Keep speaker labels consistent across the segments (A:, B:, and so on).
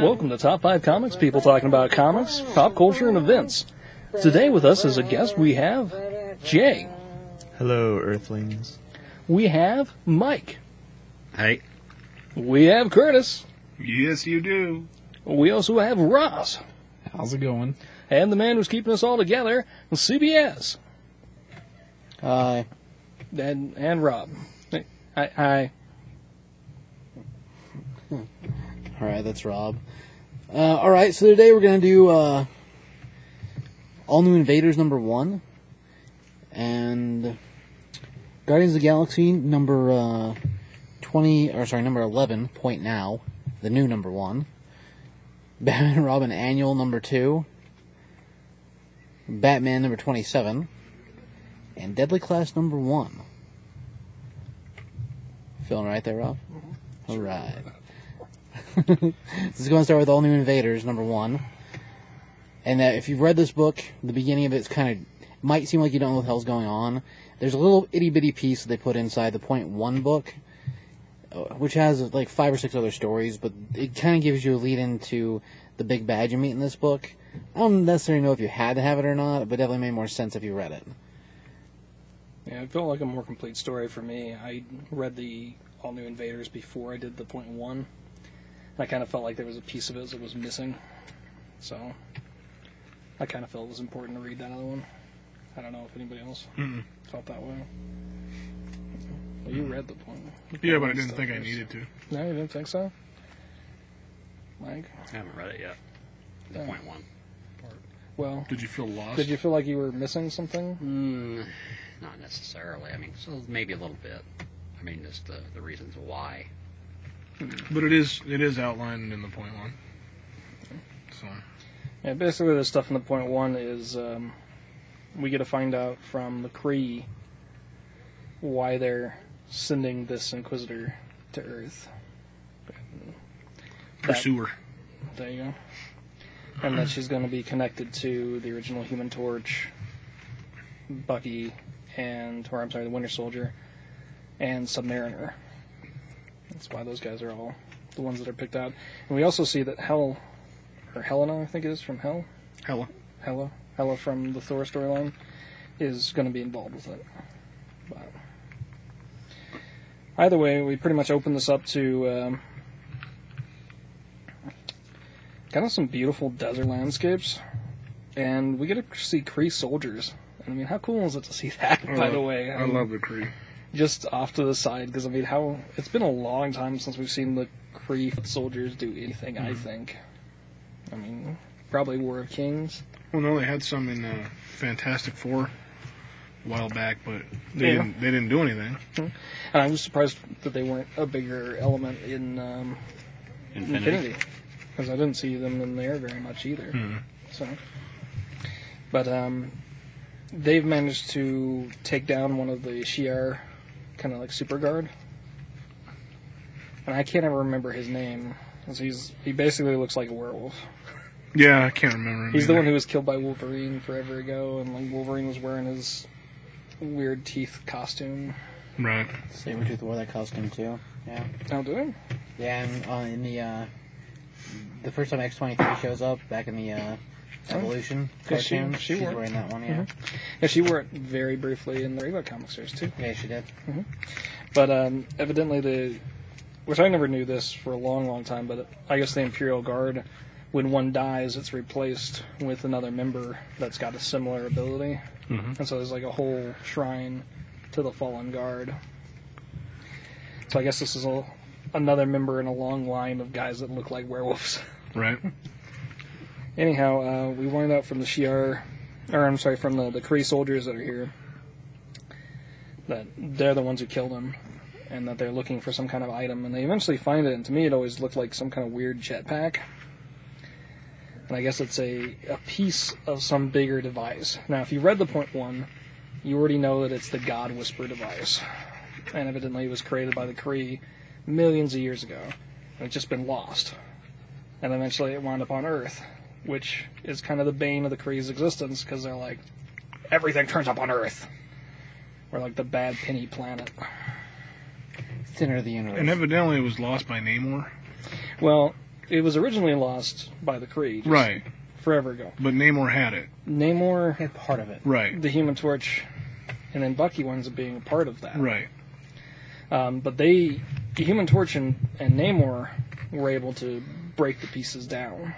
A: Welcome to Top 5 Comics, people talking about comics, pop culture, and events. Today with us as a guest we have Jay.
B: Hello, Earthlings.
A: We have Mike.
C: Hey.
A: We have Curtis.
C: Yes, you do.
A: We also have Ross.
D: How's it going?
A: And the man who's keeping us all together, CBS.
D: Hi.
A: And, and Rob. Hi. hi.
D: All right, that's Rob. Uh, all right, so today we're gonna do uh, all new Invaders number one, and Guardians of the Galaxy number uh, twenty, or sorry, number eleven. Point now, the new number one. Batman and Robin Annual number two. Batman number twenty-seven, and Deadly Class number one. Feeling right there, Rob? All right. this is going to start with All New Invaders, number one. And that if you've read this book, the beginning of it's kind of might seem like you don't know what the hell's going on. There's a little itty bitty piece that they put inside the point one book, uh, which has like five or six other stories, but it kind of gives you a lead into the big bad you meet in this book. I don't necessarily know if you had to have it or not, but definitely made more sense if you read it.
A: Yeah, it felt like a more complete story for me. I read the All New Invaders before I did the point one. And I kind of felt like there was a piece of it that was missing. So I kind of felt it was important to read that other one. I don't know if anybody else
C: Mm-mm.
A: felt that way. Well, you read the point.
C: Yeah, but I didn't think I needed to.
A: No, you didn't think so? Mike?
E: I haven't read it yet. The
A: Yeah.
E: point one.
A: Well,
C: Did you feel lost?
A: did you feel like you were missing something?
E: Mm, not necessarily. I mean, so maybe a little bit. I mean, just the, the reasons why.
C: But it is it is outlined in the point one. So
A: Yeah, basically the stuff in the point one is um, we get to find out from the Kree why they're sending this Inquisitor to Earth. That-
C: pursuer.
A: there you go. And that she's going to be connected to the original Human Torch, Bucky, and or I'm sorry, the Winter Soldier, and Submariner. That's why those guys are all the ones that are picked out. And we also see that Hell, or Helena, I think it is from Hell.
C: Hella.
A: Hela, Hela from the Thor storyline, is going to be involved with it. But either way, we pretty much open this up to um, kind of some beautiful desert landscapes, and we get to see Kree soldiers. And I mean, how cool is it to see that?
C: I
A: by
C: love-
A: the way,
C: I
A: mean,
C: love the Kree.
A: just off to the side because I mean, how it's been a long time since we've seen the Kree soldiers do anything. I think. I mean, probably War of Kings.
C: Well, no, they had some in uh, Fantastic Four a while back, but they
A: Yeah.
C: didn't they didn't do anything.
A: And I was surprised that they weren't a bigger element in um,
E: Infinity.
A: Infinity, because I didn't see them in there very much either.
C: Hmm.
A: So, but um, they've managed to take down one of the Shi'ar, kind of like super guard, and I can't ever remember his name. 'cause he's he basically looks like a werewolf.
C: Yeah, I can't remember. him
A: He's the one who was killed by Wolverine forever ago, and like Wolverine was wearing his weird teeth costume.
C: Right.
D: Sabretooth wore that costume too. Yeah.
A: Oh, did he?
D: Yeah, and uh, in the uh, the first time X twenty three shows up back in the uh, Evolution
A: Yeah, she-
D: cartoon,
A: she
D: she's
A: wore it.
D: wearing that one. Yeah,
A: Yeah, she wore it very briefly in the regular comic series too.
D: yeah, she did.
A: But um, evidently the, which I never knew this for a long, long time, but I guess the Imperial Guard, when one dies, it's replaced with another member that's got a similar ability,
C: Mhm.
A: and so there's like a whole shrine to the fallen guard. So I guess this is a, another member in a long line of guys that look like werewolves.
C: Right.
A: Anyhow, uh, we find out from the Shi'ar, or I'm sorry, from the, the Kree soldiers that are here, that they're the ones who killed him, and that they're looking for some kind of item, and they eventually find it, and to me it always looked like some kind of weird jetpack. And I guess it's a, a piece of some bigger device. Now, if you read the point one, you already know that it's the God Whisper device. And evidently it was created by the Kree millions of years ago. And it's just been lost. And eventually it wound up on Earth which is kind of the bane of the Kree's existence because they're like, everything turns up on Earth. We're like the bad penny planet.
D: Center of the universe.
C: And evidently it was lost by Namor.
A: Well, it was originally lost by the Kree. just
C: Right.
A: Forever ago.
C: But Namor had it.
A: Namor,
D: had part of it.
C: Right.
A: the Human Torch, and then Bucky winds up being a part of that.
C: Right.
A: Um, but they, the Human Torch and, and Namor were able to break the pieces down.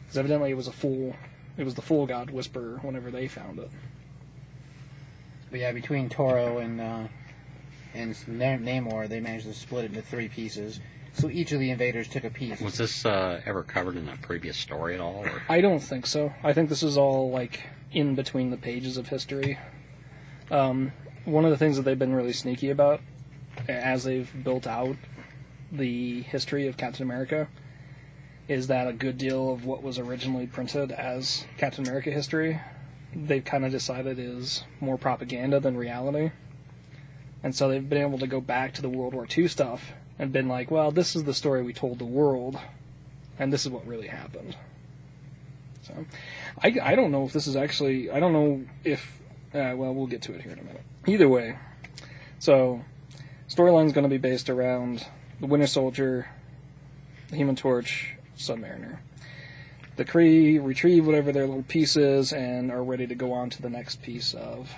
A: Because evidently it was a full, it was the full God Whisperer whenever they found it.
D: But yeah, between Toro and uh, and Na- Namor, they managed to split it into three pieces. So each of the invaders took a piece.
E: Was this uh, ever covered in a previous story at all? Or?
A: I don't think so. I think this is all like in between the pages of history. Um, one of the things that they've been really sneaky about as they've built out the history of Captain America is that a good deal of what was originally printed as Captain America history they've kind of decided is more propaganda than reality. And so they've been able to go back to the World War II stuff and been like, well, this is the story we told the world, and this is what really happened. So, I, I don't know if this is actually, I don't know if, uh, well, we'll get to it here in a minute. Either way, so, storyline's going to be based around the Winter Soldier, the Human Torch, Submariner. The Kree retrieve whatever their little piece is and are ready to go on to the next piece of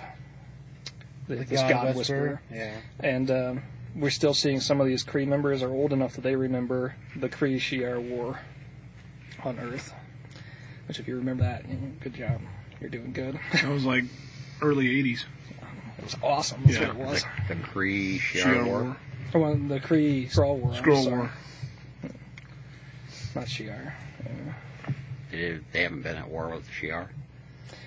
A: the,
D: The
A: this
D: God
A: God,
D: Whisperer.
A: Whisperer.
D: Yeah.
A: And um, we're still seeing some of these Kree members are old enough that they remember the Kree Shi'ar War on Earth. Which, if you remember that, good job. You're doing good.
C: That was like early 80s.
A: It was awesome. That's
C: Yeah.
A: what it was.
E: The, the Kree Shi'ar
C: Shi'ar
E: War.
C: War.
A: Oh, well, the Kree Skrull War. I'm
C: Skrull
A: sorry.
C: War.
A: Not Shi'ar.
E: They, they haven't been at war with the Shi'ar.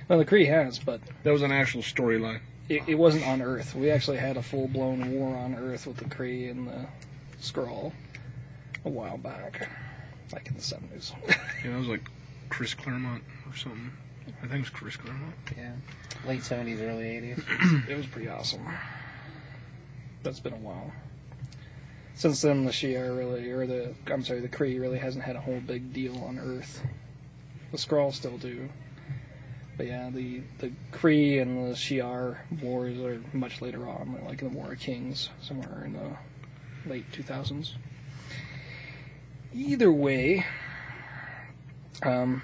A: Well, the Kree has, but
C: That was an actual storyline.
A: it, it wasn't on Earth. We actually had a full blown war on Earth with the Kree and the Skrull a while back, like in the 70s.
C: Yeah, that was like Chris Claremont or something. I think it was Chris Claremont.
D: Yeah. Late 70s, early 80s.
A: it was pretty awesome. That's been a while. Since then, the Shi'ar really, or the, I'm sorry, the Kree really hasn't had a whole big deal on Earth. The Skrull still do. But yeah, the, the Kree and the Shi'ar wars are much later on, like in the War of Kings, somewhere in the late 2000s. Either way, um,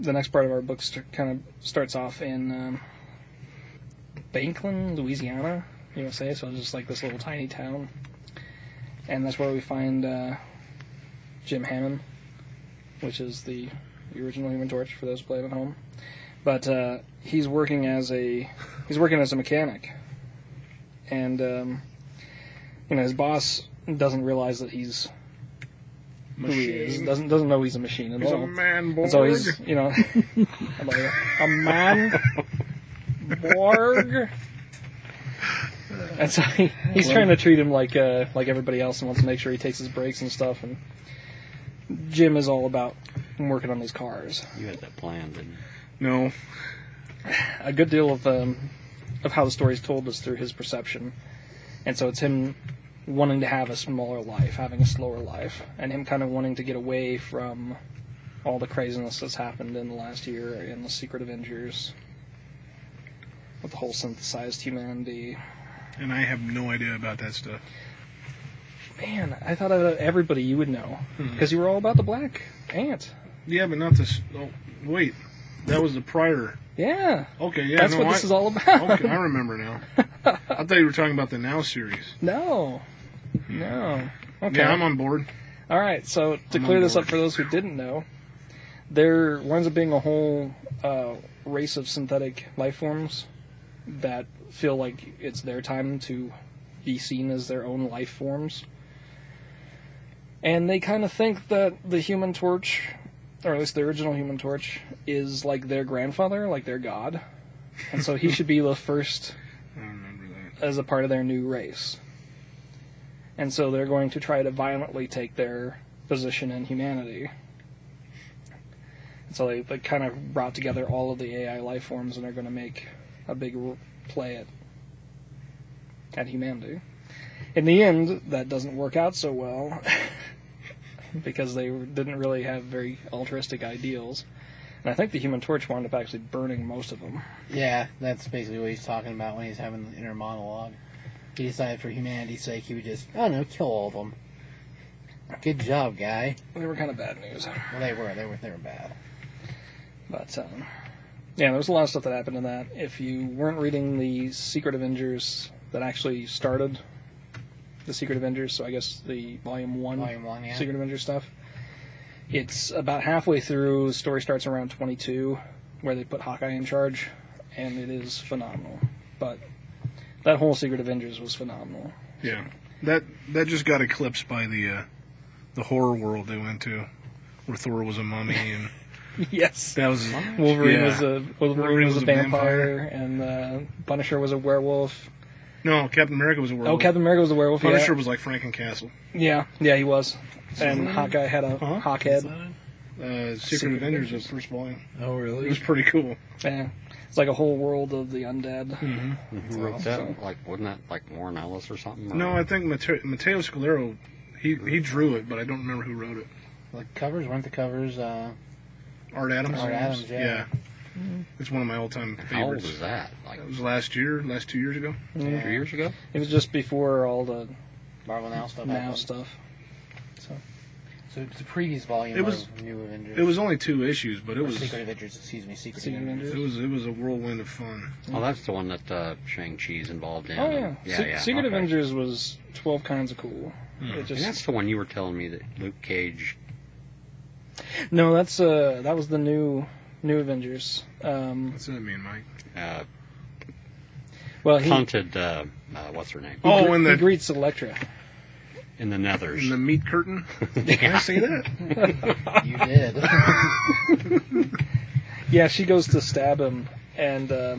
A: the next part of our book st- kind of starts off in um, Banklin, Louisiana, USA. So it's just like this little tiny town, and that's where we find uh, Jim Hammond, which is the, original Human Torch for those playing at home. But uh, he's working as a he's working as a mechanic, and um, you know his boss doesn't realize that he's who he is. Doesn't doesn't know he's a machine at
C: He's a man,
A: And so
C: Borg.
A: he's, you know, like a man, Borg. And so he, he's trying to treat him like uh, like everybody else and wants to make sure he takes his breaks and stuff. And Jim is all about working on these cars.
E: You had that plan, didn't you?
C: No,
A: A good deal of um, of how the story's told is through his perception, and so it's him wanting to have a smaller life, having a slower life, and him kind of wanting to get away from all the craziness that's happened in the last year in the Secret Avengers, with the whole synthesized humanity.
C: and I have no idea about that stuff.
A: Man, I thought out of everybody you would know hmm. because you were all about the Black Ant.
C: Yeah, but not this. Oh, wait, that was the prior.
A: Yeah,
C: Okay, yeah,
A: that's
C: no,
A: what
C: I,
A: this is all about.
C: Okay, I remember now. I thought you were talking about the Now series.
A: No, no. Okay.
C: Yeah, I'm on board.
A: All right, so to
C: I'm
A: clear this up for those who didn't know, there winds up being a whole uh, race of synthetic life forms that feel like it's their time to be seen as their own life forms. And they kind of think that the Human Torch, or at least the original Human Torch, is like their grandfather, like their god. And so he should be the first
C: I remember that.
A: As a part of their new race. And so they're going to try to violently take their position in humanity. And so they, they kind of brought together all of the AI life forms and are going to make a big play at, at humanity. In the end, that doesn't work out so well. because they didn't really have very altruistic ideals. And I think the Human Torch wound up actually burning most of them.
D: Yeah, that's basically what he's talking about when he's having the inner monologue. He decided for humanity's sake he would just, I don't know, kill all of them. Good job, guy.
A: They were kind of bad news.
D: Well, they were. They were. They were bad.
A: But um, yeah, there was a lot of stuff that happened in that. If you weren't reading the Secret Avengers that actually started the Secret Avengers, so I guess the Volume One
D: Volume one, yeah.
A: Secret Avengers stuff, it's about halfway through. Story starts around 22, where they put Hawkeye in charge, and it is phenomenal. But that whole Secret Avengers was phenomenal.
C: Yeah, that that just got eclipsed by the uh, the horror world they went to, where Thor was a mummy and
A: yes.
C: that was
A: Wolverine
C: yeah.
A: was a Wolverine,
C: Wolverine
A: was,
C: was
A: a
C: a
A: vampire, and uh, Punisher was a werewolf.
C: no Captain America was a werewolf. Oh.
A: Captain America was a werewolf. yeah.
C: Punisher was like Frankencastle.
A: Yeah, yeah, he was. And Hawkeye had a
C: Huh?
A: hawk head.
C: Uh, Secret,
A: Secret
C: Avengers, the first volume.
B: Oh,
C: It
B: really?
C: was pretty cool.
A: Yeah. It's like a whole world of the undead.
E: Who wrote
A: So-
E: that? Like, wasn't that like Warren Ellis or something? Or-
C: No, I think Mate- Matteo Scalera, he he drew it, but I don't remember who wrote it.
D: The covers weren't the covers. Uh,
C: Art Adams.
D: Art Adams, yeah.
C: It's one of my all-time favorites.
E: How old
C: favorites.
E: is that? Like
C: That was last year, last two years ago.
A: Yeah.
E: two years ago?
A: It was just before all the
D: Marvel Now stuff.
A: now
D: happened.
A: stuff.
D: So it's the previous volume
C: It was-
D: of New Avengers.
C: It was only two issues, but it
D: Or
C: was
D: Secret Avengers. Excuse me. Secret,
A: Secret
D: Avengers.
C: it was it was a whirlwind of fun.
E: Oh, that's the one that uh, Shang Chi's involved in.
A: Oh yeah.
E: yeah,
A: Se-
E: yeah.
A: Secret
E: okay.
A: Avengers was twelve kinds of cool. It
E: And that's the one you were telling me that Luke Cage.
A: no, that's uh that was the new new Avengers. Um,
C: What's that mean, Mike?
E: Uh,
A: well, he,
E: hunted, uh, uh, what's her name?
A: he,
C: Oh,
A: gre-
C: in
A: he
C: the
A: greets Elektra.
E: In the Nethers.
C: in the meat curtain. Can I say that?
D: You did.
A: Yeah, she goes to stab him, and uh,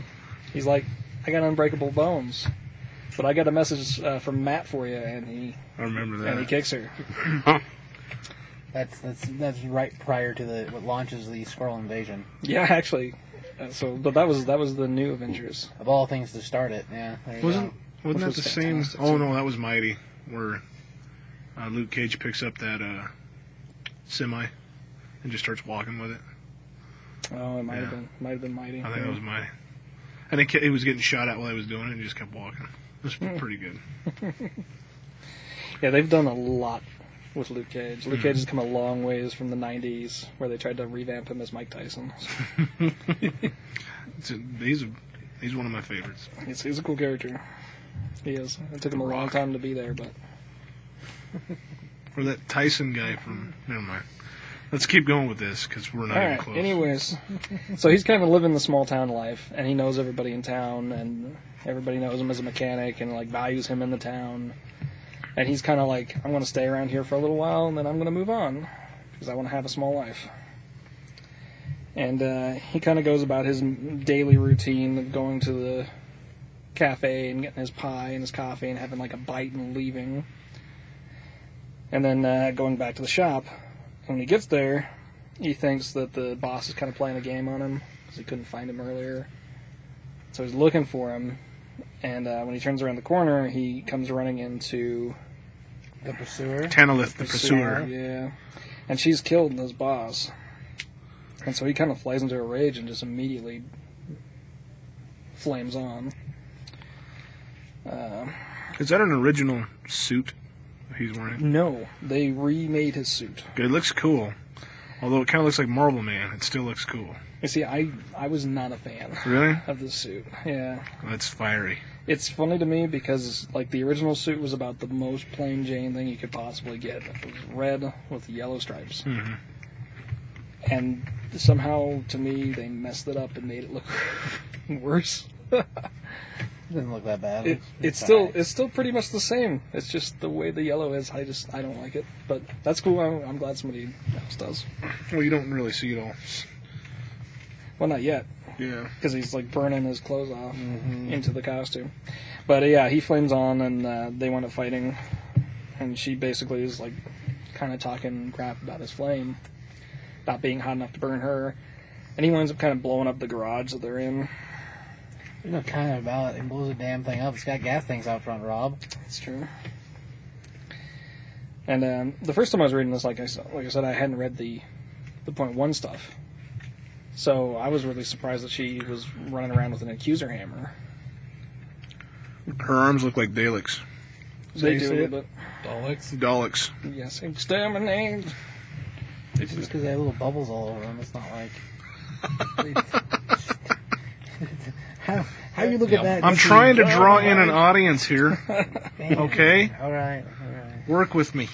A: he's like, "I got unbreakable bones." But I got a message uh, from Matt for you, and he
C: I remember that.
A: and he kicks her.
D: that's that's that's right prior to the what launches the Skrull invasion.
A: Yeah, actually. Uh, so, but that was that was the new Avengers.
D: Of all things to start it, yeah.
C: Wasn't
D: go.
C: wasn't that
A: was
C: the same? Oh
A: too.
C: no, that was Mighty, where uh, Luke Cage picks up that uh, semi and just starts walking with it.
A: Oh, it might have been might have been mighty.
C: I think that was Mighty. I think he was getting shot at while he was doing it, and just kept walking. It was pretty good.
A: Yeah, they've done a lot with Luke Cage. Luke
C: Mhm.
A: Cage has come a long ways from the '90s, where they tried to revamp him as Mike Tyson.
C: A, he's a, he's one of my favorites.
A: He's, he's a cool character. He is. It took him a long time to be there, but
C: Or that Tyson guy from. Never mind. Let's keep going with this because we're not
A: All
C: even
A: right.
C: close.
A: Anyways, so he's kind of living the small town life, and he knows everybody in town, and everybody knows him as a mechanic, and like values him in the town. And he's kind of like, I'm going to stay around here for a little while, and then I'm going to move on because I want to have a small life. And uh, he kind of goes about his daily routine of going to the cafe and getting his pie and his coffee and having like a bite and leaving. And then uh, going back to the shop. And when he gets there, he thinks that the boss is kind of playing a game on him because he couldn't find him earlier. So he's looking for him. And uh, when he turns around the corner, he comes running into
D: The Pursuer.
C: Tanalith the Pursuer.
A: Yeah. And she's killed his boss. And so he kind of flies into a rage and just immediately flames on. Uh,
C: Is that an original suit he's wearing?
A: no, they remade his suit.
C: It looks cool. Although it kind of looks like Marvel Man, it still looks cool.
A: You see, I I was not a fan
C: Really?
A: of the suit. Yeah.
C: That's fiery.
A: It's funny to me because like the original suit was about the most plain Jane thing you could possibly get. It was red with yellow stripes.
C: Mm-hmm.
A: And somehow to me they messed it up and made it look worse.
D: Doesn't look that bad.
A: It, it's still
D: alright.
A: it's still pretty much the same. It's just the way the yellow is. I just I don't like it, but that's cool. I'm, I'm glad somebody else does.
C: Well, you don't really see it all.
A: Well, not yet
C: Yeah.
A: because he's like burning his clothes off
D: Mhm.
A: into the costume. But uh, yeah, he flames on and uh, they wind up fighting, and she basically is like kind of talking crap about his flame, not being hot enough to burn her, and he winds up kind of blowing up the garage that they're in.
D: There's no kind of about it. It blows the damn thing up. It's got gas tanks out front, Rob.
A: That's true. And um, the first time I was reading this, like I said, like I said, I hadn't read the the point one stuff, so I was really surprised that she was running around with an accuser hammer.
C: Her arms look like Daleks.
A: They
C: you
A: do a little bit.
F: Daleks.
C: Daleks.
A: Yes, exterminate.
D: It's Just because they have little bubbles all over them, it's not like. how, how you look
F: Yep.
D: at that?
C: I'm
D: This
C: trying to draw in an audience here. Okay?
D: All right, all right.
C: Work with me.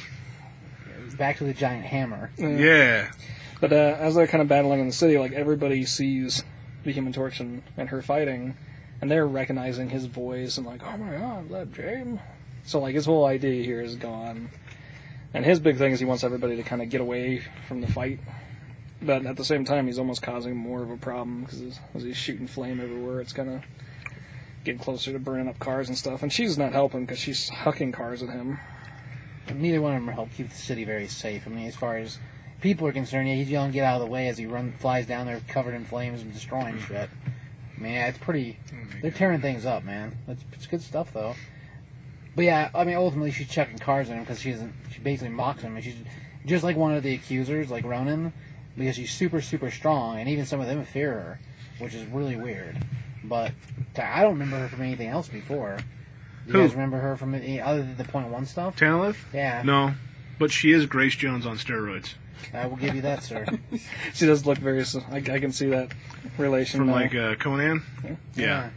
D: Back to the giant hammer.
C: Yeah.
A: But uh, as they're kind of battling in the city, like everybody sees the Human Torch and, and her fighting, and they're recognizing his voice and like, oh my god, that James. So like his whole idea here is gone, and his big thing is he wants everybody to kind of get away from the fight. But at the same time, he's almost causing more of a problem because as he's shooting flame everywhere, it's kind of getting closer to burning up cars and stuff. And she's not helping because she's hucking cars at him.
D: Neither one of them help keep the city very safe. I mean, as far as people are concerned, yeah, he's yelling "get out of the way" as he run flies down there covered in flames and destroying shit. I mean, yeah, it's pretty. Mm-hmm. They're tearing things up, man. It's, it's good stuff though. But yeah, I mean, ultimately she's checking cars at him because she isn't. She basically mocks him, and she's just like one of the accusers, like Ronan, because she's super, super strong, and even some of them fear her, which is really weird. But I don't remember her from anything else before. Do you
C: Who?
D: guys remember her from any other than the point one stuff?
C: Tanalith?
D: Yeah.
C: No. But she is Grace Jones on steroids.
D: I will give you that, sir.
A: She does look very. s- I, I can see that relation.
C: From
A: now.
C: like uh, Conan? Yeah.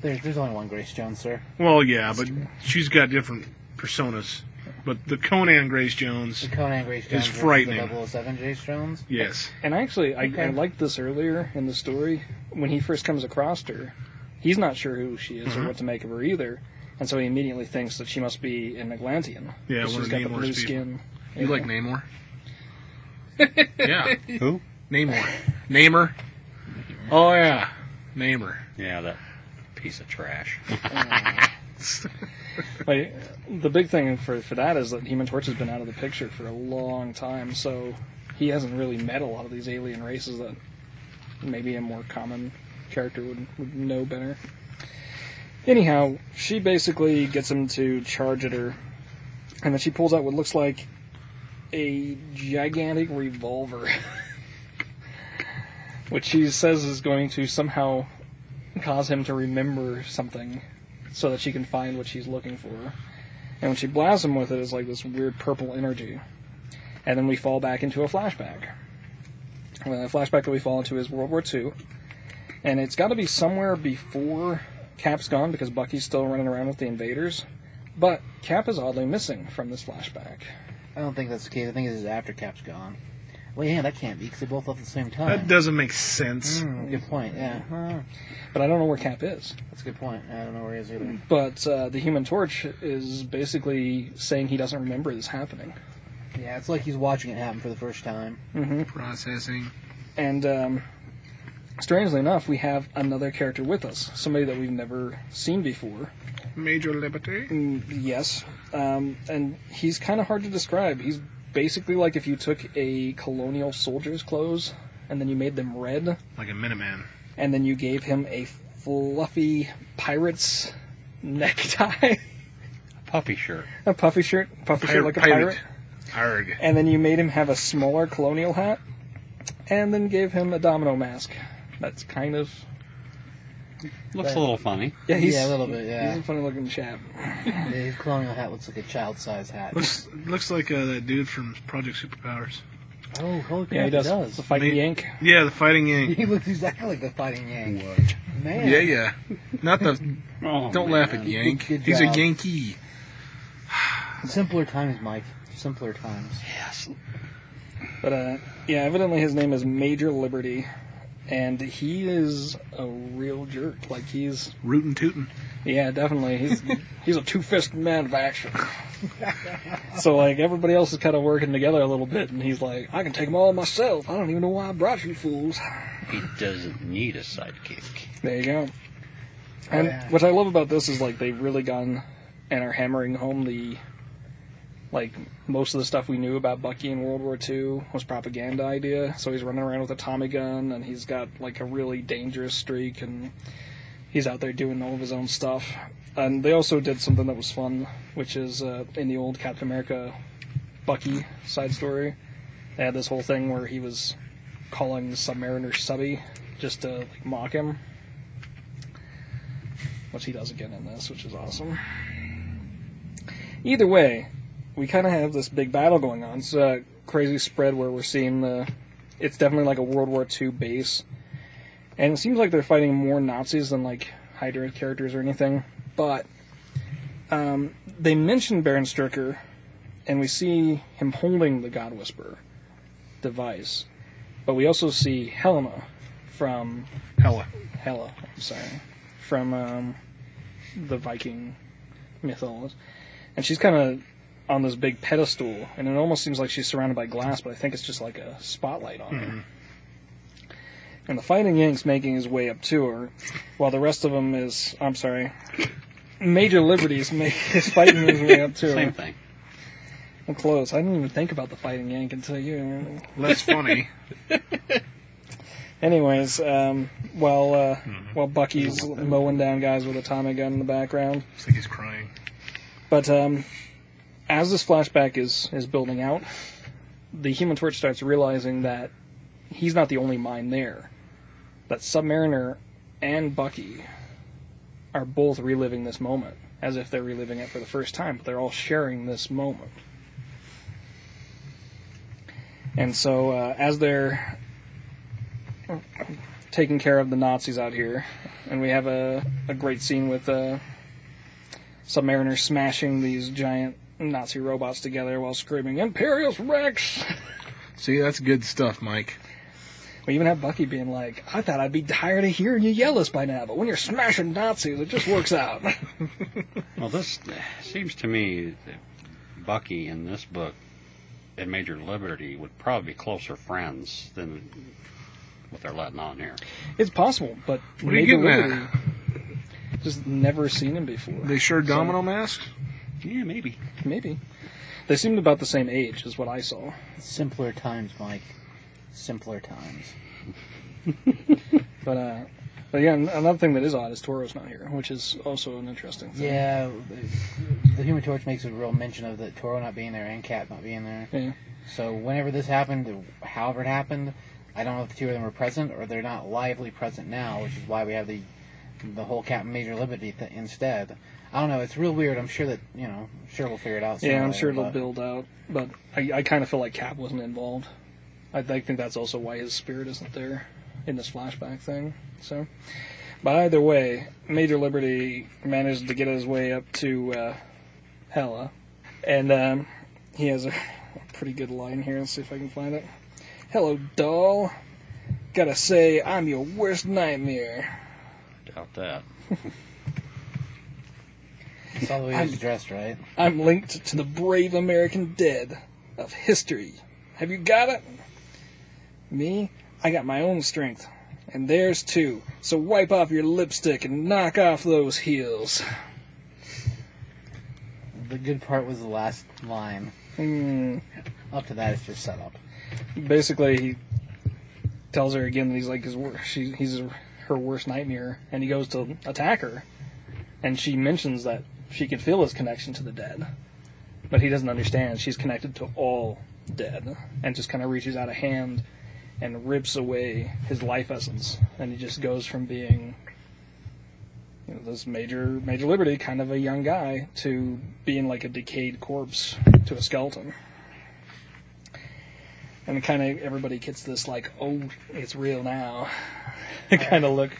D: There's, there's only one Grace Jones, sir.
C: Well, yeah, but she's got different personas. But the Conan Grace Jones,
D: The Conan Grace Jones. versus
C: frightening.
D: The 007 Grace Jones.
C: yes.
A: And actually, I, I liked this earlier in the story when he first comes across her. He's not sure who she is
C: Mm-hmm.
A: or what to make of her either, and so he immediately thinks that she must be an Atlantean.
C: Yeah,
A: 'cause
C: one
A: she's
C: of
A: got the
C: Namor's
A: blue
C: people.
A: skin.
C: You
A: Yeah.
C: like Namor? yeah.
B: Who?
C: Namor. Namer. Oh, yeah. Namer.
E: Yeah, that piece of trash.
A: Like, the big thing for for that is that Human Torch has been out of the picture for a long time, so he hasn't really met a lot of these alien races that maybe a more common character would, would know better. Anyhow, she basically gets him to charge at her, and then she pulls out what looks like a gigantic revolver, which she says is going to somehow cause him to remember something so that she can find what she's looking for. And when she blasts him with it, it's like this weird purple energy. And then we fall back into a flashback. And the flashback that we fall into is World War II. And it's got to be somewhere before Cap's gone because Bucky's still running around with the invaders. But Cap is oddly missing from this flashback.
D: I don't think that's the case. I think this is after Cap's gone. Well, yeah, that can't be because they both left at the same time.
C: That doesn't make sense.
D: Hmm, good point. Yeah, Huh.
A: But I don't know where Cap is.
D: that's a good point. I don't know where he is either.
A: But uh, the Human Torch is basically saying he doesn't remember this happening.
D: Yeah, it's like he's watching it happen for the first time.
C: Processing.
A: And um, strangely enough, we have another character with us, somebody that we've never seen before.
C: Major Liberty.
A: Mm, yes, um, and he's kind of hard to describe. He's basically like if you took a colonial soldier's clothes and then you made them red,
C: Like a Minuteman.
A: and then you gave him a fluffy pirate's necktie, A
E: Puffy shirt.
A: a puffy shirt, puffy shirt like a pirate,
C: Arg.
A: and then you made him have a smaller colonial hat, and then gave him a domino mask. That's kind of
E: Looks a little funny.
A: yeah. He's
D: Yeah, a little bit, yeah.
A: He's a funny looking chap.
D: Yeah, His colonial hat looks like a child-sized hat.
C: Looks looks like uh, that dude from Project Superpowers.
D: Oh, holy crap,
A: Yeah, he does.
D: does.
A: The fighting
C: Me-
A: yank.
C: Yeah, the fighting Yank.
D: He looks exactly like the fighting Yank. What? Man.
C: Yeah, yeah. Not the.
E: Oh,
C: Don't laugh at Yank.
D: Good
C: He's a. Yankee.
D: Simpler times, Mike. Simpler times.
E: Yes.
A: But uh, yeah, evidently his name is Major Liberty, and he is a real jerk. Like he's
C: Rootin' tootin'.
A: yeah, definitely he's he's a two fisted man of action. so like everybody else is kind of working together a little bit, and he's like, I can take them all myself. I don't even know why I brought you fools.
E: He doesn't need a sidekick.
A: There you go. Oh, and
D: yeah.
A: what I love about this is like they've really gone and are hammering home the like most of the stuff we knew about Bucky in World War II was propaganda idea. So he's running around with a Tommy gun and he's got like a really dangerous streak and he's out there doing all of his own stuff. And they also did something that was fun, which is uh, in the old Captain America Bucky side story. They had this whole thing where he was calling Submariner Subby just to like, mock him, which he does again in this, which is awesome. Either way, we kind of have this big battle going on. It's a crazy spread where we're seeing the. It's definitely like a World War II base, and it seems like they're fighting more Nazis than like Hydra characters or anything. But um, they mention Baron Strucker, and we see him holding the God Whisperer device, but we also see Helena from
C: Hella.
A: Hela, I'm sorry, from um, the Viking mythos, and she's kind of on this big pedestal, and it almost seems like she's surrounded by glass, but I think it's just like a spotlight on her. And the Fighting Yank's making his way up to her, while the rest of them is, I'm sorry, Major Liberty's ma- is fighting his way up to
E: Same
A: her.
E: thing.
A: I'm close. I didn't even think about the Fighting Yank until you.
C: Less funny.
A: Anyways, um, while uh, while Bucky's mowing down guys with a Tommy gun in the background,
C: Looks like he's crying.
A: But um, as this flashback is is building out, the Human Torch starts realizing that he's not the only mind there. That Submariner and Bucky are both reliving this moment as if they're reliving it for the first time, but they're all sharing this moment. And so, uh, as they're taking care of the Nazis out here, and we have a, a great scene with uh, Submariner smashing these giant Nazi robots together while screaming "Imperius Rex!"
C: See, that's good stuff, Mike.
A: We even have Bucky being like, "I thought I'd be tired of hearing you yell us by now, but when you're smashing Nazis, it just works out."
E: Well, this seems to me that Bucky in this book and Major Liberty would probably be closer friends than what they're letting on here.
A: it's possible, but
C: What are you
A: Major
C: getting at?
A: Liberty just never seen him before.
C: They sure domino masks?
E: Yeah, maybe.
A: Maybe they seemed about the same age, is what I saw.
D: Simpler times, Mike. Simpler times.
A: But uh, but yeah, another thing that is odd is Toro's not here, which is also an interesting thing.
D: Yeah, the, the Human Torch makes a real mention of the Toro not being there and Cap not being there.
A: Yeah.
D: So whenever this happened, however it happened, I don't know if the two of them were present or they're not lively present now, which is why we have the the whole Captain Major Liberty th- instead. I don't know. It's real weird. I'm sure that you know. Sure, we'll figure it out.
A: Yeah, I'm
D: later,
A: sure it'll
D: but-
A: build out, but I, I kind of feel like Cap wasn't involved. I, I think that's also why his spirit isn't there in this flashback thing. So, but either way, Major Liberty managed to get his way up to uh, Hela, and um, he has a, a pretty good line here. Let's see if I can find it. Hello, doll. Gotta say, I'm your worst nightmare.
E: Doubt that.
D: All the way
A: I'm-
D: he's dressed, right?
A: I'm linked to the brave American dead of history. Have you got it? Me? I got my own strength. And theirs too. So wipe off your lipstick and knock off those heels.
D: The good part was the last line.
A: Hmm.
D: Up to that, it's just set up.
A: Basically, he tells her again that he's like his wor- she, he's her worst nightmare, and he goes to attack her, and she mentions that she can feel his connection to the dead, but he doesn't understand. She's connected to all dead, and just kind of reaches out a hand and rips away his life essence, and he just goes from being you know, this major major liberty, kind of a young guy, to being like a decayed corpse to a skeleton. And kind of everybody gets this like, oh, it's real now, kind of look.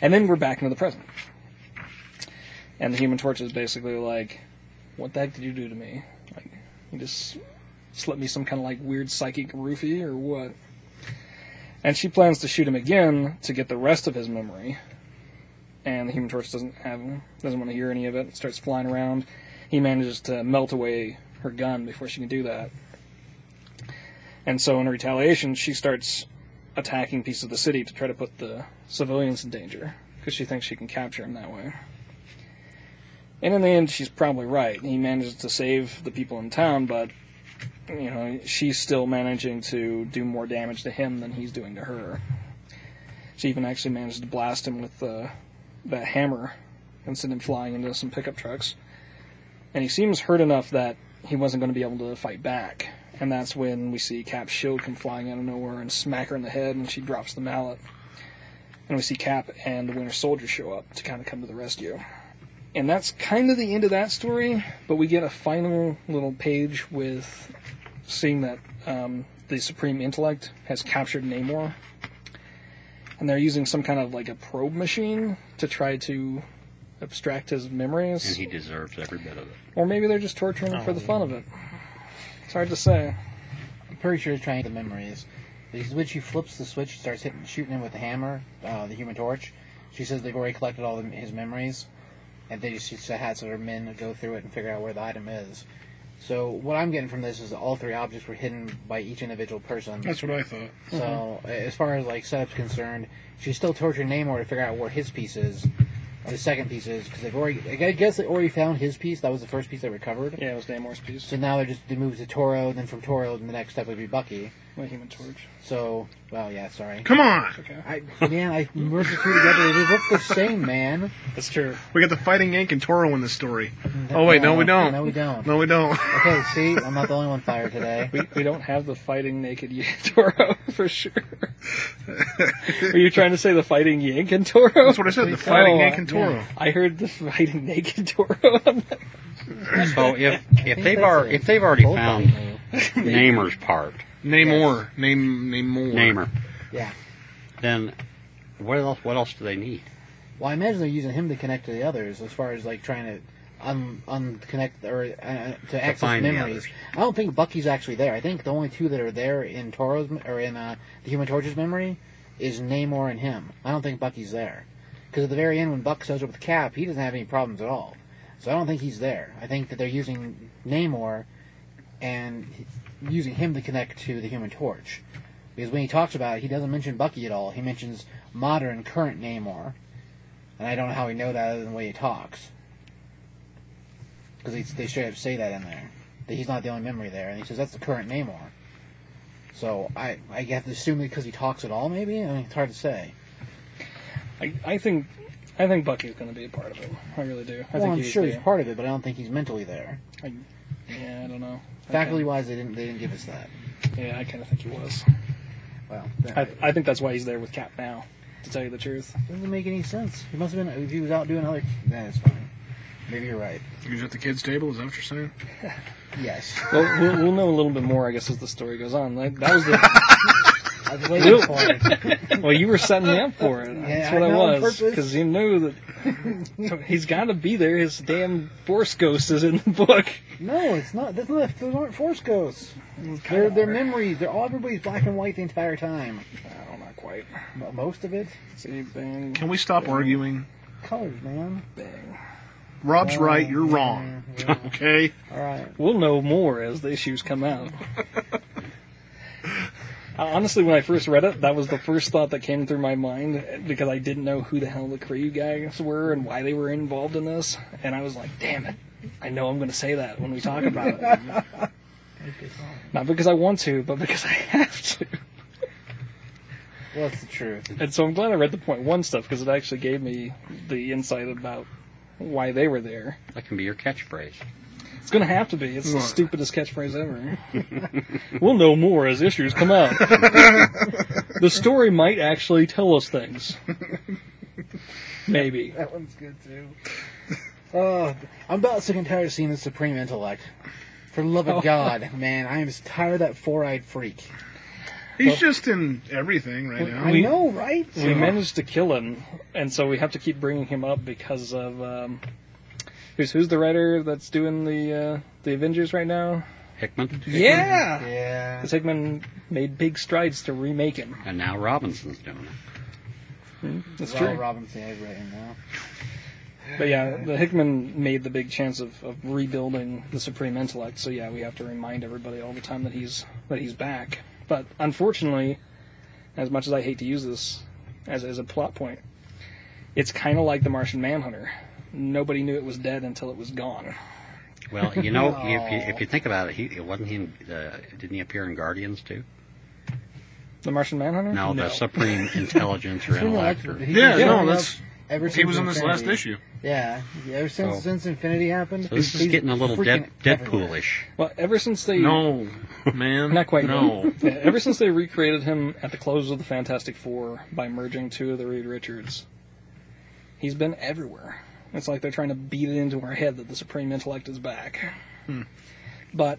A: And then we're back into the present. And the Human Torch is basically like, what the heck did you do to me? Like, you just slipped me some kind of like weird psychic roofie or what? And she plans to shoot him again to get the rest of his memory. And the Human Torch doesn't have doesn't want to hear any of it. it. Starts flying around. He manages to melt away her gun before she can do that. And so, in retaliation, she starts attacking pieces of the city to try to put the civilians in danger because she thinks she can capture him that way. And in the end, she's probably right. He manages to save the people in town, but you know she's still managing to do more damage to him than he's doing to her. She even actually managed to blast him with uh, that hammer and send him flying into some pickup trucks. And he seems hurt enough that he wasn't going to be able to fight back. And that's when we see Cap's shield come flying out of nowhere and smack her in the head, and she drops the mallet. And we see Cap and the Winter Soldier show up to kind of come to the rescue. And that's kind of the end of that story, but we get a final little page with seeing that um, the Supreme Intellect has captured Namor. And they're using some kind of like a probe machine to try to abstract his memories.
E: And he deserves every bit of it.
A: Or maybe they're just torturing him for the fun of it. It's hard to say.
D: I'm pretty sure he's trying to get the memories. Because when she flips the switch, she starts hitting, shooting him with the hammer, uh, the Human Torch. She says they've already collected all the, his memories, and they just, just had some of her men go through it and figure out where the item is. So what I'm getting from this is that all three objects were hidden by each individual person.
C: That's what I thought.
D: So mm-hmm. as far as like setup's concerned, she's still torturing Namor to figure out where his piece is, or the second piece is, because they've already. I guess they already found his piece. That was the first piece they recovered.
A: Yeah, it was Namor's piece.
D: So now they're just they move to Toro, then from Toro, the next step would be Bucky.
A: The Human Torch.
D: So, well, yeah, sorry.
C: Come on!
A: Okay.
D: I man, I merged the two together. They look the same, man.
A: That's true.
C: We got the Fighting Yank and Toro in this story. Oh, wait, no, we don't.
D: No, we don't.
C: No, we don't.
D: Okay, see, I'm not the only one fired today.
A: We, we don't have the fighting naked Yank Toro for sure. Were you trying to say the fighting Yank and Toro?
C: That's what I said. The oh, Fighting
A: Oh,
C: Yank and Toro.
D: yeah.
A: I heard the fighting naked Toro.
E: So if if they've
D: that's
E: already if they've already found
D: of them.
E: Namor's part,
C: Namor. Name name more.
E: Namor,
D: Yeah.
E: then what else? What else do they need?
D: Well, I imagine they're using him to connect to the others, as far as like trying to un unconnect or uh, to access
E: find
D: memories.
E: others.
D: I don't think Bucky's actually there. I think the only two that are there in Toro's or in uh, the Human Torch's memory is Namor and him. I don't think Bucky's there because at the very end when Buck shows up with the Cap, he doesn't have any problems at all. So I don't think he's there. I think that they're using Namor and using him to connect to the Human Torch. Because when he talks about it, he doesn't mention Bucky at all. He mentions modern, current Namor. And I don't know how we know that other than the way he talks. Because they straight up say that in there. That he's not the only memory there. And he says that's the current Namor. So I, I have to assume because he talks at all, maybe? I mean, it's hard to say.
A: I, I think I think Bucky's going to be a part of it. I really do. I
D: well,
A: think
D: I'm
A: he's
D: sure he's part of it, but I don't think he's mentally there.
A: Yeah, I don't know.
D: Faculty wise, they didn't, they didn't give us that.
A: Yeah, I kind of think he was.
D: Well,
A: I, I think that's why he's there with Cap now. To tell you the truth.
D: doesn't make any sense. He must have been, if he was out doing other. Then it's fine. Maybe you're right.
C: He was at the kids' table. Is that what you're saying?
D: Yes.
A: Well, we'll, we'll know a little bit more, I guess, as the story goes on. Like, that was the.
D: I was waiting for it.
A: well, you were setting me up for it.
D: Yeah,
A: That's what
D: I
A: I, was. Because you knew that he's got to be there. His damn Force Ghost is in the book.
D: No, it's not. That's not. Those aren't Force ghosts. They're they're memories. They're all everybody's black and white the entire time.
A: Oh, not quite.
D: M- Most of it,
A: See, bang,
C: Can we stop arguing?
D: colors, man.
A: bang.
C: Rob's uh, right. You're wrong.
D: Yeah,
C: Okay.
D: All right.
A: We'll know more as the issues come out. Uh, Honestly, when I first read it, that was the first thought that came through my mind because I didn't know who the hell the Kree guys were and why they were involved in this. And I was like, damn it. I know I'm going to say that when we talk about it. Not because I want to, but because I have to.
D: Well, that's the truth.
A: And so I'm glad I read the point one stuff because it actually gave me the insight about why they were there.
E: That can be your catchphrase.
A: It's going to have to be. It's the
C: What?
A: stupidest catchphrase ever. we'll know more as issues come out. the story might actually tell us things. Maybe.
D: That one's good too. Oh, I'm about sick and tired of seeing the Supreme Intellect. For the love of God, man, I am just tired of that four-eyed freak.
C: He's just in everything right now.
D: I
A: We-
D: know, right?
A: We managed to kill him, and so we have to keep bringing him up because of um, who's who's the writer that's doing the uh, the Avengers right now?
E: Hickman,
A: Yeah,
D: Yeah.
A: because Hickman made big strides to remake him.
E: and now Robinson's doing it.
A: That's
D: Ronald
A: true.
D: Robinson is right now.
A: But yeah, the Hickman made the big chance of, of rebuilding the Supreme Intellect. So yeah, we have to remind everybody all the time that he's that he's back. But unfortunately, as much as I hate to use this as as a plot point, it's kind of like the Martian Manhunter. Nobody knew it was dead until it was gone.
E: Well, you know,
D: No.
E: if you, if you think about it, he it wasn't he. In, uh, didn't he appear in Guardians too?
A: The Martian Manhunter?
E: No, the Supreme Intelligence or
D: Supreme
E: Intellect.
D: Intellect,
E: Or,
D: he-
C: Yeah,
A: Yeah,
C: no,
D: he-
C: that's
D: ever since
C: He was in this last issue.
D: Yeah, yeah, ever since
E: So-
D: since Infinity happened.
E: So this is getting a little
D: freaking
E: dead. Deadpoolish.
A: Well, ever since they
C: No, man.
A: Not quite.
C: No.
A: Yeah, ever since they recreated him at the close of the Fantastic Four by merging two of the Reed Richards, he's been everywhere. It's like they're trying to beat it into our head that the Supreme Intellect is back. Hmm. But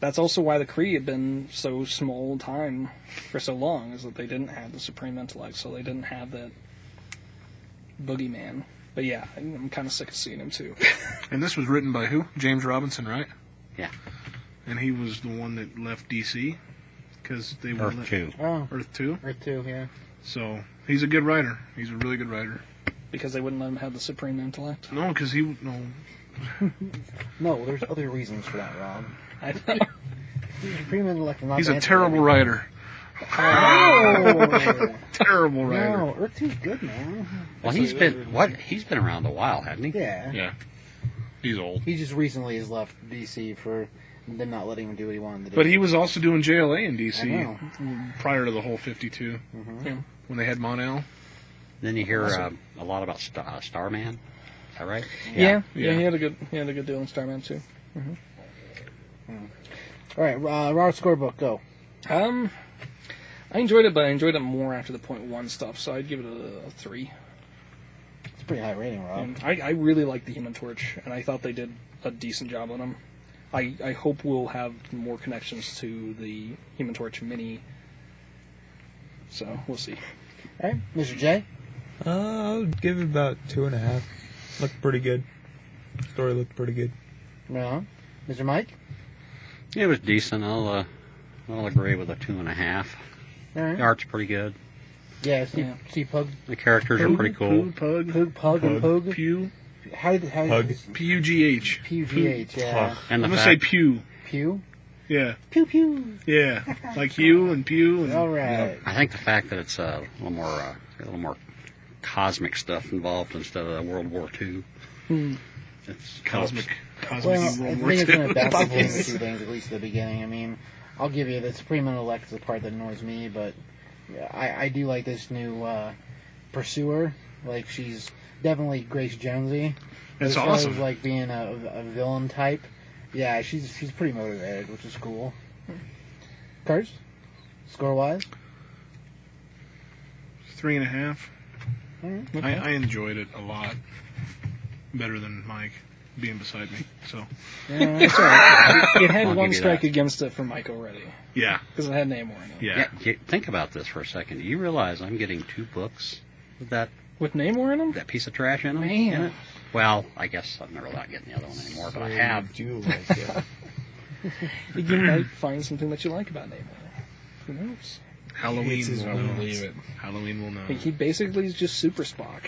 A: that's also why the Kree had been so small time for so long, is that they didn't have the Supreme Intellect, so they didn't have that boogeyman. But yeah, I'm kind of sick of seeing him too.
C: And this was written by who? James Robinson, right?
E: Yeah.
C: And he was the one that left DC because they were
E: Earth 2.
D: Oh,
C: Earth Two.
D: Earth two, yeah.
C: So he's a good writer. He's a really good writer.
A: Because they wouldn't let him have the Supreme Intellect.
C: No, because he no.
D: No, there's other reasons for that, Rob.
A: I don't know.
D: Supreme Intellect is not
C: He's a terrible writer.
D: No,
C: Terrible writer.
D: no, Earth two's good, man.
E: Well, he's been what? He's been around a while, hasn't he?
D: Yeah.
C: Yeah. He's old.
D: He just recently has left DC for them not letting him do what he wanted to do.
C: But he was also doing JLA in
D: I
C: DC
D: know.
C: prior to the whole 52 mm-hmm.
A: Yeah.
C: when they had Monel.
E: Then you hear uh, a lot about Star, uh, Starman. Is that right?
A: Yeah, yeah,
C: Yeah.
A: he had a good he had a good deal in Starman too.
D: All right, uh, Robert scorebook, go.
A: Um, I enjoyed it, but I enjoyed it more after the point one stuff, so I'd give it a, a three.
D: It's a pretty high rating, Rob.
A: And I, I really like the Human Torch, and I thought they did a decent job on him. I, I hope we'll have more connections to the Human Torch mini. So we'll see.
D: All right, Mr. J.
B: Uh, I'll give it about two and a half. Looked pretty good. Story looked pretty good.
D: Right on. Mr. Mike.
E: It was decent. I'll uh, I'll agree with a two and a half.
D: All right.
E: The art's pretty good.
D: Yeah, Steve,
A: Yeah.
D: Steve Pug,
E: The characters are pretty cool.
C: Pug.
D: Pug, Pug, and
B: Pug.
D: Pug.
C: Pew.
D: How did how
B: Pug.
C: P U G H.
D: P U G H? Yeah.
E: And the
C: I'm gonna say
E: fact,
C: Pew.
D: Pew.
C: Yeah.
D: Pew pew.
C: Yeah. Like Hugh and Pew. And,
D: All right.
E: I think the fact that it's uh, a little more uh, a little more cosmic stuff involved instead of World War II. It's
C: Cosmic. Cosmic
D: Well, I
C: World
D: think
C: War
D: it's going to
C: II.
D: balance between the two things, at least at the beginning. I mean, I'll give you the Supreme Intellect is the part that annoys me, but I, I do like this new uh, pursuer. Like, she's definitely Grace Jonesy.
C: That's
D: as far
C: awesome.
D: As, like, being a, a villain type. Yeah, she's she's pretty motivated, which is cool. Cards? Score wise?
C: Three and a half.
D: Alright.
C: I, I enjoyed it a lot. Better than Mike being beside me. So
D: Yeah,
A: It's all right. It, it had
E: I'll
A: one
E: give you
A: strike
E: that.
A: against it for Mike already
C: yeah.
A: because it had Namor in it.
C: Yeah.
E: yeah. you- think about this for a second. Do you realize I'm getting two books with that
A: With Namor in them,
E: that piece of trash in them?
A: Man.
E: in it? Well, I guess I'm never not getting the other one anymore, but I have.
B: do like it.
A: you might find something that you like about Namor. Who knows?
C: Halloween
F: Hates his
C: will
F: own
C: know.
F: believe it.
C: Halloween will know.
A: He- He basically is just Super Spock.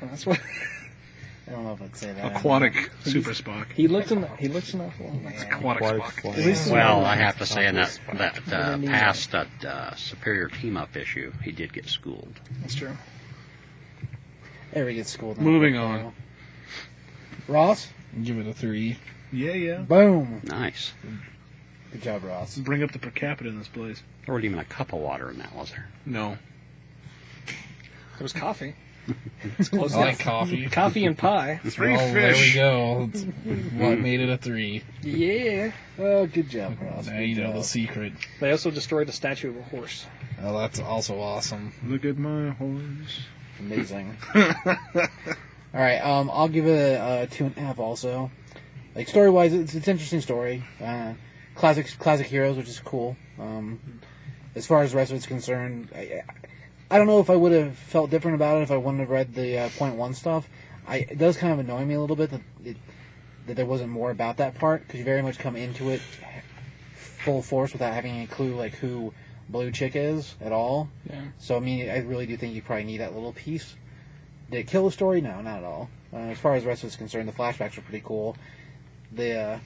A: And that's what
D: I don't know if I'd say that.
C: Aquatic Super Spock.
A: he looked in. He looks an awful lot.
D: Yeah.
C: Aquatic
B: Aquatic
C: Spock.
B: flying.
A: At least-
E: Well, I have to say in that that uh, past that uh, superior team up issue, he did get schooled.
A: That's true.
D: Everybody gets schooled. in
C: Moving on.
D: Ross?
F: Give it a three.
C: Yeah, yeah.
D: Boom.
E: Nice.
D: Good job, Ross.
C: Bring up the per capita in this place.
E: There wasn't even a cup of water in that, was there?
C: No.
A: It was coffee. It's close
F: I like coffee.
A: Coffee and pie.
C: Three
F: oh, There we go. That's what made it a three.
A: Yeah.
D: Oh, good job, Ross.
F: Now
D: Good
F: you know
D: job.
F: the secret.
A: They also destroyed a statue of a horse.
F: Oh, that's also awesome.
C: Look at my horse.
D: Amazing. All right, um, I'll give it a, a two and a half. Also, like story wise, it's it's an interesting story. Uh, classic classic heroes, which is cool. Um, as far as the rest of it's concerned, I, I don't know if I would have felt different about it if I wouldn't have read the uh, point one stuff. I it does kind of annoy me a little bit that it, that there wasn't more about that part because you very much come into it full force without having any clue like who Blue Chick is at all.
A: Yeah.
D: So I mean, I really do think you probably need that little piece. Did it kill the story? No, not at all. Uh, as far as the rest of it's concerned, the flashbacks are pretty cool. The uh,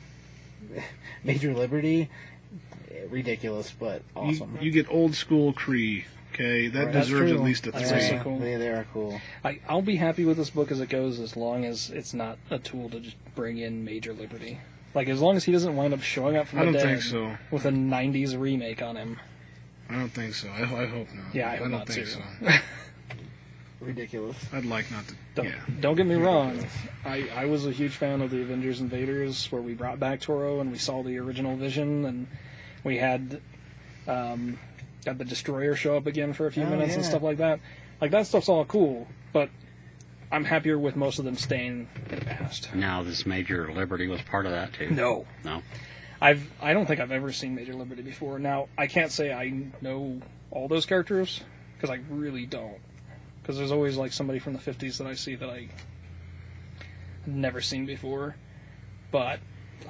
D: Major Liberty, ridiculous but awesome.
C: You, you get old school Kree. Okay, that
D: Right.
C: Deserves at least a
A: That's
C: three.
A: also cool.
D: They, they are cool.
A: I, I'll be happy with this book as it goes, as long as it's not a tool to just bring in Major Liberty. Like as long as he doesn't wind up showing up from
C: I
A: the
C: don't
A: dead
C: think so.
A: with a '90s remake on him.
C: I don't think so. I, I hope not.
A: Yeah, I hope
C: don't
A: not
C: think
A: too.
C: so.
D: ridiculous.
C: I'd like not to.
A: Don't,
C: Yeah.
A: don't get me wrong. I, I was a huge fan of the Avengers Invaders, where we brought back Toro and we saw the original Vision, and we had um, got the Destroyer show up again for a few
D: Oh,
A: minutes and stuff like that. Like that stuff's all cool, but I'm happier with most of them staying in the past.
E: Now, this Major Liberty was part of that too.
A: No,
E: No.
A: I've I don't think I've ever seen Major Liberty before. Now I can't say I know all those characters because I really don't. Because there's always like somebody from the '50s that I see that I never seen before, but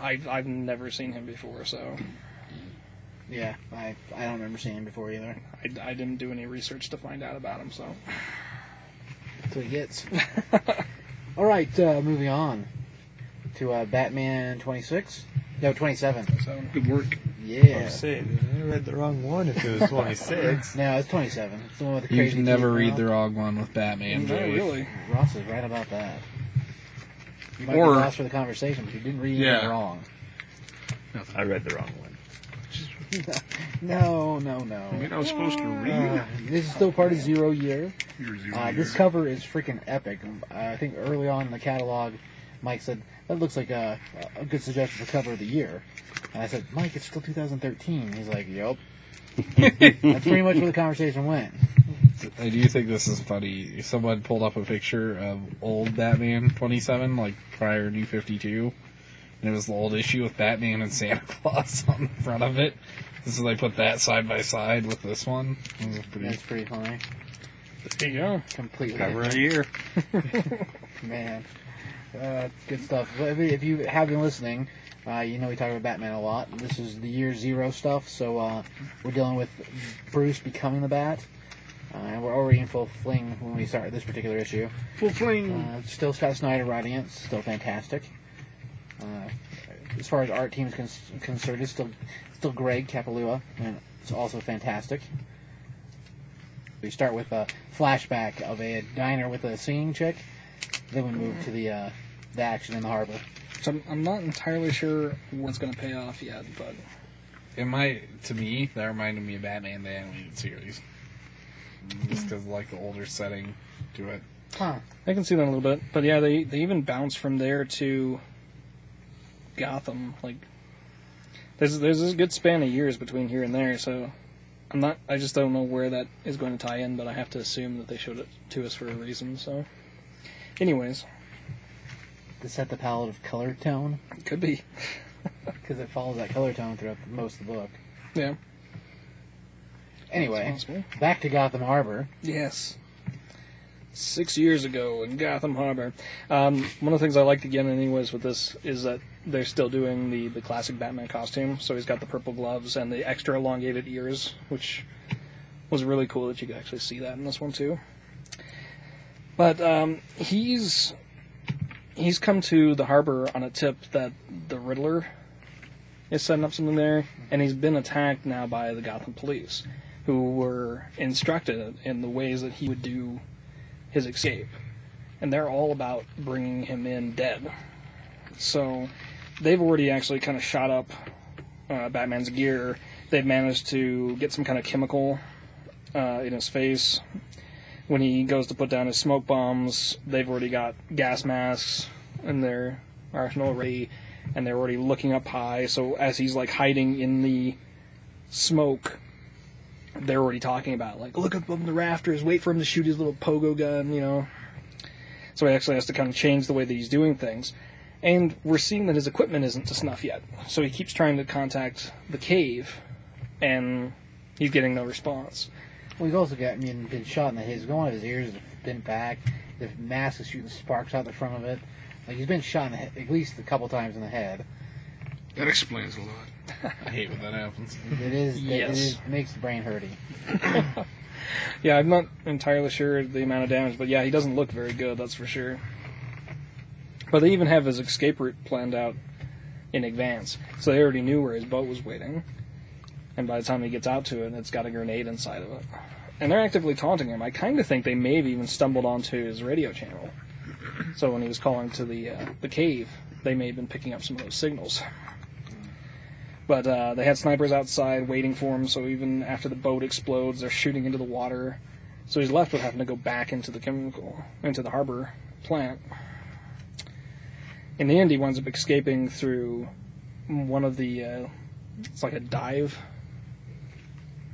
A: I've I've never seen him before, so
D: Yeah, I I don't remember seeing him before either.
A: I, I didn't do any research to find out about him. So
D: That's what he gets. All right, uh, moving on to uh, Batman 26. No, 27.
A: so
C: Good work.
D: Yeah.
B: Say, I read the wrong one if it was 26.
D: No, it's 27. It's the one with the
F: You
D: crazy
F: can never read the wrong one with Batman,
A: no,
F: Joey.
A: really.
D: Ross is right about that. You might
C: Or-
D: be lost for the conversation, but you didn't read
C: Yeah.
D: anything wrong.
C: Nothing.
B: I read the wrong one.
D: No, no,
C: I mean,
D: no.
C: I was supposed to read.
D: Uh, this is still part of Zero Year.
C: Your zero
D: Uh,
C: year.
D: this cover is freaking epic. Uh, I think early on in the catalog, Mike said that looks like a, a good suggestion for cover of the year, and I said, Mike, it's still 2013. He's like, Yep. That's pretty much where the conversation went.
F: I do think this is funny. Someone pulled up a picture of old Batman 27, like prior New 52, and it was the old issue with Batman and Santa Claus on the front of it. This is they put that side by side with this one. It pretty.
D: That's pretty funny.
A: There you go.
D: Completely
E: Cover of the year.
D: Man, uh, good stuff. If if you have been listening, uh, you know we talk about Batman a lot. This is the year zero stuff, so uh, we're dealing with Bruce becoming the Bat. Uh, and we're already in full fling when we start this particular issue.
C: Full fling.
D: Uh, still Scott Snyder writing it, still fantastic. Uh, as far as art team is con- concerned, it's still still Greg Capullo, and it's also fantastic. We start with a flashback of a diner with a singing chick. Then we move to the uh, the action in the harbor.
A: So I'm, I'm not entirely sure what's going to pay off yet, but
F: It might, to me, that reminded me of Batman the animated series. Just because like the older setting to it.
D: Huh.
A: I can see that a little bit. But yeah, they they even bounce from there to Gotham. Like there's there's a good span of years between here and there, so I'm not. I just don't know where that is going to tie in, but I have to assume that they showed it to us for a reason. So, anyways,
D: To set the palette of color tone,
A: could be.
D: because it follows that color tone throughout most of the book.
A: Yeah.
D: Anyway,
A: It's possible.
D: back to Gotham Harbor.
A: Yes. Six years ago in Gotham Harbor. Um, one of the things I liked again, anyways, with this is that they're still doing the, the classic Batman costume. So he's got the purple gloves and the extra elongated ears, which was really cool that you could actually see that in this one too. But um, he's he's come to the harbor on a tip that the Riddler is setting up something there, and he's been attacked now by the Gotham police who were instructed in the ways that he would do his escape. And they're all about bringing him in dead. So they've already actually kind of shot up uh, Batman's gear. They've managed to get some kind of chemical uh, in his face. When he goes to put down his smoke bombs, they've already got gas masks in their arsenal already, and they're already looking up high. So as he's like hiding in the smoke, they're already talking about like look up on the rafters, wait for him to shoot his little pogo gun, you know. So he actually has to kind of change the way that he's doing things. And we're seeing that his equipment isn't to snuff yet. So he keeps trying to contact the cave and he's getting no response.
D: Well, he's also got, I mean, been shot in the head. One of his ears has been back. The mask is shooting sparks out the front of it. Like, he's been shot in the head, at least a couple times in the head.
C: That explains a lot.
F: I hate when that happens.
D: It is, it
A: Yes.
D: is makes the brain hurty.
A: Yeah, I'm not entirely sure of the amount of damage, but yeah, he doesn't look very good, that's for sure. But they even have his escape route planned out in advance, so they already knew where his boat was waiting. And by the time he gets out to it, it's got a grenade inside of it. And they're actively taunting him. I kind of think they may have even stumbled onto his radio channel. So when he was calling to the uh, the cave, they may have been picking up some of those signals. But uh, they had snipers outside waiting for him, so even after the boat explodes, they're shooting into the water. So he's left with having to go back into the chemical, into the harbor plant. In the end, he winds up escaping through one of the, uh, it's like a dive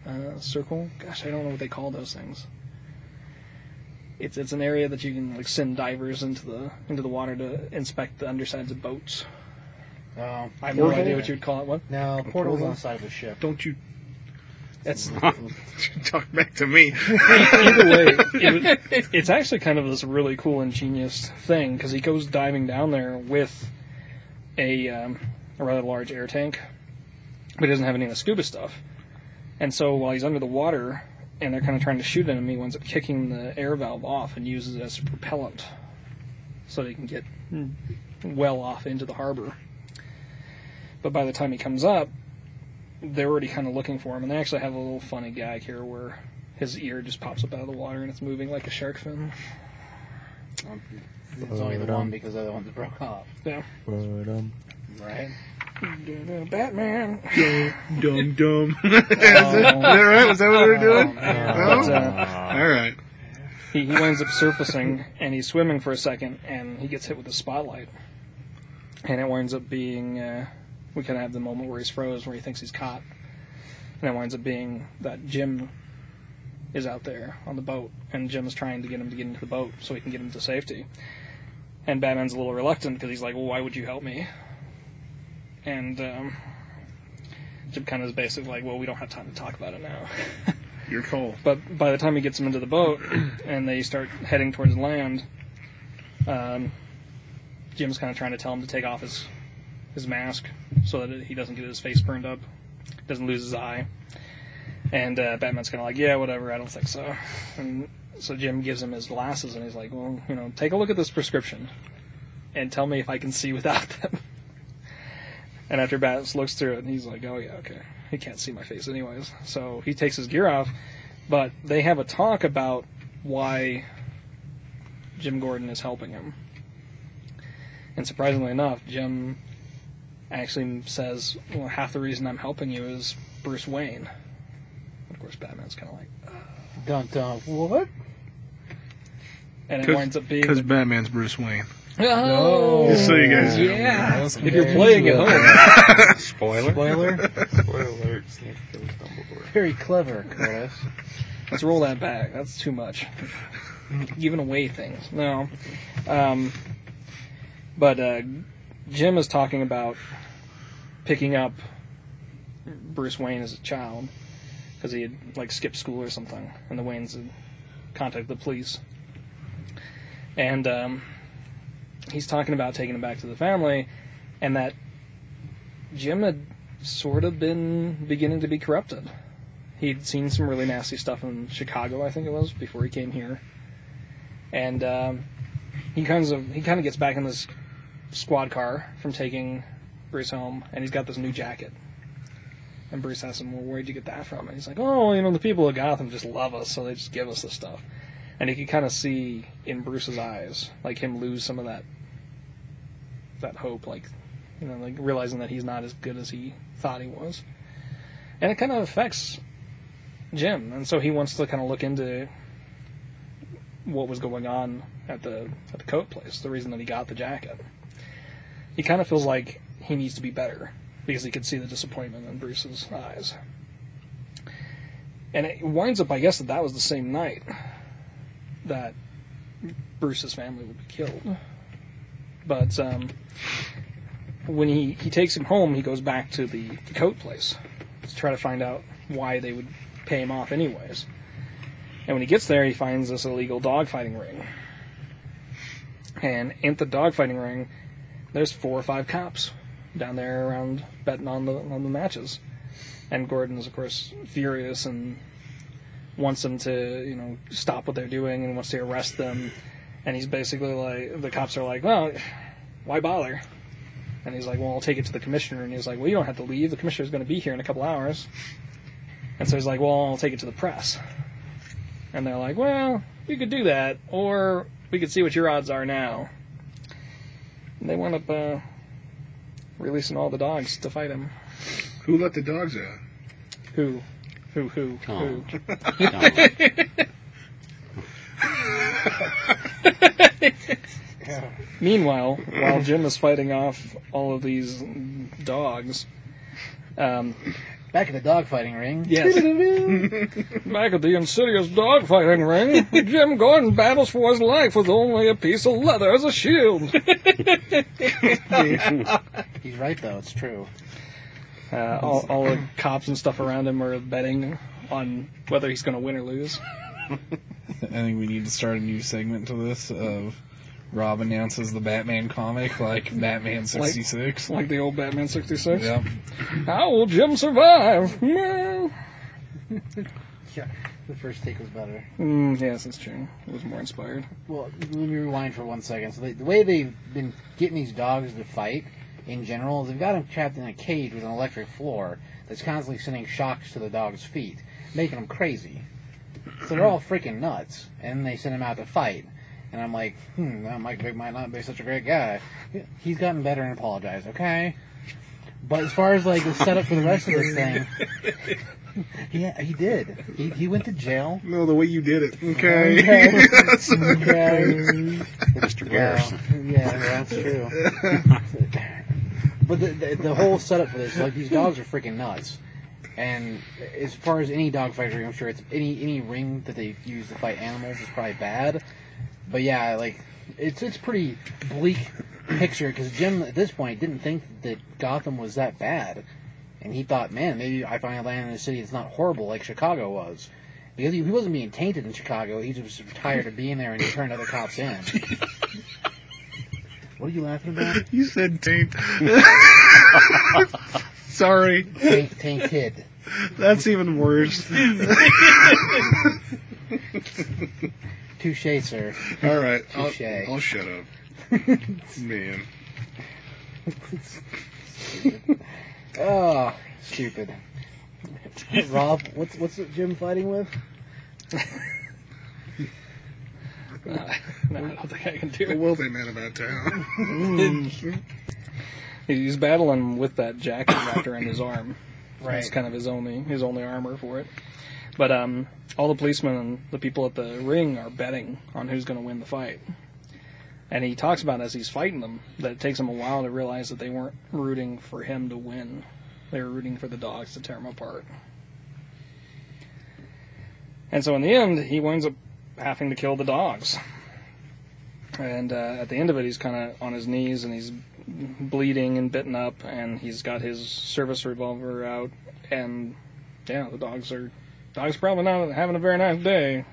A: uh, circle. Gosh, I don't know what they call those things. It's it's an area that you can like send divers into the into the water to inspect the undersides of boats. I have no idea what you would call it. What?
D: no, portal's on the side of a ship.
C: Don't you
A: That's
C: talk back to me?
A: either way. It, was- it's actually kind of this really cool, ingenious thing because he goes diving down there with a um, a rather large air tank, but he doesn't have any of the scuba stuff. And so while he's under the water and they're kind of trying to shoot at him, he winds up kicking the air valve off and uses it as a propellant so that he can get well off into the harbor. But by the time he comes up, they're already kind of looking for him, and they actually have a little funny gag here where his ear just pops up out of the water and it's moving like a shark fin.
D: It's only the one because the other ones broke off.
A: Yeah.
B: Um,
D: Right?
A: Batman.
C: Dum dum. Is that right? Was that what we were doing?
A: But, uh,
C: All right.
A: he, he winds up surfacing and he's swimming for a second and he gets hit with a spotlight. And it winds up being, uh, we kind of have the moment where he's froze, where he thinks he's caught. And it winds up being that Jim is out there on the boat and Jim's trying to get him to get into the boat so he can get him to safety. And Batman's a little reluctant because he's like, well, why would you help me? And um, Jim kind of is basically like, well, we don't have time to talk about it now.
C: Your call.
A: But by the time he gets him into the boat and they start heading towards land, um, Jim's kind of trying to tell him to take off his his mask so that he doesn't get his face burned up, doesn't lose his eye. And uh, Batman's kind of like, yeah, whatever, I don't think so. And so Jim gives him his glasses and he's like, well, you know, take a look at this prescription and tell me if I can see without them. And after Bats looks through it, and he's like, "Oh yeah, okay. He can't see my face anyways." So he takes his gear off, but they have a talk about why Jim Gordon is helping him. And surprisingly enough, Jim actually says, "Well, half the reason I'm helping you is Bruce Wayne." Of course, Batman's kind of like,
D: Dun dun. What?
A: and it winds up being
C: Because Batman's Bruce Wayne.
A: Oh,
C: Just so you guys know.
A: yeah. If you're playing at home,
E: Spoiler.
D: Spoiler.
B: spoiler alert, Snape kills Dumbledore.
D: Very clever, Curtis.
A: Let's roll that back. That's too much. Giving away things. No. Um, but uh, Jim is talking about picking up Bruce Wayne as a child because he had like skipped school or something, and the Waynes had contacted the police. And um, he's talking about taking him back to the family, and that Jim had sort of been beginning to be corrupted he'd seen some really nasty stuff in Chicago, I think it was, before he came here, and um, he kind of he kind of gets back in this squad car from taking Bruce home, and he's got this new jacket. And Bruce asks him, "Well, where'd you get that from?" And he's like, "Oh, you know, the people of Gotham just love us, so they just give us this stuff." And he could kind of see in Bruce's eyes, like him lose some of that that hope, like you know, like realizing that he's not as good as he thought he was. And it kind of affects Jim, and so he wants to kind of look into what was going on at the at the coat place, the reason that he got the jacket. He kind of feels like he needs to be better because he could see the disappointment in Bruce's eyes. And it winds up, I guess, that that was the same night that Bruce's family would be killed. But um, when he, he takes him home, he goes back to the, the coat place to try to find out why they would pay him off anyways. And when he gets there, he finds this illegal dogfighting ring. And in the dogfighting ring, there's four or five cops down there around betting on the on the matches. And Gordon is of course furious and wants them to, you know, stop what they're doing and wants to arrest them. And he's basically like the cops are like, Well, why bother? And he's like, Well, I'll take it to the commissioner and he's like, Well you don't have to leave, the commissioner's gonna be here in a couple hours. And so he's like, Well, I'll take it to the press. And they're like, Well, you could do that, or we could see what your odds are now. And they wound up uh, releasing all the dogs to fight him.
C: Who let the dogs out?
A: Who? Who? Who?
E: Tom.
A: Who?
E: Tom.
A: Meanwhile, while Jim is fighting off all of these dogs, um,
D: Back at the dogfighting ring.
A: yes, back at the insidious dogfighting ring, Jim Gordon battles for his life with only a piece of leather as a shield.
D: He's right though. It's true.
A: Uh, all, all the cops and stuff around him are betting on whether he's going to win or lose.
F: I think we need to start a new segment to this of Rob announces the Batman comic like Batman 66.
A: Like the old Batman 66.
F: Yep.
A: How will Jim survive? Mm,
D: Yeah. The first take was better.
A: Mm, yes, that's true. It was more inspired.
D: Well, let me rewind for one second. So they, the way they've been getting these dogs to fight in general is they've got them trapped in a cage with an electric floor that's constantly sending shocks to the dog's feet, making them crazy. So they're all freaking nuts, and they send him out to fight. And I'm like, hmm, that Mike Vick might not be such a great guy. He's gotten better and apologized, okay? But as far as like the setup for the rest of this thing, yeah, he did. He he went to jail.
C: No, the way you did it. Okay.
D: Okay.
C: That's
D: Okay.
E: Mr. Garrison.
D: Well, yeah, that's true. but the, the the whole setup for this, like these dogs are freaking nuts. And as far as any dog fight ring, I'm sure it's any any ring that they use to fight animals is probably bad. But yeah, like it's it's pretty bleak picture because Jim at this point didn't think that Gotham was that bad, and he thought, man, maybe I finally land in a city that's not horrible like Chicago was. Because he he wasn't being tainted in Chicago, he just was tired of being there and he turned other cops in. what are you laughing about?
C: You said taint. Sorry.
D: Taint, tainted.
C: That's even worse.
D: Touche, sir.
C: All right. I'll,
D: Touche.
C: I'll shut up. Man.
D: Oh, stupid. Rob, what's what's Jim fighting with?
A: No, I don't think I can do
C: What
A: it.
C: will they man about town?
A: He's battling with that jacket wrapped around his arm.
D: Right.
A: It's kind of his only his only armor for it. But um, all the policemen and the people at the ring are betting on who's going to win the fight. And he talks about as he's fighting them that it takes him a while to realize that they weren't rooting for him to win. They were rooting for the dogs to tear him apart. And so in the end, he winds up having to kill the dogs. And uh, at the end of it, he's kind of on his knees and he's bleeding and bitten up, and he's got his service revolver out. And yeah, the dogs are dogs probably not having a very nice day.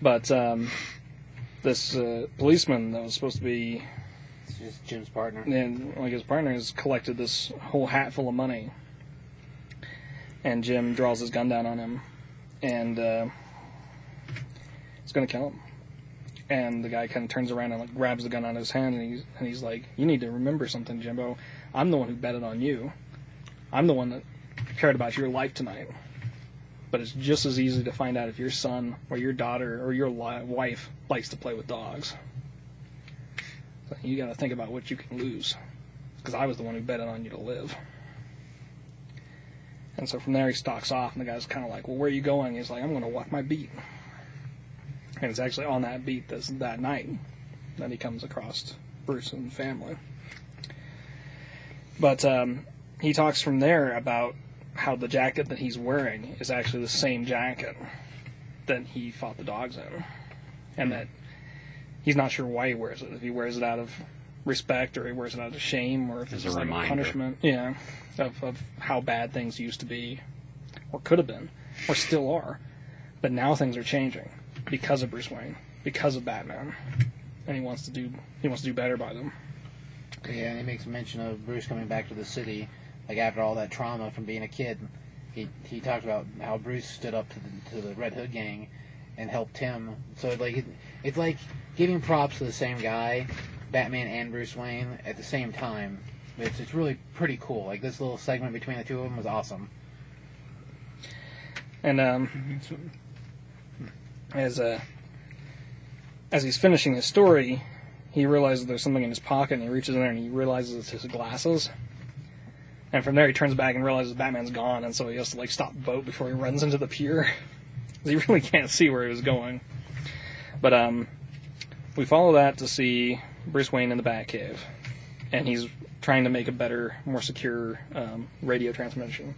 A: But um, this uh, policeman that was supposed to be
D: It's just Jim's partner.
A: and like his partner has collected this whole hat full of money. And Jim draws his gun down on him, and uh, he's gonna kill him. And the guy kind of turns around and like grabs the gun out of his hand, and he's and he's like, "You need to remember something, Jimbo. I'm the one who betted on you. I'm the one that cared about your life tonight. But it's just as easy to find out if your son or your daughter or your li- wife likes to play with dogs." So you got to think about what you can lose, because I was the one who betted on you to live. And so from there he stalks off, and the guy's kind of like, "Well, where are you going?" He's like, "I'm going to walk my beat." And it's actually on that beat this, that night that he comes across Bruce and family. But um, he talks from there about how the jacket that he's wearing is actually the same jacket that he fought the dogs in, and that he's not sure why he wears it. If he wears it out of respect, or he wears it out of shame, or if
E: As
A: it's
E: a
A: like
E: reminder.
A: punishment. Yeah, of of how bad things used to be, or could have been, or still are. But now things are changing because of Bruce Wayne, because of Batman, and he wants to do he wants to do better by them.
D: Yeah, and he makes mention of Bruce coming back to the city, like after all that trauma from being a kid. He he talked about how Bruce stood up to the to the Red Hood gang and helped him. So like it's like giving props to the same guy, Batman and Bruce Wayne at the same time. It's it's really pretty cool. Like this little segment between the two of them was awesome.
A: And um, as uh, as he's finishing his story, he realizes there's something in his pocket, and he reaches in there and he realizes it's his glasses. And from there, he turns back and realizes Batman's gone, and so he has to like stop boat before he runs into the pier. he really can't see where he was going. But um, we follow that to see Bruce Wayne in the Batcave, and he's trying to make a better, more secure um, radio transmission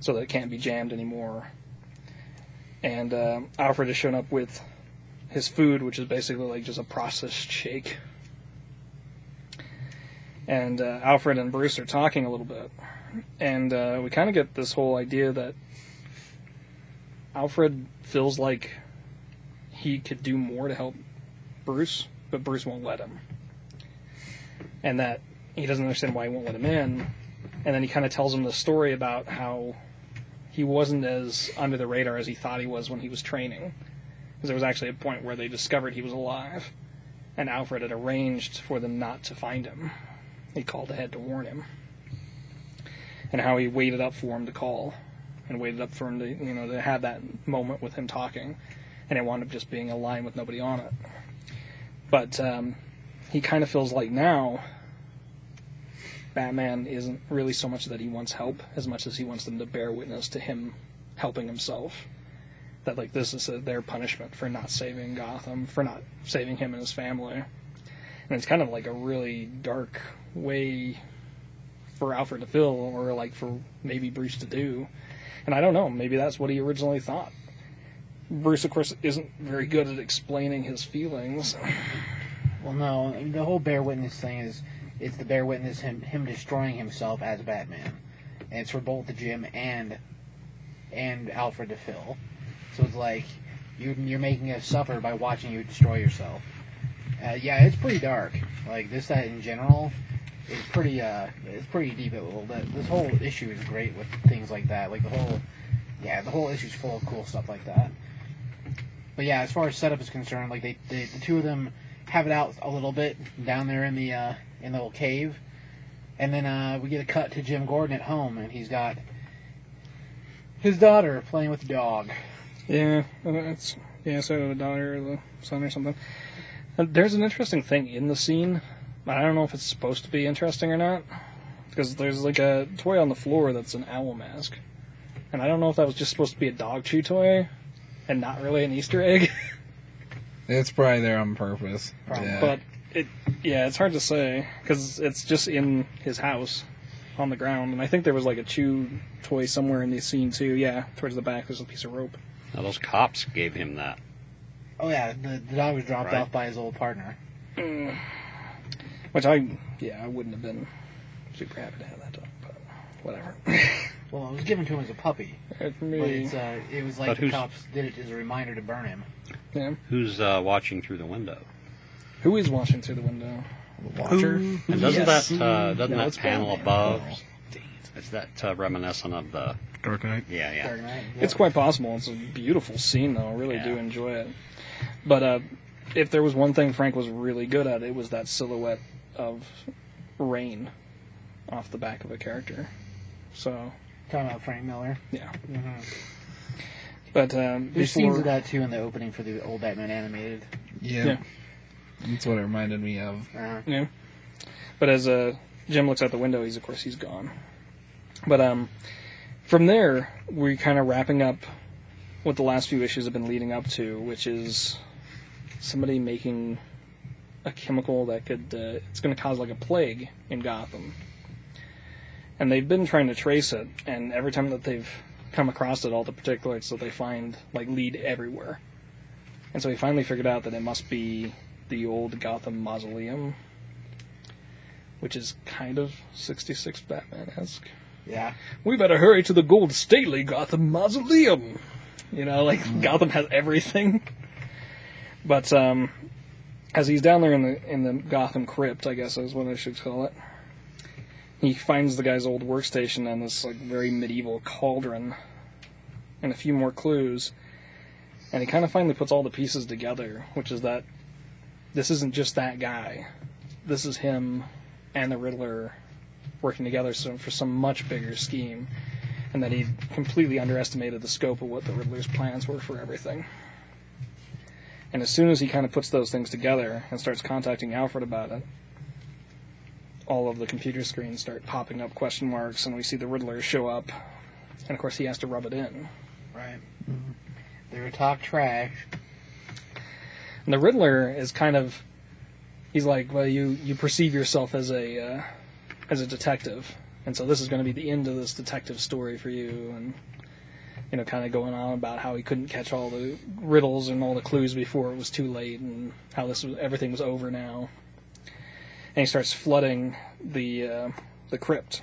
A: so that it can't be jammed anymore. And um Alfred has shown up with his food, which is basically like just a processed shake. And uh, Alfred and Bruce are talking a little bit, and uh, we kind of get this whole idea that Alfred feels like he could do more to help Bruce, but Bruce won't let him. And that he doesn't understand why he won't let him in. And then he kind of tells him the story about how he wasn't as under the radar as he thought he was when he was training. Because there was actually a point where they discovered he was alive, and Alfred had arranged for them not to find him. He called ahead to warn him. And how he waited up for him to call, and waited up for him to, you know, to have that moment with him talking, and it wound up just being a line with nobody on it. But um, he kind of feels like now Batman isn't really so much that he wants help as much as he wants them to bear witness to him helping himself. That like this is uh their punishment for not saving Gotham, for not saving him and his family. And it's kind of like a really dark way for Alfred to feel, or like for maybe Bruce to do. And I don't know, maybe that's what he originally thought. Bruce, of course, isn't very good at explaining his feelings.
D: Well, no, the whole bear witness thing is it's the bear witness him him destroying himself as Batman, and it's for both the Jim and and Alfred to fill. So it's like you you're making us suffer by watching you destroy yourself. Uh, yeah, it's pretty dark. Like this, that in general, is pretty uh, it's pretty deep. Well, that this whole issue is great with things like that. Like the whole, yeah, the whole issue's full of cool stuff like that. But yeah, as far as setup is concerned, like they, they the two of them have it out a little bit down there in the uh, in the little cave, and then uh, we get a cut to Jim Gordon at home, and he's got his daughter playing with the dog.
A: Yeah, it's yeah. So the daughter or the son or something. Uh, There's an interesting thing in the scene. I don't know if it's supposed to be interesting or not, because there's like a toy on the floor that's an owl mask, and I don't know if that was just supposed to be a dog chew toy, and not really an Easter egg.
F: It's probably there on purpose.
D: Probably.
F: Yeah.
A: But it, yeah, it's hard to say because it's just in his house on the ground, and I think there was like a chew toy somewhere in the scene too. Yeah, towards the back, there's a piece of rope.
E: Now, those cops gave him that.
D: Oh yeah, the, the dog was dropped
E: Right.
D: off by his old partner.
A: Which I, yeah, I wouldn't have been super happy to have that dog, but whatever.
D: Well, it was given to him as a puppy,
A: It
D: but it's uh, it was like
E: But
D: the cops did it as a reminder to burn him.
A: yeah.
E: Who's uh, watching through the window?
A: Who is watching through the window?
F: The Watcher.
E: And doesn't
A: Yes.
E: that uh, doesn't
A: No,
E: that
A: it's
E: panel
A: Batman.
E: above? Is that uh, reminiscent of the?
C: Dark Knight.
E: Yeah, yeah.
D: Dark Knight,
A: It's quite possible. It's a beautiful scene, though. I really do
E: Yeah.
A: enjoy it. But uh, if there was one thing Frank was really good at, it was that silhouette of rain off the back of a character. So,
D: talking about Frank Miller.
A: yeah.
D: Mm-hmm.
A: But um,
D: There's scenes
A: before-
D: of that too in the opening for the old Batman animated.
F: Yeah.
A: Yeah.
F: That's what it reminded me of.
D: Uh,
A: Yeah. But as uh, Jim looks out the window, he's of course he's gone. But um, from there, we're kind of wrapping up what the last few issues have been leading up to, which is somebody making a chemical that could uh, it's going to cause like a plague in Gotham. And they've been trying to trace it, and every time that they've come across it, all the particulates that they find like lead everywhere. And so he finally figured out that it must be the old Gotham mausoleum, which is kind of 66 Batman esque.
D: yeah.
A: We better hurry to the gold stately Gotham mausoleum. You know, like Gotham has everything. But um, as he's down there in the in the Gotham crypt, I guess is what I should call it. He finds the guy's old workstation and this like very medieval cauldron, and a few more clues. And he kind of finally puts all the pieces together, which is that this isn't just that guy. This is him and the Riddler working together for some much bigger scheme, and that he completely underestimated the scope of what the Riddler's plans were for everything. And as soon as he kind of puts those things together and starts contacting Alfred about it, all of the computer screens start popping up question marks, and we see the Riddler show up, and of course he has to rub it in.
D: Right. They were talk trash.
A: And the Riddler is kind of he's like, well, you you perceive yourself as a uh, as a detective, and so this is going to be the end of this detective story for you, and you know, kind of going on about how he couldn't catch all the riddles and all the clues before it was too late, and how this was everything was over now. And he starts flooding the uh, the crypt,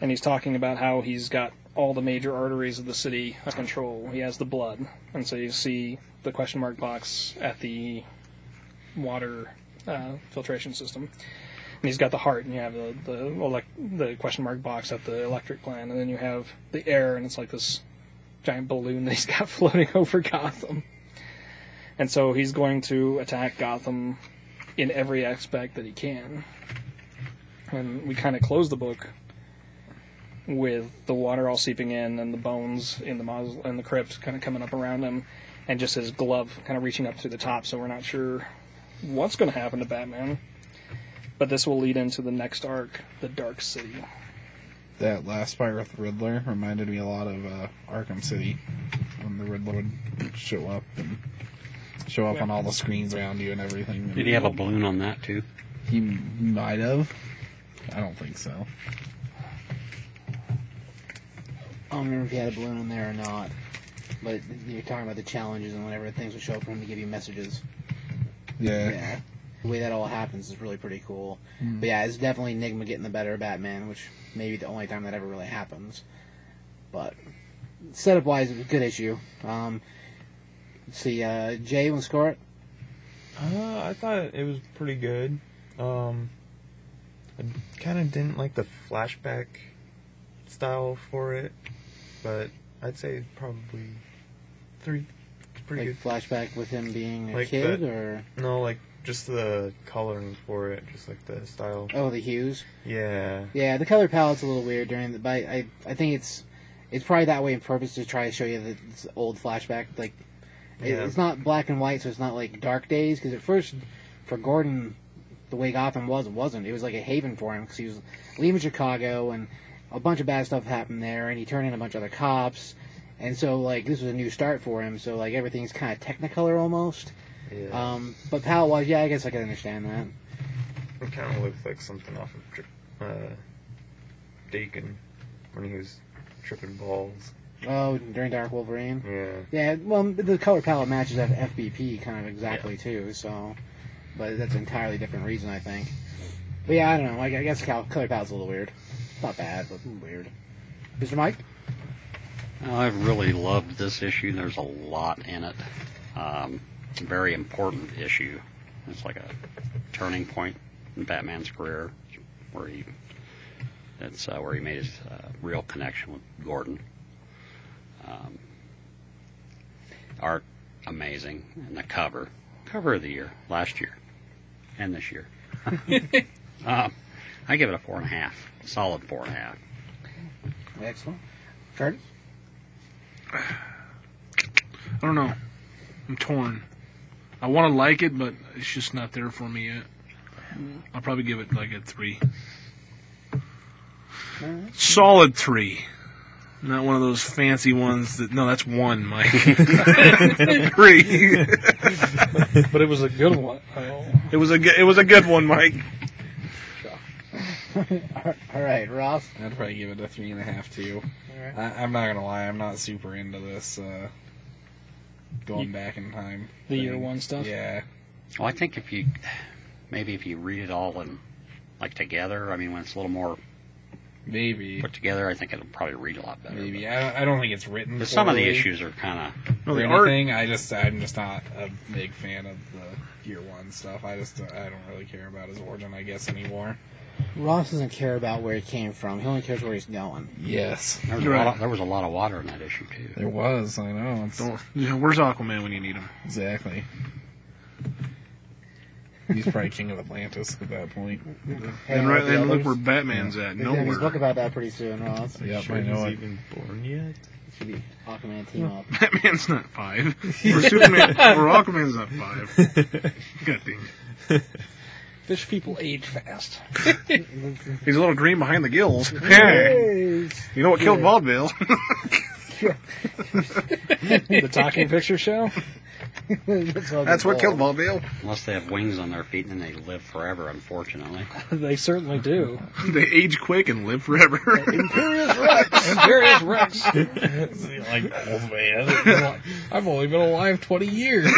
A: and he's talking about how he's got all the major arteries of the city under control. He has the blood, and so you see the question mark box at the water uh, filtration system. And he's got the heart, and you have the the, elec- the question mark box at the electric plant, and then you have the air, and it's like this giant balloon that he's got floating over Gotham. And so he's going to attack Gotham in every aspect that he can. And we kind of close the book with the water all seeping in and the bones in the maus- in the crypt kind of coming up around him, and just his glove kind of reaching up through the top. So we're not sure what's going to happen to Batman. But this will lead into the next arc, the Dark City.
F: That last fight with the Riddler reminded me a lot of uh, Arkham City when the Riddler would show up and show up
A: Yeah.
F: on all the screens around you and everything.
E: Did he have a balloon on that too?
F: He might have. I don't think so.
D: I don't remember if he had a balloon in there or not. But you're talking about the challenges and whenever things will show up for him to give you messages.
F: Yeah.
D: Yeah. The way that all happens is really pretty cool.
F: Mm.
D: But yeah, it's definitely Enigma getting the better of Batman, which may be the only time that ever really happens. But setup wise, it was a good issue. Um, let's see, uh, Jay, want to score it?
B: Uh, I thought it was pretty good. Um, I kind of didn't like the flashback style for it, but I'd say probably three. It's pretty
D: Like flashback with him being a
B: Like
D: kid,
B: the-
D: or.
B: No, like just the coloring for it, just like the style.
D: oh, the hues.
B: Yeah.
D: Yeah, the color palette's a little weird during the. But I, I think it's, it's probably that way on purpose to try to show you that it's old flashback. Like, it,
B: Yeah.
D: it's not black and white, so it's not like dark days. Because at first, for Gordon, the way Gotham was, it wasn't. It was like a haven for him because he was leaving Chicago and a bunch of bad stuff happened there, and he turned in a bunch of other cops. And so, like, this was a new start for him. So, like, everything's kind of Technicolor almost.
B: Yeah.
D: Um, but palette wise, yeah, I guess I can understand that.
B: it kind of looks like something off of Tri- uh, Daken when he was tripping balls.
D: Oh, during Dark Wolverine.
B: Yeah.
D: Yeah, well, the color palette matches F- FBP kind of exactly too. So, but that's an entirely different reason, I think. But yeah, I don't know. I, I guess color palette's a little weird. Not bad, but weird. Mr. Mike,
E: I've really loved this issue. There's a lot in it. Um, very important issue. It's like a turning point in Batman's career, where he that's uh, where he made his uh, real connection with Gordon. Um, art amazing, and the cover cover of the year last year and this year. um, I give it a four and a half, solid four and a half.
D: excellent. Curtis,
C: I don't know. I'm torn. I want to like it, but it's just not there for me yet. I'll probably give it like a three. Solid three. Not one of those fancy ones that. No, that's one, Mike. three.
A: But it was a good one. Oh.
C: It was a good, it was a good one, Mike.
D: all right, Ross.
F: I'd probably give it a three and a half too.
D: Alright.
F: I, I'm not gonna lie, I'm not super into this uh, going
A: You-
F: back in time.
A: The year one stuff?
F: Yeah,
E: Well, I think if you maybe if you read it all in like together, I mean, when it's a little more
F: maybe,
E: put together, I think it'll probably read a lot better.
F: maybe. I, I don't think it's written.
E: But some of the issues are kind of
C: No, the art.
F: anything. I just, I'm just not a big fan of the year one stuff. I just, I don't really care about his origin, I guess anymore.
D: Ross doesn't care about where he came from. He only cares where he's going.
F: Yes,
E: there was, a lot of, there was a lot of water in that issue too.
F: there was. I know. It's,
C: Don't- yeah, where's Aquaman when you need him?
F: Exactly. He's probably king of Atlantis at that point.
C: And right, and look where Batman's at.
D: There's gonna be a book
C: Nowhere.
D: about that pretty soon, Ross.
F: Yep,
B: sure
F: I know
B: he's
F: it.
B: even born yet.
D: Should be Aquaman team up.
C: Batman's not five. Or Superman. Or Aquaman's not five. God dang it.
A: Fish people age fast.
C: He's a little green behind the gills. you know what killed vaudeville?
A: the talking picture show.
D: That's what,
G: That's what killed
D: called.
G: Mobile.
E: Unless they have wings on their feet and then they live forever, unfortunately.
A: they certainly do.
C: They age quick and live forever.
D: Imperius Rex.
A: Imperius Rex.
F: like old man. I've only been alive twenty years.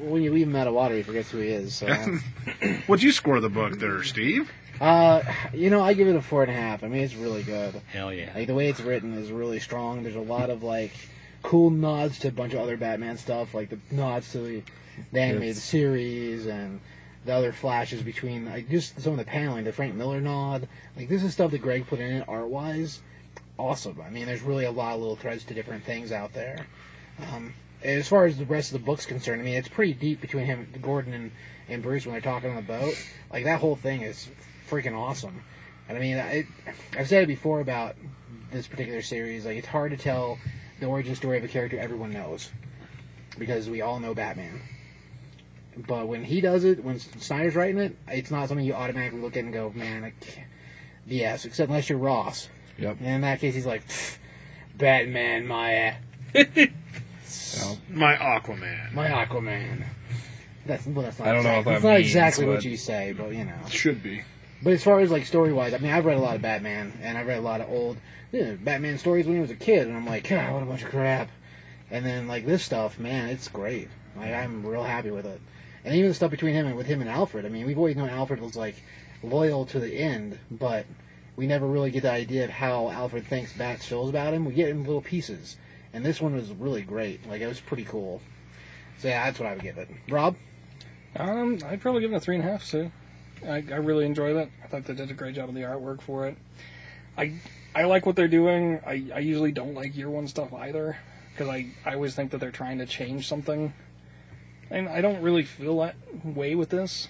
D: When you leave him out of water, he forgets who he is. So,
C: What'd you score the book there, Steve?
D: uh, you know, I give it a four and a half. I mean, it's really good.
E: Hell yeah.
D: Like the way it's written is really strong. There's a lot of like cool nods to a bunch of other Batman stuff, like the nods to the, the animated
F: Yes.
D: series and the other flashes between like just some of the paneling, the Frank Miller nod. Like this is stuff that Greg put in it art wise. Awesome. I mean, there's really a lot of little threads to different things out there. Um, as far as the rest of the book's concerned, I mean, it's pretty deep between him, Gordon, and, and Bruce when they're talking on the boat. Like that whole thing is freaking awesome. And I mean, I, I've said it before about this particular series. Like, it's hard to tell the origin story of a character everyone knows because we all know Batman. But when he does it, when Snyder's writing it, it's not something you automatically look at and go, "Man, I can't. BS." Except unless you're Ross.
F: Yep.
D: And in that case, he's like, "Batman, my
C: My Aquaman.
D: my Aquaman." That's well, that's not.
F: I don't know
D: exact-
F: what that
D: That's not
F: means,
D: exactly what you say, but you know.
C: It should be.
D: But as far as like story wise, I mean, I've read a lot of Batman, and I've read a lot of old you know, Batman stories when I was a kid, and I'm like, God, what a bunch of crap. And then like this stuff, man, it's great. Like I'm real happy with it. And even the stuff between him and with him and Alfred. I mean, we've always known Alfred was like loyal to the end, but we never really get the idea of how Alfred thinks Bats feels about him. We get it in little pieces, and this one was really great. Like it was pretty cool. So yeah, that's what I would give it. Rob,
A: Um, I'd probably give it a three and a half too. I, I really enjoyed it. I thought they did a great job of the artwork for it. I I like what they're doing. I, I usually don't like year one stuff either because I, I always think that they're trying to change something, and I don't really feel that way with this.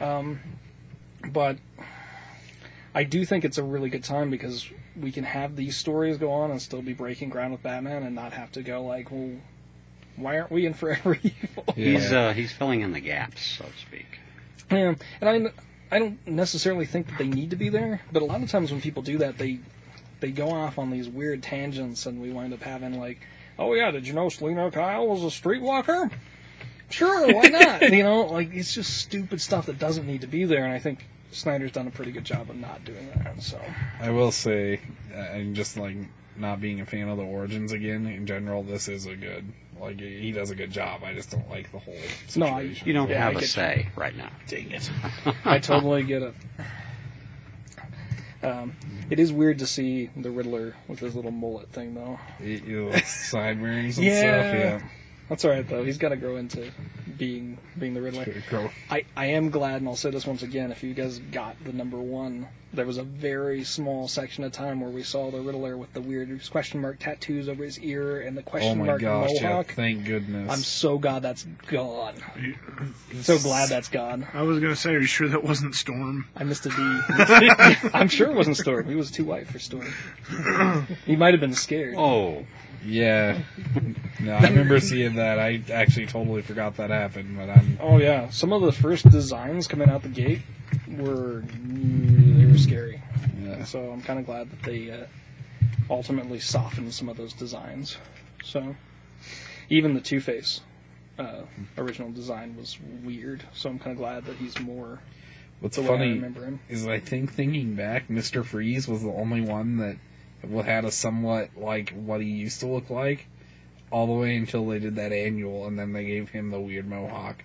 A: Um, but I do think it's a really good time because we can have these stories go on and still be breaking ground with Batman and not have to go like, well, why aren't we in Forever Evil?
E: He's uh, he's filling in the gaps, so to speak.
A: Yeah, and I, I don't necessarily think that they need to be there, but a lot of times when people do that, they they go off on these weird tangents, and we wind up having like, oh yeah, did you know Selina Kyle was a streetwalker? Sure, why not? you know, like it's just stupid stuff that doesn't need to be there, and I think Snyder's done a pretty good job of not doing that. So
F: I will say, uh, and just like not being a fan of the origins again in general, this is a good. Like he does a good job. I just don't like the whole
A: No, I-
E: You don't
A: Yeah,
E: have a
A: get you.
E: say right now.
A: dang it, I totally get it. Um, it is weird to see the Riddler with his little mullet thing, though.
F: You- you know, sideburns and
A: Yeah.
F: stuff.
A: That's all right though. He's got to grow into being being the Riddler.
F: Yeah, Grow-
A: I, I am glad, and I'll say this once again. If you guys got the number one, there was a very small section of time where we saw the Riddler with the weird question mark tattoos over his ear and the
F: Oh
A: question
F: my
A: mark
F: gosh! Yeah,
A: mohawk.
F: thank goodness.
A: I'm so glad that's gone. So glad that's gone.
C: I was gonna say, are you sure that wasn't Storm?
A: I missed a D. I'm sure it wasn't Storm. He was too white for Storm. He might have been scared.
E: Oh,
F: Yeah. No, I remember seeing that. I actually totally forgot that happened, but I'm.
A: Oh yeah, some of the first designs coming out the gate were they were scary.
F: Yeah.
A: So I'm kind of glad that they uh, ultimately softened some of those designs. So even the Two Face uh, original design was weird. So I'm kind of glad that he's more
F: What's
A: I
F: funny
A: him.
F: is I think thinking back, Mister Freeze was the only one that had a somewhat like what he used to look like, all the way until they did that annual, and then they gave him the weird mohawk.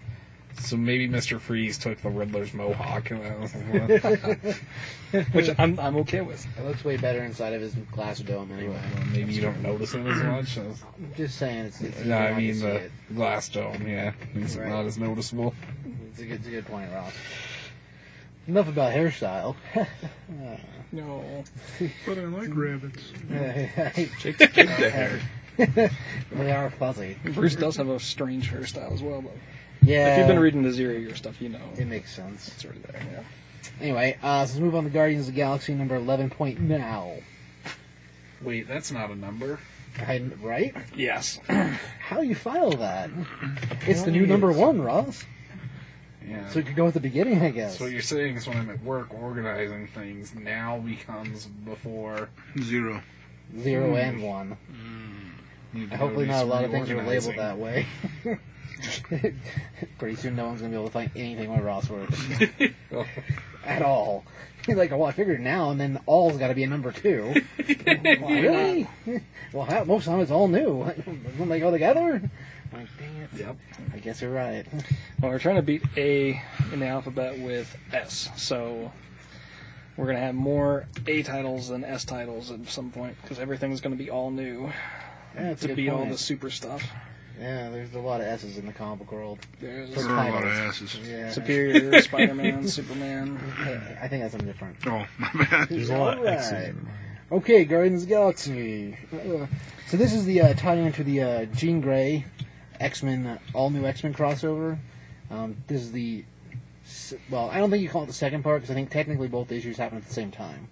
F: So maybe Mister Freeze took the Riddler's mohawk, and that was well,
A: which I'm I'm okay with.
D: it looks way better inside of his glass dome anyway.
F: maybe you don't notice it as much. As,
D: I'm just saying, it's, it's
F: no, I mean the glass dome. Yeah, it's
D: Right.
F: not as noticeable.
D: It's a good, it's a good point, Rob. Enough about hairstyle.
A: Uh, No,
C: But I like rabbits.
A: Jake, Jake the hair.
D: they are fuzzy.
A: Bruce does have a strange hairstyle as well, though.
D: Yeah.
A: If you've been reading the Zero Year stuff, you know
D: it makes sense.
A: it's already there. Yeah.
D: Anyway, uh, so let's move on to Guardians of the Galaxy number 11 point now.
F: Wait, that's not a number.
D: I, right?
A: Yes.
D: How you file that? It's the new number one, Ross.
F: Yeah.
D: So it could go with the beginning, I guess.
F: So what you're saying is when I'm at work organizing things, now becomes before.
C: Zero.
D: Zero hmm. and one. Hmm. Hopefully, not a lot of things are labeled that way. Pretty soon, no one's gonna be able to find anything where Ross works at all. He's like, well, I figured now, and then all's got to be a number two. well, really? well, how, most of the time it's all new. Don't they go together? I'm like, dang it.
F: Yep.
D: I guess you're right.
A: Well, we're trying to beat A in the alphabet with S, so we're gonna have more A titles than S titles at some point because everything's gonna be all new
D: Yeah, that's a
A: to
D: be
A: beat all the super stuff.
D: Yeah, there's a lot of S's in the comic book world.
A: There's
C: There are a lot of
D: S's.
C: asses.
D: Yeah.
A: Superior, Spider-Man, Superman.
D: I think that's something different.
C: Oh, my bad.
B: There's a lot of
D: Alright.
B: X's in.
D: Okay, Guardians of the Galaxy. Uh, so this is the uh, tie into the uh, Jean Grey X Men, all new X Men crossover. Um, this is the well, I don't think you call it the second part because I think technically both issues happen at the same time.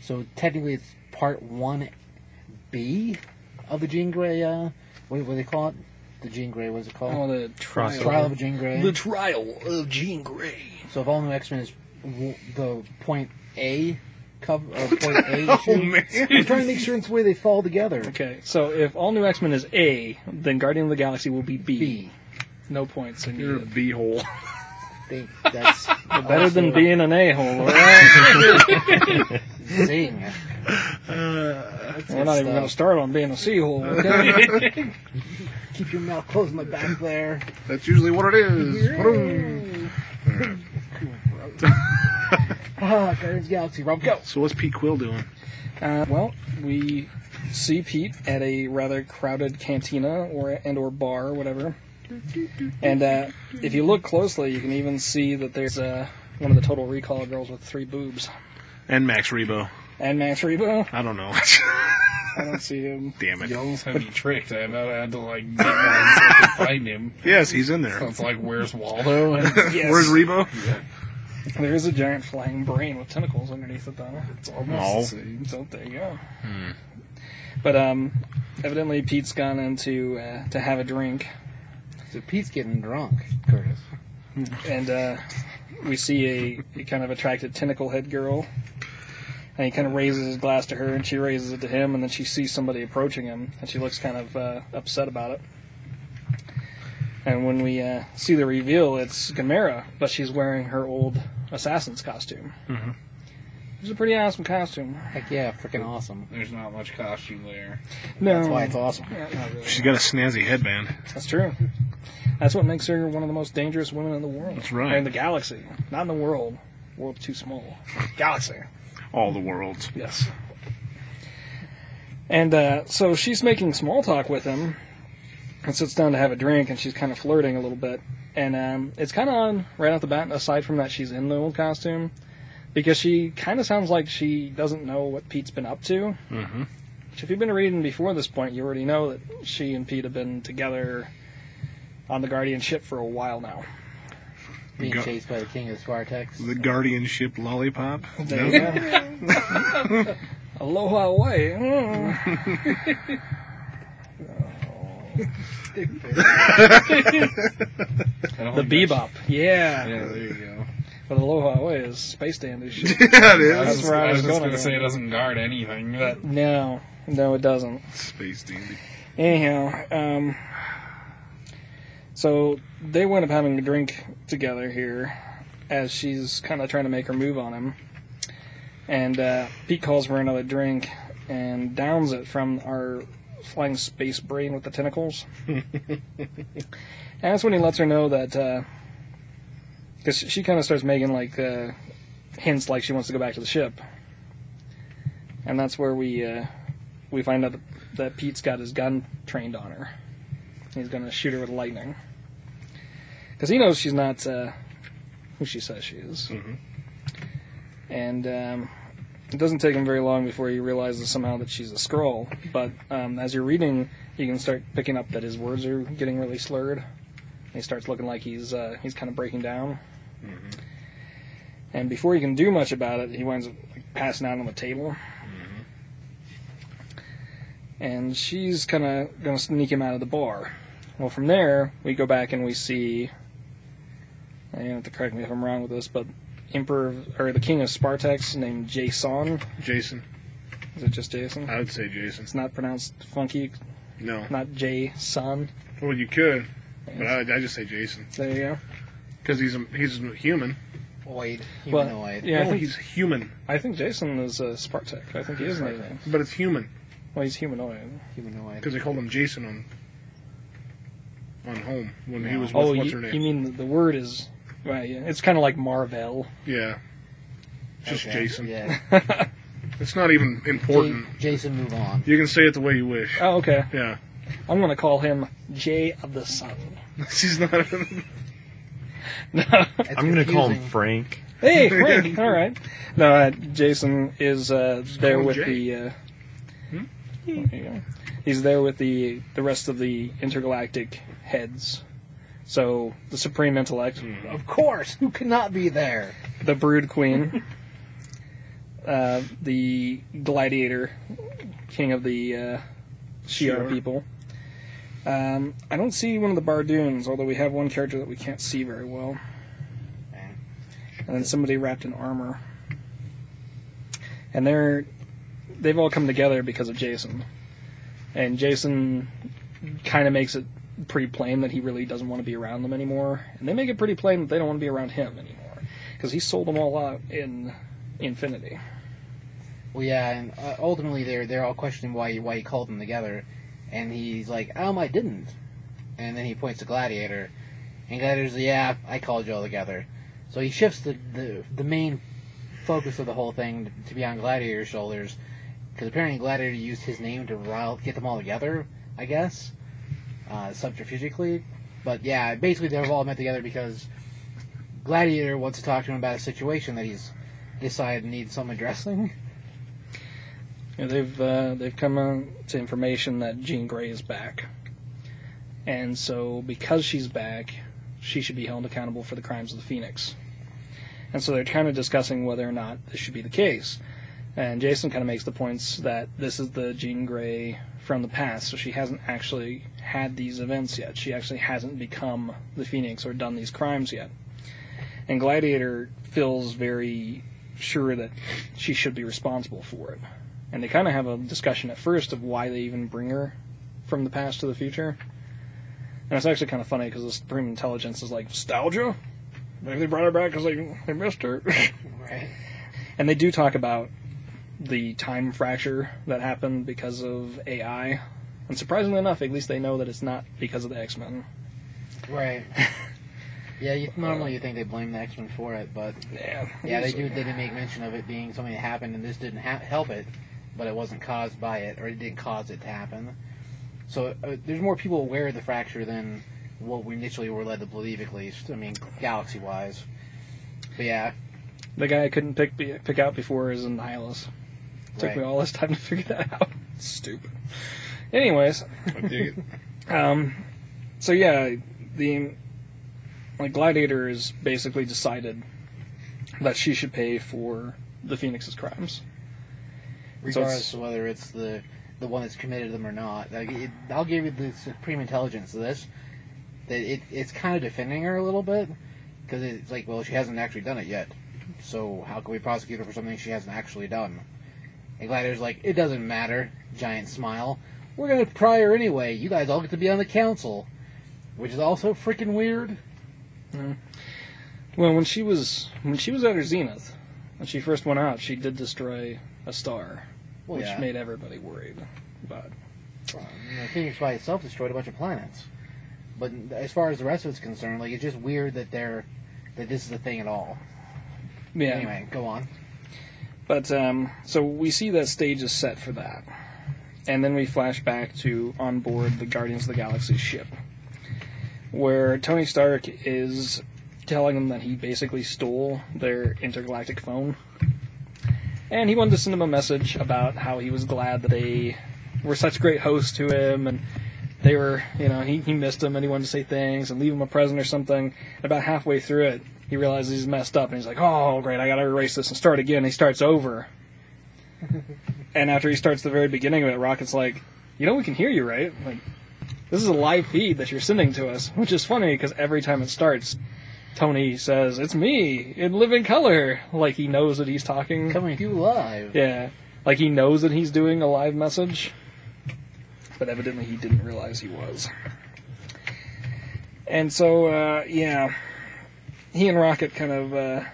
D: So technically, it's part one B of the Jean Grey. Uh, what, what do they call it? The Jean Grey. What is it called?
A: Oh, the trial.
D: Trial of Jean Grey.
A: The trial of Jean Grey.
D: So if all new X Men is w- the point A cover or uh, point A oh, issue,
C: man.
D: I'm trying to make sure it's the way they fall together.
A: Okay, so if all new X-Men is A, then Guardian of the Galaxy will be B.
D: B.
A: No points. in
C: You're a
A: needed.
C: b-hole.
D: Think that's
A: Better than
D: also-
A: being an a-hole. all right?
D: Zing.
A: Uh, We're not even going to start on being a seahole. Okay?
D: Keep your mouth closed, my back there.
C: That's usually what it is.
D: Ah, Guardians of the Galaxy, Rob, go.
C: So what's Pete Quill doing?
A: Uh, well, we see Pete at a rather crowded cantina or and or bar, or whatever. And uh, if you look closely, you can even see that there's uh, one of the Total Recall girls with three boobs.
C: And Max Rebo.
A: And Max Rebo.
C: I don't know.
A: I don't see him.
C: Damn it.
F: You almost had me tricked. I about had to like get one so I could find him.
C: Yes, he's in
F: So
C: there.
F: it's like, where's Waldo? And
A: Yes.
C: Where's Rebo?
A: There is a giant flying brain with tentacles underneath it, though.
F: it's almost
C: No.
F: the same.
A: So there you go. But um, evidently Pete's gone in to uh, to have a drink,
D: So Pete's getting drunk, Curtis.
A: and uh, we see a, a kind of attracted tentacle head girl. And he kind of raises his glass to her, and she raises it to him, and then she sees somebody approaching him, and she looks kind of uh, upset about it. And when we uh, see the reveal, it's Gamora, but she's wearing her old assassin's costume.
C: Mhm.
A: It's a pretty awesome costume.
D: Heck yeah, freaking awesome.
F: There's not much costume there.
A: No,
D: That's why it's awesome.
A: Yeah, really.
C: She's got a snazzy headband.
A: That's true. That's what makes her one of the most dangerous women in the world.
C: That's right.
A: Or in the galaxy. Not in the world. World's too small. Galaxy.
C: All the worlds.
A: Yes. And uh, so she's making small talk with him and sits down to have a drink, and she's kind of flirting a little bit. And um, it's kind of on right off the bat, aside from that she's in the old costume, because she kind of sounds like she doesn't know what Pete's been up to.
C: Mm-hmm.
A: Which if you've been reading before this point, you already know that she and Pete have been together on the Guardian ship for a while now.
D: Being
C: Go-
D: chased by the king of Spartax.
C: The guardianship lollipop.
A: There you go. Aloha
F: Oe.
A: The bebop. Yeah.
F: Yeah, there you go.
A: But Aloha Oe is space dandy shit.
C: yeah, it
F: I was,
A: where I was
F: just
A: going
F: gonna say it doesn't guard anything, but
A: No. No, it doesn't.
C: Space dandy.
A: Anyhow, um, so they wind up having a drink together here as she's kind of trying to make her move on him. And uh, Pete calls for another drink and downs it from our flying space brain with the tentacles. and that's when he lets her know that. Because she kind of starts making like uh, hints like she wants to go back to the ship. And that's where we uh, we find out that, Pete's got his gun trained on her. He's going to shoot her with lightning. Because he knows she's not uh, who she says she is.
C: Mhm.
A: And um, it doesn't take him very long before he realizes somehow that she's a Skrull. But um, as you're reading, you can start picking up that his words are getting really slurred. He starts looking like he's uh, he's kind of breaking down. And before he can do much about it, he winds up like, passing out on the table and she's kind of going to sneak him out of the bar. Well, from there, we go back and we see. And you have to correct me if I'm wrong with this, but Emperor of- or the King of Spartax named Jason.
C: Jason.
A: Is it just Jason?
C: I would say Jason.
A: It's not pronounced funky.
C: No.
A: not Jason.
C: Well, you could, but I, I just say Jason
A: There you go.
C: because he's a, he's a human.
D: Oid.
A: Well,
D: Humanoid.
A: yeah, I
C: no,
A: think,
C: he's human,
A: I think Jason is a Spartak. I think he is an alien.
C: but it's human
A: Well, he's humanoid.
D: Humanoid.
C: because they called him Jason on on home when he was with
A: Oh,
C: what's
A: you,
C: her name.
A: you mean the, the word is? Right. Yeah. It's kind of like Marvel.
C: yeah, just
D: Okay,
C: Jason.
D: Yeah.
C: It's not even important.
D: J- Jason, move on.
C: You can say it the way you wish.
A: oh, okay.
C: Yeah,
A: I'm gonna call him Jay of the Sun.
C: he's not.
A: No.
D: It's
B: I'm gonna call him
D: confusing.
B: Frank.
A: hey, Frank. All right. No, uh, Jason is uh, there
C: call him
A: with
C: Jay.
A: the. Uh,
C: Hmm?
A: there you go. He's there with the the rest of the intergalactic heads. So the supreme intellect,
C: Hmm.
D: Of course. Who cannot be there?
A: the Brood Queen, uh, the Gladiator, king of the uh, Shi'ar
C: Shi'ar.
A: people. Um, I don't see one of the Badoons, although we have one character that we can't see very well. And then somebody wrapped in armor. And they're they've all come together because of Jason. And Jason kind of makes it pretty plain that he really doesn't want to be around them anymore. And they make it pretty plain that they don't want to be around him anymore because he sold them all out in Infinity.
D: Well, yeah, and uh, ultimately they're they're all questioning why why he called them together, and he's like, um, I didn't. And then he points to Gladiator, and Gladiator's like, yeah, I called you all together. So he shifts the the, the main focus of the whole thing to be on Gladiator's shoulders, because apparently Gladiator used his name to rile, get them all together, I guess, uh, subterfugically. But yeah, basically they've all met together because Gladiator wants to talk to him about a situation that he's decided needs some addressing.
A: Yeah, they've uh, they've come to information that Jean Grey is back, and so because she's back, she should be held accountable for the crimes of the Phoenix. And so they're kind of discussing whether or not this should be the case. And Jason kind of makes the points that this is the Jean Grey from the past, so she hasn't actually had these events yet. She actually hasn't become the Phoenix or done these crimes yet. And Gladiator feels very sure that she should be responsible for it and they kind of have a discussion at first of why they even bring her from the past to the future. And it's actually kind of funny because the Supreme Intelligence is like nostalgia. Maybe they brought her back because they they missed her.
D: Right.
A: and they do talk about the time fracture that happened because of AI. And surprisingly enough, at least they know that it's not because of the X Men.
D: Right. Yeah, you, normally you think they blame the X Men for it, but
A: Yeah,
D: yeah, they do. They didn't make mention of it being something that happened, and this didn't ha- help it, but it wasn't caused by it, or it didn't cause it to happen. So uh, there's more people aware of the fracture than what we initially were led to believe, at least. I mean, galaxy-wise. But yeah,
A: The guy I couldn't pick pick out before is Annihilus. Took
D: Right.
A: me all this time to figure that out. Stupid. Anyways,
C: I dig it.
A: Um, so yeah, the like Gladiator is basically decided that she should pay for the Phoenix's crimes.
D: regardless of whether it's the the one that's committed them or not. Like, it, I'll give you the supreme intelligence of this. That it, it's kind of defending her a little bit because it's like, well, she hasn't actually done it yet. So how can we prosecute her for something she hasn't actually done? And Gladiator's like, it doesn't matter. Giant smile. We're gonna pry her anyway. You guys all get to be on the council, which is also freaking weird. Hmm.
A: Well, when she was when she was at her zenith, when she first went out, she did destroy a star,
D: Well,
A: which
D: yeah.
A: made everybody worried. But
D: Well, you know, Phoenix by itself destroyed a bunch of planets. But as far as the rest of it's concerned, like it's just weird that they're that this is a thing at all.
A: yeah,
D: Anyway, go on.
A: But um, so we see that stage is set for that, and then we flash back to on board the Guardians of the Galaxy ship, where Tony Stark is telling them that he basically stole their intergalactic phone, and he wanted to send them a message about how he was glad that they were such great hosts to him and. They were, you know, he, he missed them and he wanted to say things and leave him a present or something. About halfway through it, he realizes he's messed up and he's like, oh, great, I gotta erase this and start again. He starts over. and after he starts the very beginning of it, Rocket's like, you know, we can hear you, right? Like, this is a live feed that you're sending to us, which is funny because every time it starts, Tony says, it's me in living color. Like he knows that he's talking.
D: Coming to you live.
A: Yeah. Like he knows that he's doing a live message. but evidently he didn't realize he was. And so, uh, yeah, he and Rocket kind of. Uh,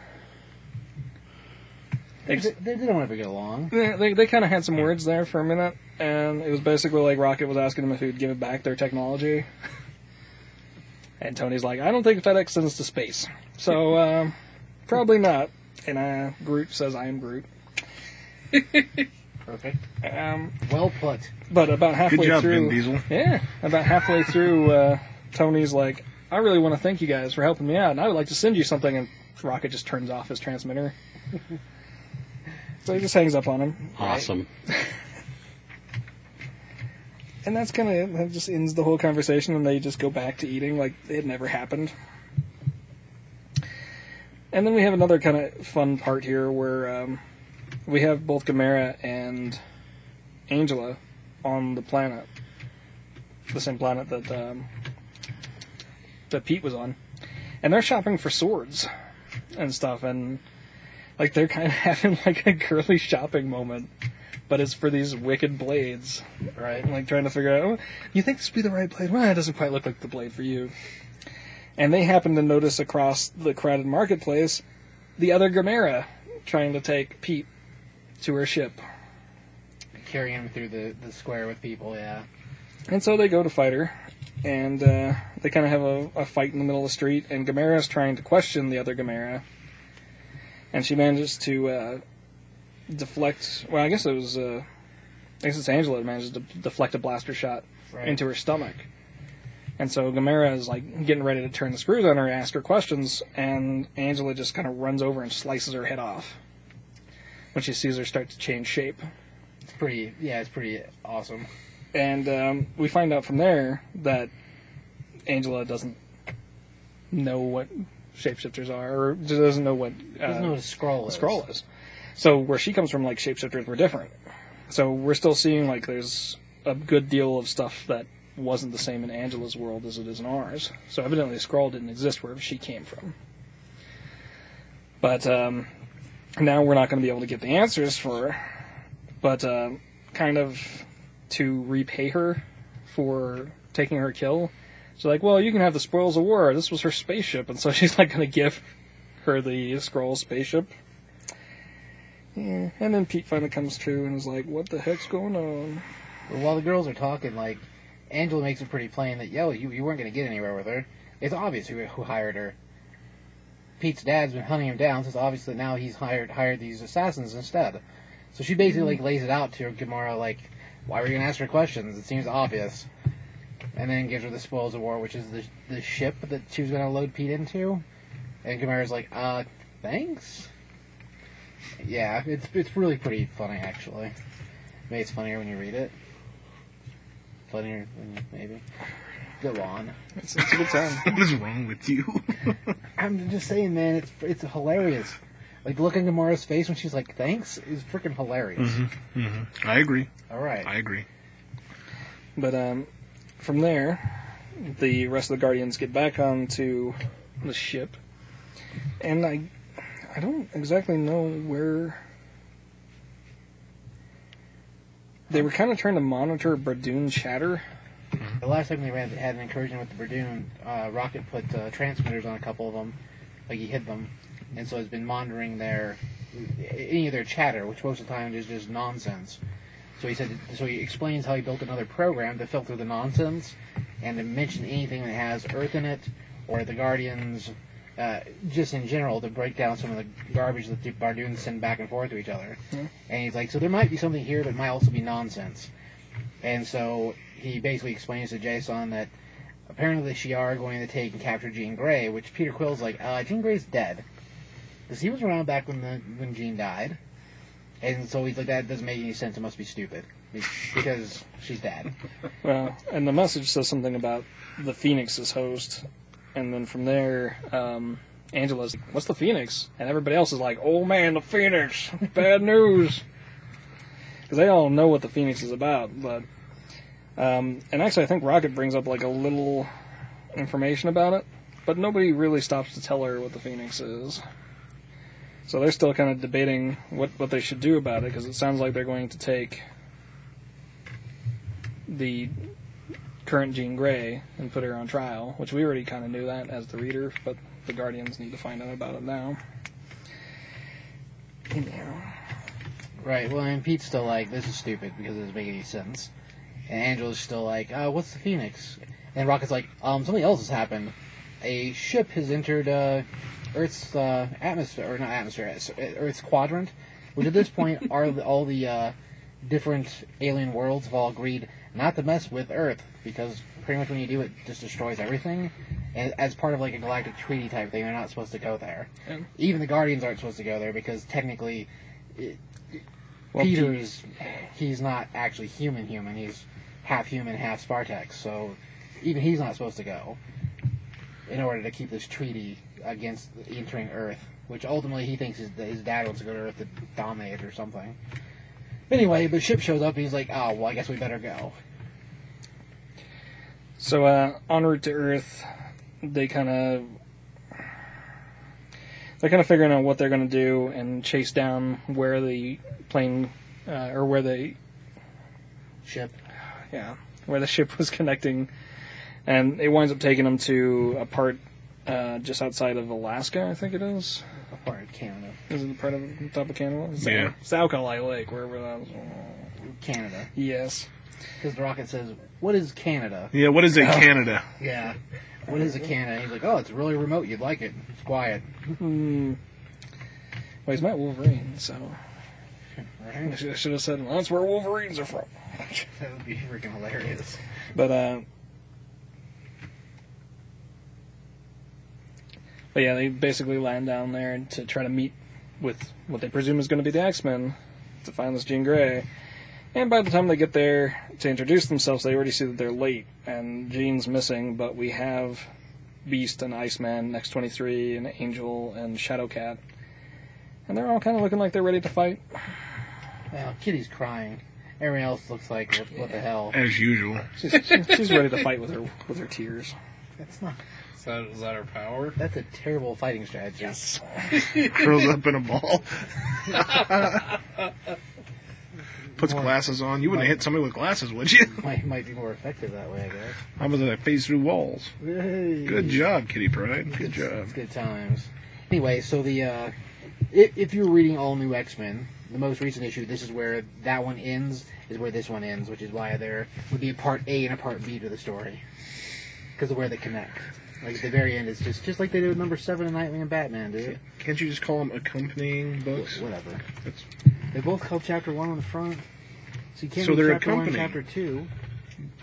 D: They, they, they don't ever get along.
A: Yeah, they, they kind of had some words there for a minute, and it was basically like Rocket was asking him if he would give it back their technology. And Tony's like, I don't think FedEx sends to space. So, um, probably not. And uh, Groot says, I am Groot.
D: Perfect.
A: Um,
D: Well put.
A: but about halfway
C: Good job,
A: through.
C: Vin Diesel.
A: Yeah, about halfway through, uh, Tony's like, I really want to thank you guys for helping me out, and I would like to send you something. And Rocket just turns off his transmitter. so he just hangs up on him.
E: Awesome.
A: And that's kind of it. That just ends the whole conversation, and they just go back to eating like it never happened. And then we have another kind of fun part here where um, we have both Gamora and Angela on the planet, the same planet that um, that Pete was on, and they're shopping for swords and stuff, and like they're kind of having like a girly shopping moment, but it's for these wicked blades
D: Right.
A: like trying to figure out, oh, you think this would be the right blade? Well, it doesn't quite look like the blade for you. And they happen to notice across the crowded marketplace the other Gamora trying to take Pete to her ship.
D: Carrying him through the, the square with people, yeah.
A: And so they go to fight her, and uh, they kind of have a, a fight in the middle of the street, and Gamora is trying to question the other Gamora. And she manages to uh, deflect, well, I guess it was, uh, I guess it's Angela that manages to deflect a blaster shot
D: Right.
A: into her stomach. And so Gamora is like getting ready to turn the screws on her, and ask her questions, and Angela just kind of runs over and slices her head off when she sees her start to change shape.
D: It's pretty, yeah, it's pretty awesome.
A: And um, we find out from there that Angela doesn't know what shapeshifters are, or just doesn't know what uh,
D: Doesn't know what a Skrull
A: a
D: is.
A: Skrull is. So where she comes from, like shapeshifters were different. So we're still seeing like there's a good deal of stuff that wasn't the same in Angela's world as it is in ours. So evidently, a Skrull didn't exist wherever she came from. But um, now we're not going to be able to get the answers for her. But uh, kind of to repay her for taking her kill, she's like, "Well, you can have the spoils of war. This was her spaceship," and so she's like going to give her the Skrull spaceship. Yeah, and then Pete finally comes to and is like, "What the heck's going on?"
D: But while the girls are talking, like, Angela makes it pretty plain that, yo, you, you weren't going to get anywhere with her. It's obvious who, who hired her. Pete's dad's been hunting him down, so it's obvious that now he's hired hired these assassins instead. So she basically mm-hmm. like lays it out to Gamora, like, why were you going to ask her questions? It seems obvious. And then gives her the spoils of war, which is the the ship that she was going to load Pete into. And Gamora's like, uh, thanks. Yeah, it's it's really pretty funny actually. Maybe it's funnier when you read it. Funnier, than maybe. Go on.
A: It's, it's a good time.
C: What is wrong with you?
D: I'm just saying, man, it's it's hilarious. Like look at Mara's face when she's like, "Thanks," is freaking hilarious.
C: I agree.
D: All right.
C: I agree.
A: But um, from there, the rest of the Guardians get back onto the ship, and I, I don't exactly know where. They were kind of trying to monitor Badoon chatter.
D: The last time they ran, had an incursion with the Badoon, uh, Rocket put uh, transmitters on a couple of them, like he hid them, and so has been monitoring their any of their chatter, which most of the time is just nonsense. So he said, so he explains how he built another program to filter the nonsense and to mention anything that has Earth in it or the Guardians, uh, just in general, to break down some of the garbage that the Badoons send back and forth to each other. And he's like, so there might be something here, but it might also be nonsense. And so he basically explains to Jason that apparently the Shi'ar are going to take and capture Jean Grey, which Peter Quill's like, uh, Jean Grey's dead. Because he was around back when the when Jean died. And so he's like, that doesn't make any sense. It must be stupid. Because she's dead.
A: Well, and the message says something about the Phoenix's host, and then from there, um, Angela's like, "What's the Phoenix?" And everybody else is like, "Oh man, the Phoenix! Bad news!" Because they all know what the Phoenix is about, but um, and actually, I think Rocket brings up like a little information about it, but nobody really stops to tell her what the Phoenix is. So they're still kind of debating what what they should do about it because it sounds like they're going to take the current Jean Grey and put her on trial, which we already kind of knew that as the reader, but the Guardians need to find out about it now. Anyhow.
D: Right. Well, and Pete's still like, this is stupid because it doesn't make any sense. And Angela's still like, uh, what's the Phoenix? And Rocket's like, um, something else has happened. A ship has entered uh, Earth's uh, atmosphere, or not atmosphere, Earth's quadrant, which at this point are the, all the uh, different alien worlds have all agreed not to mess with Earth because pretty much when you do it, just destroys everything. And as part of like a galactic treaty type thing, they're not supposed to go there.
A: Yeah.
D: Even the Guardians aren't supposed to go there because technically
A: Well,
D: Peter
A: Pete-
D: is he's not actually human human. He's half human, half Spartax. So even he's not supposed to go in order to keep this treaty against entering Earth, which ultimately he thinks his, his dad wants to go to Earth to dominate or something. Anyway, the ship shows up and he's like, "Oh, well, I guess we better go."
A: So, uh, en route to Earth, they kind of they're kind of figuring out what they're going to do and chase down where the plane uh, or where the
D: Ship.
A: yeah where the ship was connecting, and it winds up taking them to a part uh, just outside of Alaska, I think it is.
D: A part of Canada.
A: Is it the part of the top of Canada? It's
C: Yeah.
A: It's Alkali Lake, wherever that was.
D: Canada.
A: Yes.
D: Because the rocket says, "What is Canada?"
C: Yeah, what is it, Canada?
D: Yeah. What is a Canada? He's like, "Oh, it's really remote. You'd like it. It's quiet."
A: Hmm. Well, he's met Wolverine, so I
D: Right?
A: should, I should have said, well, that's where Wolverines are from.
D: That would be freaking hilarious.
A: But uh, but yeah, they basically land down there to try to meet with what they presume is going to be the X Men to find this Jean Grey. And by the time they get there to introduce themselves, they already see that they're late and Jean's missing. But we have Beast and Iceman, X twenty three, and Angel and Shadowcat, and they're all kind of looking like they're ready to fight.
D: Well, Kitty's crying. Everyone else looks like, what, what the hell?
C: As usual.
A: She's, she's ready to fight with her with her tears.
D: That's not.
F: Is that, is that her power?
D: That's a terrible fighting strategy.
C: Curls up in a ball. Puts glasses on. You wouldn't hit somebody with glasses, would you?
D: Might, might be more effective that way, I guess.
C: How about that phase through walls?
D: Good
C: Good job, Kitty Pryde. Good job.
D: It's good times. Anyway, so the uh, if, if you're reading all new X Men, the most recent issue, this is where that one ends, is where this one ends, which is why there would be a part A and a part B to the story because of where they connect. Like at the very end, it's just just like they did with number seven in Nightwing and Batman, dude.
C: Can't you just call them accompanying books?
D: Whatever.
C: That's-
D: They both called chapter one on the front, so you can't
C: So
D: do
C: they're
D: chapter one,
C: accompanying.
D: chapter two,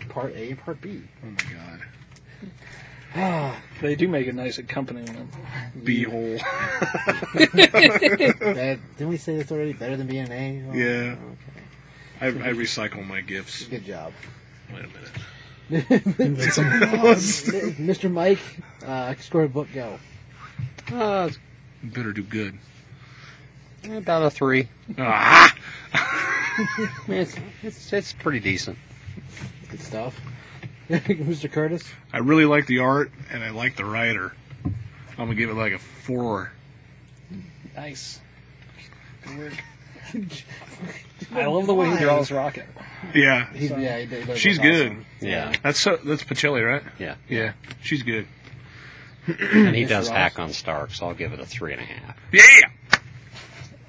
D: part A and part B.
C: Oh my god.
D: Ah,
A: They do make a nice accompanying them.
C: Beehole.
D: that, didn't we say this already? Better than being an A. Oh,
C: Yeah.
D: Okay.
C: I, I recycle my gifts.
D: Good job.
C: Wait a minute.
D: Mr. Mike, uh, score a book go.
E: Uh,
C: You better do good.
E: about a three.
C: Ah!
E: It's, it's, it's pretty decent.
D: Good stuff. Mr. Curtis?
C: I really like the art and I like the writer. I'm gonna give it like a four.
A: Nice. Good work. I love the way he draws Rocket.
C: Yeah,
D: He's, yeah, he does
C: She's
D: look
C: good.
D: awesome.
E: Yeah,
C: that's so, that's Pichelli, right?
E: yeah.
C: Yeah, she's good.
E: And he does
D: Ross?
E: hack on Stark, so I'll give it a three and a half.
C: Yeah,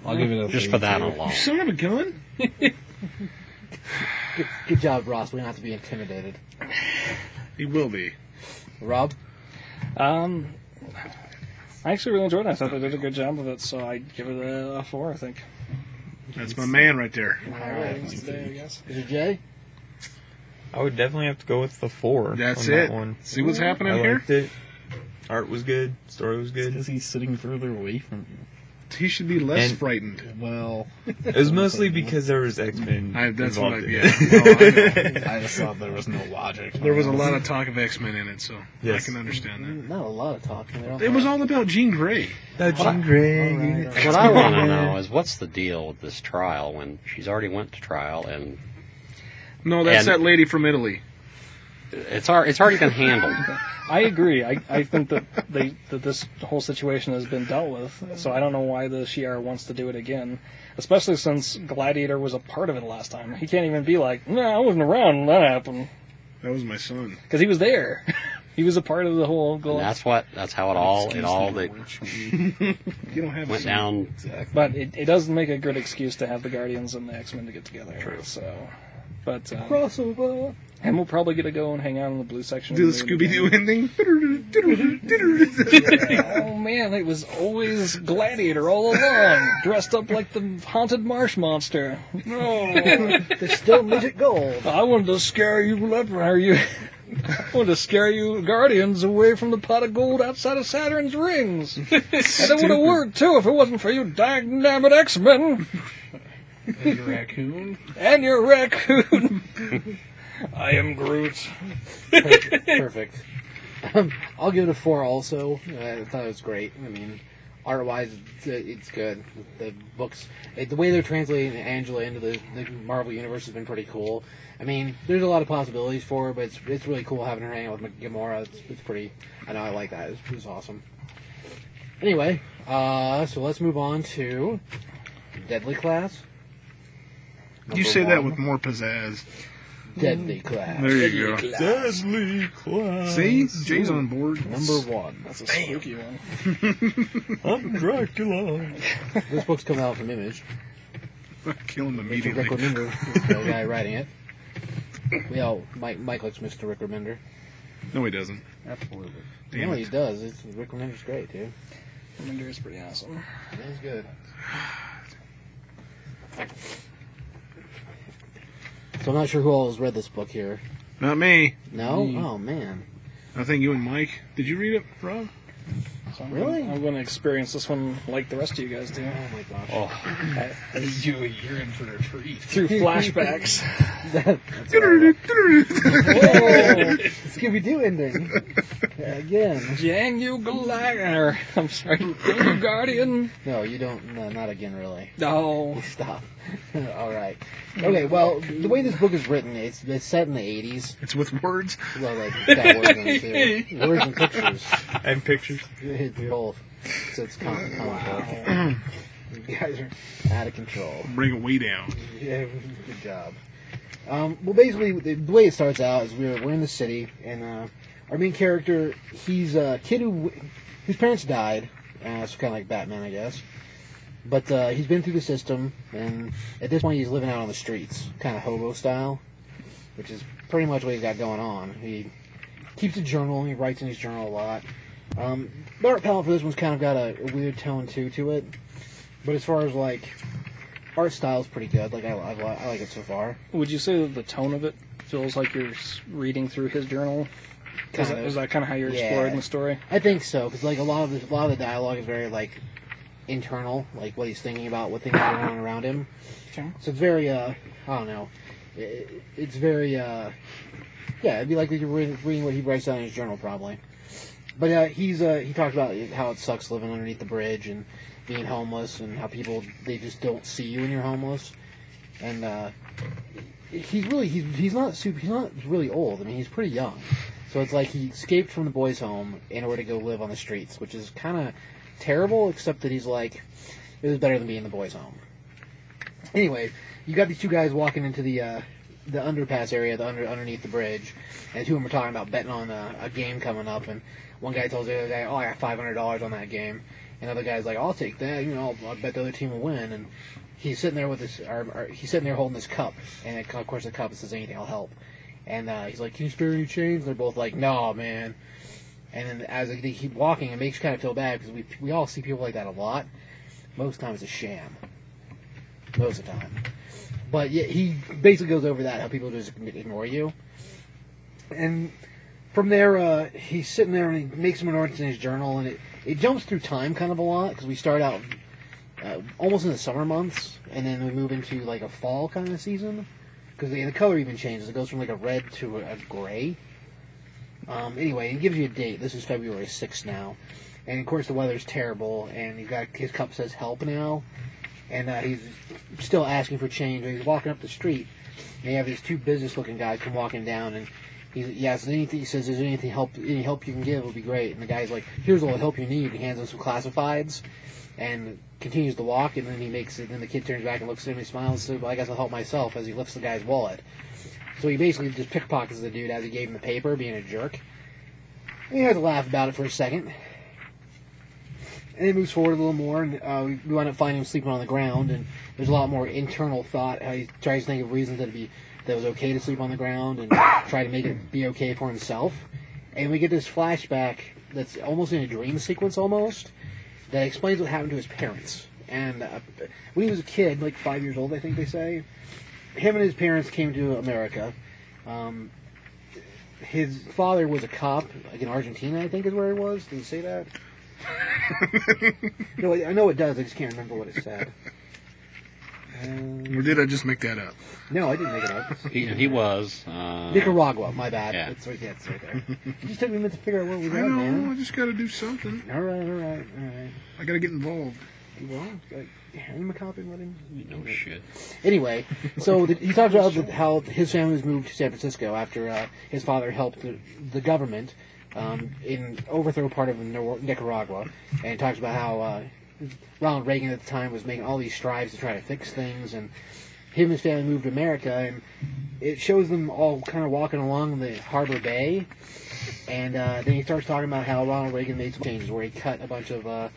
F: I'll give it a
E: Just
F: three,
E: for that
F: too.
E: alone.
C: you son of a gun.
D: Good, good job, Ross. We don't have to be intimidated.
C: He will be.
D: Rob?
A: Um, I actually really enjoyed it. I thought they did a good job of it, so I give it a, a four. I think.
C: That's my man right there.
A: All right, today, I guess.
D: Mr. J?
B: I would definitely have to go with the four.
C: That's
B: on
C: it.
B: That one.
C: See what's happening
B: I
C: here?
B: liked it. Art was good. Story was good.
F: Because he's sitting further away from you.
C: He should be less
B: And-
C: frightened.
F: Well,
B: It was mostly because there was X Men.
C: I, that's what I,
B: involved
C: yeah.
B: it.
C: No, I know.
F: I just thought there was no logic.
C: There was a lot of talk of X Men in it, so
B: Yes.
C: I can understand that.
D: Not a lot of talking. They don't
C: It was all about Jean Grey.
B: That Jean Grey.
D: All right, all right.
E: What I want to know is what's the deal with this trial when she's already went to trial and
C: No, that's
E: And-
C: that lady from Italy.
E: it's ar- it's already been handled.
A: I agree. I, I think that they that this whole situation has been dealt with. So I don't know why the Shi'ar wants to do it again, especially since Gladiator was a part of it last time. He can't even be like, "No, I wasn't around when that happened,"
C: That was my son.
A: because he was there. he was a part of the whole.
E: And that's what. That's how it all. It
F: Excuse
E: all
F: me,
E: that
F: Lord.
C: You don't have
E: went
C: son.
E: down.
A: But it, it does make a good excuse to have the Guardians and the X Men to get together.
E: True.
A: So, but um,
D: Crossover.
A: And we'll probably get to go and hang out in the blue section.
C: Do the
A: the
C: Scooby Doo
A: again.
C: ending.
A: Oh man, it was always Gladiator all along, dressed up like the haunted marsh monster. No,
D: There's still midget gold.
A: I wanted to scare you, leper. Are you? I wanted to scare you Guardians away from the pot of gold outside of Saturn's rings. And it would have worked too if it wasn't for you dynamic X-Men
F: And your raccoon.
A: and your raccoon. I am Groot.
D: Perfect. Um, I'll give it a four. Also, I thought it was great. I mean, art wise, it's, it's good. The books, eh, the way they're translating Angela into the, the Marvel universe has been pretty cool. I mean, there's a lot of possibilities for her, but it's it's really cool having her hang out with Gamora. It's, it's pretty. I know I like that. It's, it's awesome. Anyway, uh, so let's move on to Deadly Class.
C: You
D: Number
C: say that with more pizzazz.
D: Deadly Class.
C: There you go.
B: Deadly class.
C: See, Jay's on board.
D: Number one.
A: That's a spooky one.
B: I'm Dracula.
D: This book's coming out from Image.
C: Kill him
D: Mr. Rick. Remender is the guy writing it. We all Mike Mike likes Mr. Rick Remender.
C: No, he doesn't.
F: Absolutely.
C: Damn
D: no,
C: it.
D: he does. It's, Rick Remender's great, dude.
A: Remender is pretty awesome.
D: He's good. So I'm not sure who all has read this book here.
C: Not me.
D: No?
F: Me.
D: Oh man.
C: I think you and Mike. Did you read it, Rob?
A: So I'm
D: Really?
A: Gonna, I'm going to experience this one like the rest of you guys do.
D: Oh my gosh.
E: Oh,
F: You, you're in for a treat.
A: Through flashbacks.
D: That- that's all right. Whoa! Scooby Doo ending. Again.
A: Jan you Gladiator. I'm sorry. Jan you Guardian.
D: No, you don't. No, not again, really.
A: No.
D: Stop. all right. Okay. Well, the way this book is written, it's it's set in the '80s.
C: It's with words.
D: Well, like got words in it too. Words and pictures.
B: And pictures.
D: It's both. So it's comic comic book. You guys are out of control.
C: Bring it way down.
D: Yeah, good job. Um, well, basically, the, the way it starts out is we're we're in the city, and uh, our main character, he's a kid who whose parents died. Uh, so kind of like Batman, I guess. But uh, he's been through the system, and at this point, he's living out on the streets, kind of hobo style, which is pretty much what he's got going on. He keeps a journal, and he writes in his journal a lot. Um, the art palette for this one's kind of got a, a weird tone too to it, but as far as like art style's pretty good. Like I, I, I like it so far.
A: Would you say that the tone of it feels like you're reading through his journal? Is
D: Kind
A: that,
D: of.
A: is that kind of how you're
D: Yeah.
A: exploring the story?
D: I think so because like a lot of the, a lot of the dialogue is very like internal, like what he's thinking about, what things are going on around him.
A: Okay.
D: So it's very uh, I don't know, it, it's very uh, yeah, it'd be like you're reading, reading what he writes down in his journal probably. But uh, he's uh, he talks about how it sucks living underneath the bridge and being homeless and how people they just don't see you when you're homeless. And uh, he's really he's he's not super he's not really old. I mean he's pretty young. So it's like he escaped from the boys' home in order to go live on the streets, which is kind of terrible. Except that he's like it was better than being in the boys' home. Anyway, you got these two guys walking into the uh, the underpass area, the under underneath the bridge, and two of them are talking about betting on a, a game coming up. And one guy tells the other guy, "Oh, I got five hundred dollars on that game," and the other guy's like, "I'll take that. You know, I'll, I'll bet the other team will win." And he's sitting there with this, or, or he's sitting there holding this cup, and of course the cup says, "Anything, I'll help." And uh, he's like, "Can you spare any change?" And they're both like, "No, man." And then as they keep walking, it makes you kind of feel bad because we we all see people like that a lot. Most times it's a sham. Most of the time. But yeah, he basically goes over that how people just ignore you. And from there, uh, he's sitting there and he makes some notes in his journal, and it, it jumps through time kind of a lot because we start out uh, almost in the summer months, and then we move into like a fall kind of season because the, color even changes. It goes from like a red to a gray. Um, anyway, he gives you a date. This is February 6th now. And of course, the weather's terrible, and he's got his cup says help now. And uh, he's still asking for change. And he's walking up the street, and you have these two business looking guys come walking down, and He's, yeah, so anything, he says, "Is there anything help? Any help you can give would be great." And the guy's like, "Here's all the help you need." He hands him some classifieds, and continues to walk. And then he makes it. Then the kid turns back and looks at him. and smiles and says, "Well, I guess I'll help myself." As he lifts the guy's wallet. So he basically just pickpockets the dude as he gave him the paper, being a jerk. And he has to laugh about it for a second. And he moves forward a little more, and uh, we wind up finding him sleeping on the ground. And there's a lot more internal thought. How he tries to think of reasons that be that it was okay to sleep on the ground, and try to make it be okay for himself. And we get this flashback that's almost in a dream sequence, almost that explains what happened to his parents. And uh, when he was a kid, like five years old, I think they say, him and his parents came to America. Um, his father was a cop, like in Argentina, I think is where he was. Did it say that? no, I I know it does. I just can't remember what it said. Um,
C: Or did I just make that up?
D: no, I didn't make it up.
E: He, he was. Uh,
D: Nicaragua, my bad.
E: Yeah.
D: It's right, yeah, it's right there. it just took me a minute to figure out where we
C: I
D: were,
C: know. I
D: man.
C: just got to do something.
D: All right, all right, all right.
C: I got to get involved.
D: Well, like, hand him a copy and let him.
E: No shit.
D: Anyway, so the, he talks about the, how his family was moved to San Francisco after uh, his father helped the, the government um, in overthrow part of Nicaragua, and he talks about how uh, Ronald Reagan at the time was making all these strides to try to fix things, and him and his family moved to America, and it shows them all kind of walking along the Harbor Bay, and uh, then he starts talking about how Ronald Reagan made some changes where he cut a bunch of uh,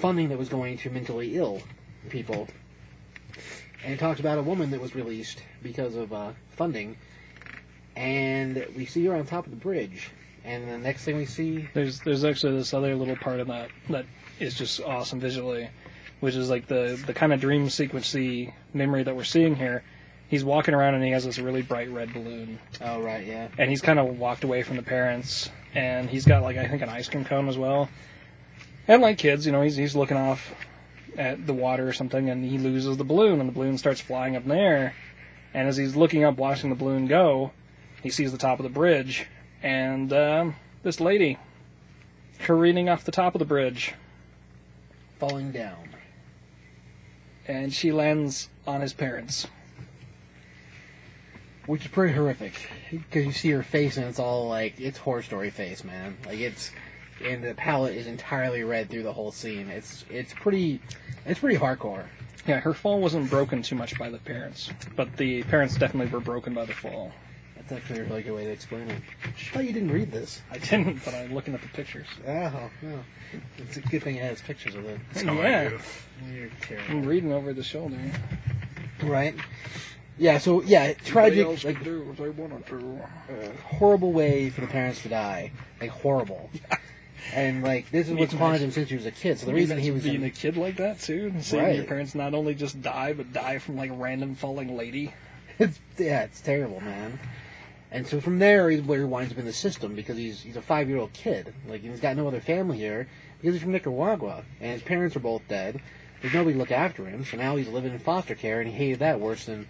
D: funding that was going to mentally ill people and it talks about a woman that was released because of uh, funding, and we see her on top of the bridge. And the next thing we see,
A: There's there's actually this other little part of that that is just awesome visually, which is like the the kind of dream sequency memory that we're seeing here. He's walking around and he has this really bright red balloon,
D: oh right, yeah,
A: and he's kind of walked away from the parents, and he's got like I think an ice cream cone as well. And like kids, you know, he's he's looking off at the water or something, and he loses the balloon, and the balloon starts flying up in the air. And as he's looking up, watching the balloon go, he sees the top of the bridge, and um, this lady careening off the top of the bridge,
D: falling down.
A: and she lands on his parents.
D: which is pretty horrific because you see her face and it's all like it's horror story face, man. Like it's and the palette is entirely red through the whole scene. It's it's pretty it's pretty hardcore.
A: Yeah, her fall wasn't broken too much by the parents, but the parents definitely were broken by the fall.
D: That's actually a really good way to explain it. I thought oh, you didn't read this.
A: I didn't, but I'm looking at the pictures.
D: Oh, no. It's a good thing it has pictures of it.
A: yeah,
D: You're terrible.
A: I'm reading over the shoulder.
D: Right? Yeah, so, yeah, tragic,
A: else
D: like,
A: could do what they wanted to.
D: horrible way for the parents to die. Like, horrible. And, like, this is what's haunted him since he was a kid. So the reason he was
A: being
D: in,
A: a kid like that too, and seeing
D: Right.
A: your parents not only just die, but die from like random falling lady.
D: It's yeah, it's terrible, man. And so from there, he's where he winds up in the system because he's he's a five year old kid. Like he's got no other family here because he's from Nicaragua, and his parents are both dead. There's nobody to look after him, so now he's living in foster care, and he hated that worse than.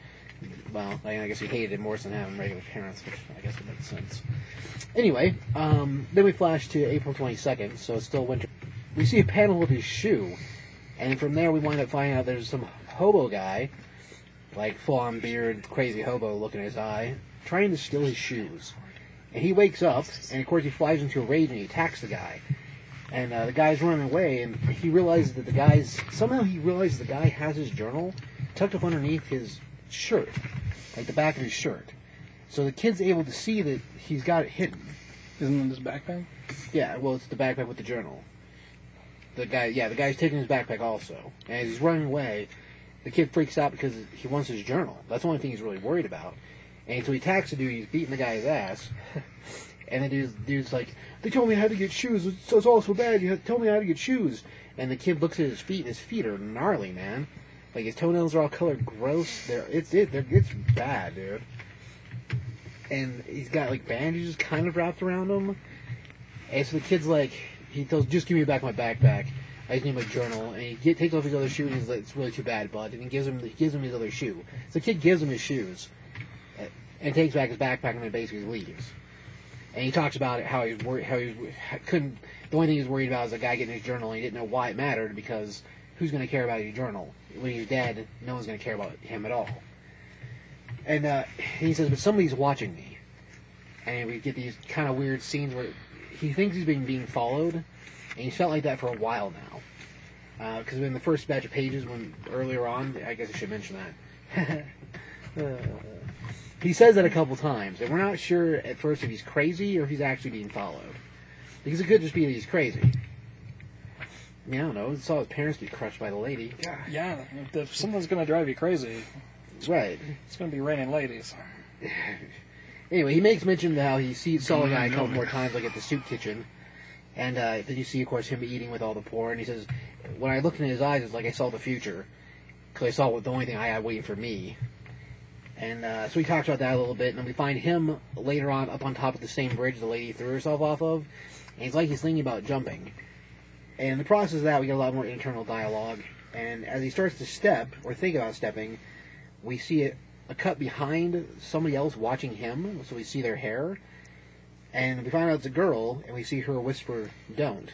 D: Well, I guess he hated it worse than having regular parents, which I guess would make sense. Anyway, um, then we flash to April 22nd, so it's still winter. We see a panel of his shoe, and from there we wind up finding out there's some hobo guy like full on beard, crazy hobo look in his eye, trying to steal his shoes. And he wakes up, and of course he flies into a rage and he attacks the guy. And uh, the guy's running away, and he realizes that the guy's somehow he realizes the guy has his journal tucked up underneath his shirt, like the back of his shirt. So the kid's able to see that he's got it hidden.
A: Isn't it his backpack?
D: Yeah, well, it's the backpack with the journal. The guy, yeah, the guy's taking his backpack also, and as he's running away, the kid freaks out because he wants his journal. That's the only thing he's really worried about. And so he attacks the dude. He's beating the guy's ass, and the dude's, dude's like, "They told me how to get shoes. It's, it's all so bad. You have to tell me how to get shoes." And the kid looks at his feet, and his feet are gnarly, man. Like his toenails are all colored gross. They're it's it. They're, it's bad, dude. And he's got like bandages kind of wrapped around him. And so the kid's like, he tells, just give me back my backpack. I just need my journal. And he get, takes off his other shoe and he's like, it's really too bad, bud. And he gives him, he gives him his other shoe. So the kid gives him his shoes and takes back his backpack and then basically leaves. And he talks about it, how he's worried, how he couldn't, the only thing he's worried about is a guy getting his journal and he didn't know why it mattered because who's going to care about your journal? When he's dead, no one's going to care about him at all. And uh, he says, but somebody's watching me. and we get these kind of weird scenes where he thinks he's being being followed, and he's felt like that for a while now. Because in the first batch of pages, when earlier on, I guess I should mention that. Uh, he says that a couple times, and we're not sure at first if he's crazy or if he's actually being followed. Because it could just be that he's crazy. I mean, I don't know. He saw his parents get crushed by the lady.
A: Yeah, if, if someone's going to drive you crazy,
D: Right.
A: it's going to be raining ladies.
D: Anyway, he makes mention of how he sees saw a guy a couple
C: Mm,
D: more times, like at the soup kitchen, and uh, then you see, of course, him eating with all the poor. And he says, "When I looked in his eyes, it's like I saw the future, because I saw what the only thing I had waiting for me." And uh, so he talks about that a little bit, and then we find him later on up on top of the same bridge the lady threw herself off of, and he's like he's thinking about jumping. And in the process of that, we get a lot more internal dialogue. And as he starts to step or think about stepping, we see a, a cut behind somebody else watching him, so we see their hair. And we find out it's a girl, and we see her whisper, "Don't."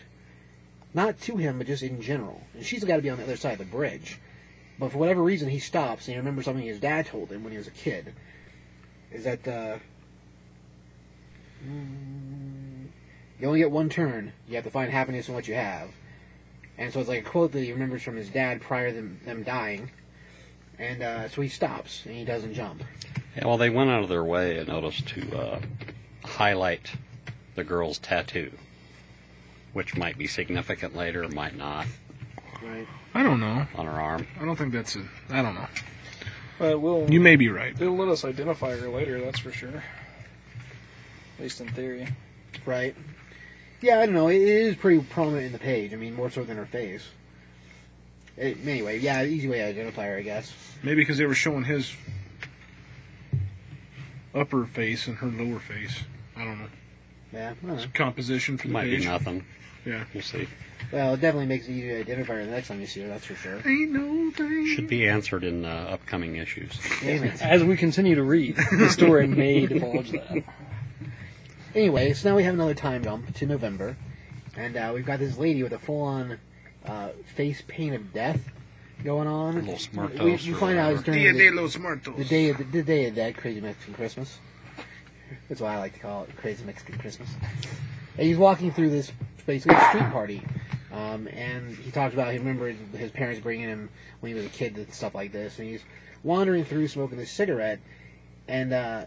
D: Not to him, but just in general. And she's got to be on the other side of the bridge. But for whatever reason, he stops and he remembers something his dad told him when he was a kid. Is that uh, mm, you only get one turn. You have to find happiness in what you have. And so it's like a quote that he remembers from his dad prior to them, them dying. And uh, so he stops and he doesn't jump.
E: Yeah, well, they went out of their way, I noticed, to uh, highlight the girl's tattoo, which might be significant later, might not,
D: Right.
C: I don't know.
E: on her arm.
C: I don't think that's a. I don't know.
A: But we'll,
C: You may be right.
A: it'll let us identify her later, that's for sure. At least in theory.
D: Right. Yeah, I don't know. It is pretty prominent in the page. I mean, more so than her face. It, anyway, yeah, easy way to identify her, I guess.
C: Maybe because they were showing his upper face and her lower face. I don't know.
D: Yeah. I don't know.
C: It's composition for the
E: Might be nothing.
C: Yeah.
E: We'll see.
D: Well, it definitely makes it easier to identify her the next time you see her. That's for sure.
C: Ain't no thing.
E: Should be answered in uh, upcoming issues.
D: Damn it.
A: As we continue to read, the story may divulge that.
D: Anyway, so now we have another time jump to November, and uh, we've got this lady with a full-on uh, face paint of death going on.
E: Los Muertos
D: we
E: or
D: find out it's during
C: Dia
D: the,
C: de los Muertos.
D: the day of the, the day of that crazy Mexican Christmas. That's why I like to call it crazy Mexican Christmas. And he's walking through this basically street party, um, and he talks about he remembered his parents bringing him when he was a kid and stuff like this, and he's wandering through smoking this cigarette, and uh,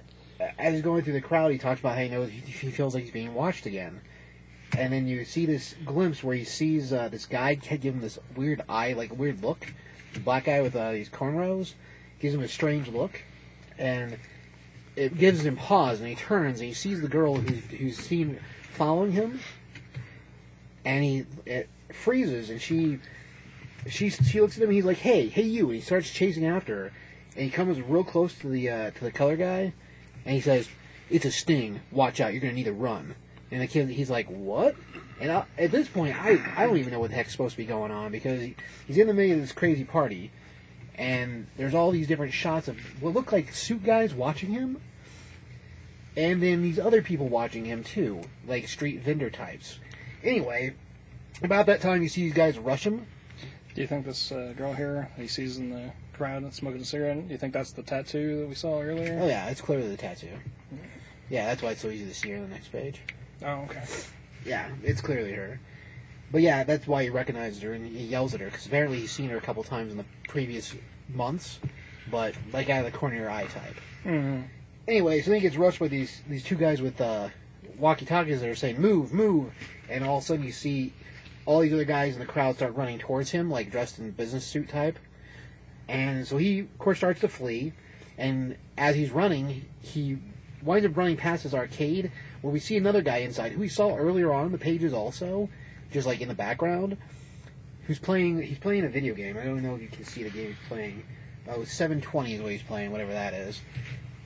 D: as he's going through the crowd, he talks about how he knows he he feels like he's being watched again. And then you see this glimpse where he sees uh, this guy give him this weird eye, like weird look. The black guy with uh, these cornrows gives him a strange look, and it gives him pause. And he turns and he sees the girl who's, who's seen following him, and he it freezes. And she she she looks at him. and He's like, "Hey, hey, you!" And he starts chasing after her, and he comes real close to the uh, to the color guy, and he says, "It's a sting. Watch out. You're gonna need to run." And the kid, he's like, "What?" And I, at this point, I I don't even know what the heck's supposed to be going on because he, he's in the middle of this crazy party, and there's all these different shots of what look like suit guys watching him, and then these other people watching him too, like street vendor types. Anyway, about that time, you see these guys rush him.
A: Do you think this uh, girl here he sees in the crowd and smoking a cigarette? Do you think that's the tattoo that we saw earlier?
D: Oh yeah, it's clearly the tattoo. Yeah, that's why it's so easy to see her on the next page.
A: Oh, okay.
D: Yeah, it's clearly her. But yeah, that's why he recognizes her and he yells at her because apparently he's seen her a couple times in the previous months, but like out of the corner of your eye type.
A: hmm
D: Anyway, so then he gets rushed by these these two guys with uh, walkie-talkies that are saying "move, move," and all of a sudden you see all these other guys in the crowd start running towards him, like dressed in business suit type. And so he, of course, starts to flee. And as he's running, he winds up running past his arcade, where we see another guy inside, who we saw earlier on in the pages also, just like in the background, who's playing. He's playing a video game. I don't know if you can see the game he's playing. Oh, 720 is what he's playing, whatever that is.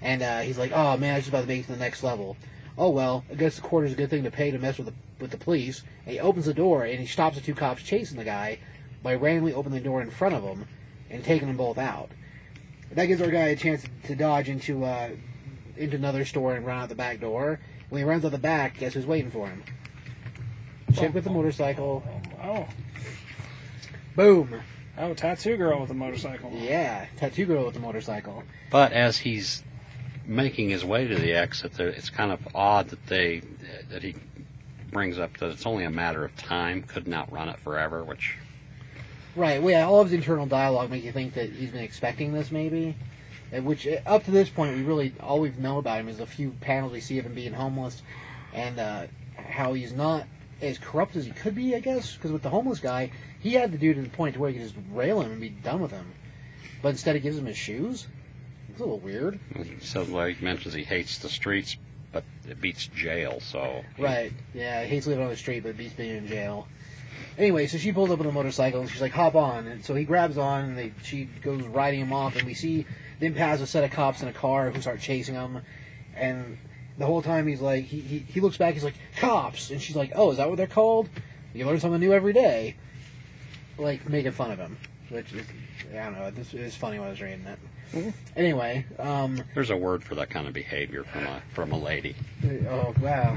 D: And uh, he's like, "Oh man, I was just about to make it to the next level." Oh well, I guess the quarter's a good thing to pay to mess with the with the police. And he opens the door and he stops the two cops chasing the guy by randomly opening the door in front of him and taking them both out. That gives our guy a chance to dodge into uh, into another store and run out the back door. When he runs out the back, guess who's waiting for him? Chick with the motorcycle.
A: Oh,
D: Boom.
A: oh, tattoo girl with a motorcycle.
D: Yeah, tattoo girl with the motorcycle.
E: But as he's making his way to the exit, there, it's kind of odd that they that he brings up that it's only a matter of time, couldn't run it forever, which
D: Right. Well, yeah, all of his internal dialogue make you think that he's been expecting this, maybe. Which, uh, up to this point, we really all we've known about him is a few panels we see of him being homeless, and uh, how he's not as corrupt as he could be, I guess. Because with the homeless guy, he had the dude to the point to where he could just rail him and be done with him, but instead he gives him his shoes. It's a little weird.
E: so like mentions he hates the streets, but it beats jail. So
D: Right. Yeah, he hates living on the street, but beats being in jail. Anyway, so she pulls up on a motorcycle and she's like, "Hop on!" And so he grabs on, and they, she goes riding him off, and we see them pass a set of cops in a car who start chasing him, and the whole time he's like, he, he he looks back, he's like, "Cops!" And she's like, "Oh, is that what they're called?" You learn something new every day. Like making fun of him, which is, I don't know. This is funny when I was reading it. Anyway, um,
E: there's a word for that kind of behavior from a from a lady.
D: oh wow,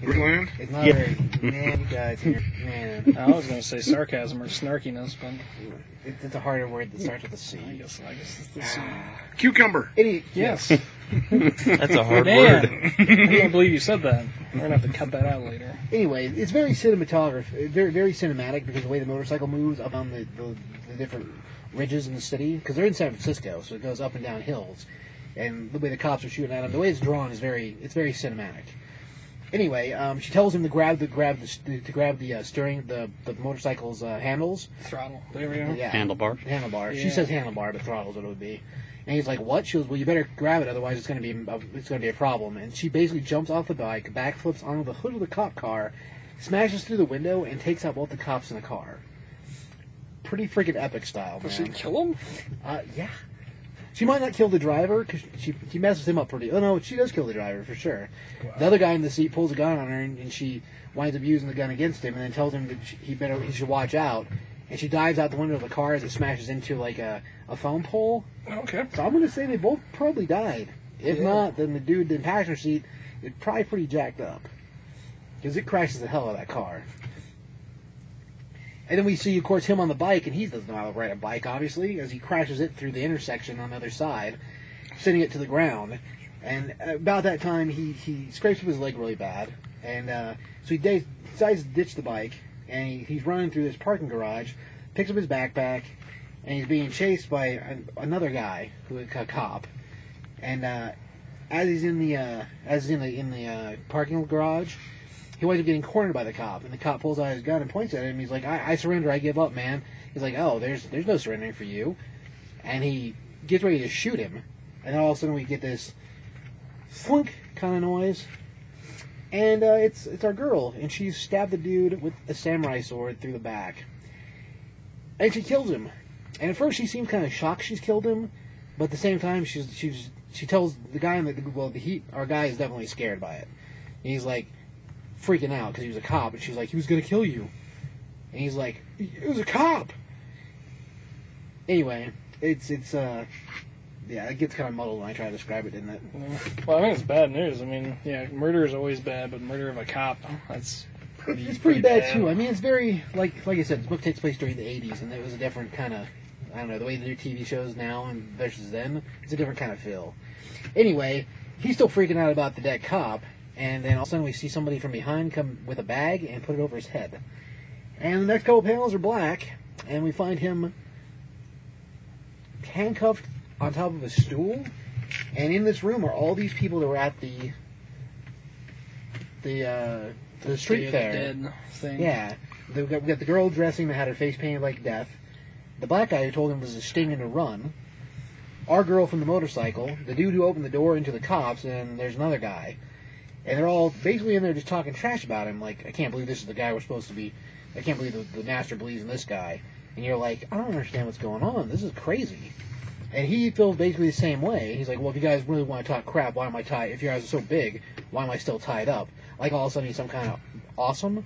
C: Greenland?
D: it's not very man, guys here, man.
A: I was going to say sarcasm or snarkiness, but
D: It, it's a harder word that starts with a C.
A: I guess I guess it's the same.
C: Cucumber.
D: Any,
A: Yes.
B: That's a hard
A: Man,
B: word.
A: I can't believe you said that. We're gonna have to cut that out later.
D: Anyway, it's very cinematographic, very very cinematic because the way the motorcycle moves up on the, the, the different ridges in the city, because they're in San Francisco, so it goes up and down hills, and the way the cops are shooting at him, the way it's drawn is very it's very cinematic. Anyway, um, she tells him to grab the grab the to grab the uh, steering the the motorcycle's uh, handles.
A: Throttle. There we go.
D: Yeah,
E: Handlebars.
D: handlebar. She says handlebar, but throttle's what it would be. And he's like, "What?" She goes, "Well, you better grab it, otherwise it's going to be a, it's going to be a problem." And she basically jumps off the bike, backflips onto the hood of the cop car, smashes through the window, and takes out both the cops in the car. Pretty freaking epic style,
A: Does she
D: man.
A: kill him?
D: Uh, yeah. She might not kill the driver because she she messes him up pretty. Oh no, she does kill the driver for sure. The other guy in the seat pulls a gun on her, and, and she winds up using the gun against him, and then tells him that she, he better he should watch out. And she dives out the window of the car as it smashes into like a, a phone pole.
A: Okay.
D: So I'm gonna say they both probably died. If
A: Yeah.
D: not, then the dude in the passenger seat is probably pretty jacked up because it crashes the hell out of that car. And then we see, of course, him on the bike, and he doesn't know how to ride a bike, obviously, as he crashes it through the intersection on the other side, sending it to the ground. And about that time, he, he scrapes up his leg really bad, and uh, so he de- decides to ditch the bike, and he, he's running through this parking garage, picks up his backpack, and he's being chased by an, another guy, who a cop. And uh, as he's in the uh, as in the in the uh, parking garage, he winds up getting cornered by the cop, and the cop pulls out his gun and points at him. He's like, I, "I surrender. I give up, man." He's like, "Oh, there's there's no surrendering for you," and he gets ready to shoot him, and then all of a sudden we get this slunk kind of noise, and uh, it's it's our girl, and she stabbed the dude with a samurai sword through the back, and she kills him. And at first she seems kind of shocked she's killed him, but at the same time she's she's she tells the guy in the well the heat our guy is definitely scared by it. He's like freaking out because he was a cop, and she's like he was gonna kill you, and he's like it was a cop. Anyway, it's it's uh yeah it gets kind of muddled when I try to describe it, didn't it?
A: Well, I think it's bad news. I mean, yeah, murder is always bad, but murder of a cop, that's pretty.
D: It's pretty bad too. I mean, it's very like like I said, this book takes place during the '80s, and it was a different kind of I don't know the way they do TV shows now and versus then. It's a different kind of feel. Anyway, he's still freaking out about the dead cop, and then all of a sudden we see somebody from behind come with a bag and put it over his head. And the next couple panels are black, and we find him handcuffed on top of a stool. And in this room are all these people that were at the the uh, the
A: Day
D: street fair.
A: Dead thing.
D: Yeah, we got, we got the girl dressing that had her face painted like death. The black guy who told him was a sting and a run. Our girl from the motorcycle. The dude who opened the door into the cops, and there's another guy. And they're all basically in there just talking trash about him. Like, I can't believe this is the guy we're supposed to be. I can't believe the, the master believes in this guy. And you're like, I don't understand what's going on. This is crazy. And he feels basically the same way. He's like, well, if you guys really want to talk crap, why am I tied? If you guys are so big, why am I still tied up? Like all of a sudden he's some kind of awesome.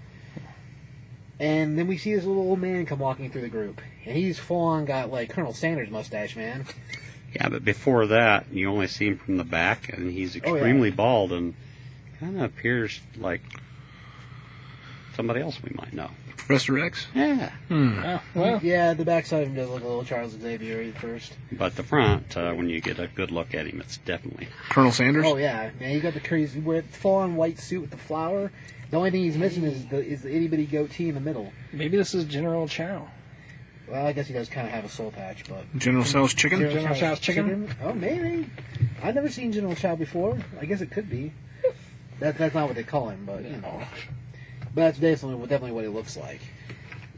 D: And then we see this little old man come walking through the group, and he's full on got like Colonel Sanders mustache, man.
E: Yeah, but before that, you only see him from the back, and he's
D: Oh, yeah.
E: extremely bald and kind of appears like somebody else we might know.
C: Professor X.
E: Yeah,
A: Oh, well,
D: Yeah, the backside of him does look a little Charles Xavier at first.
E: but the front, uh, when you get a good look at him, it's definitely
C: Colonel Sanders.
D: Oh yeah, man, he got the crazy wear full on white suit with the flower. The only thing he's missing is the is the itty bitty goatee in the middle.
A: maybe this is General Chow.
D: Well, I guess he does kind of have a soul patch, but
C: General Chow's chicken.
A: General Chow's chicken?
D: Oh, maybe. I've never seen General Chow before. I guess it could be. That, that's not what they call him, but you know. But that's definitely definitely what he looks like.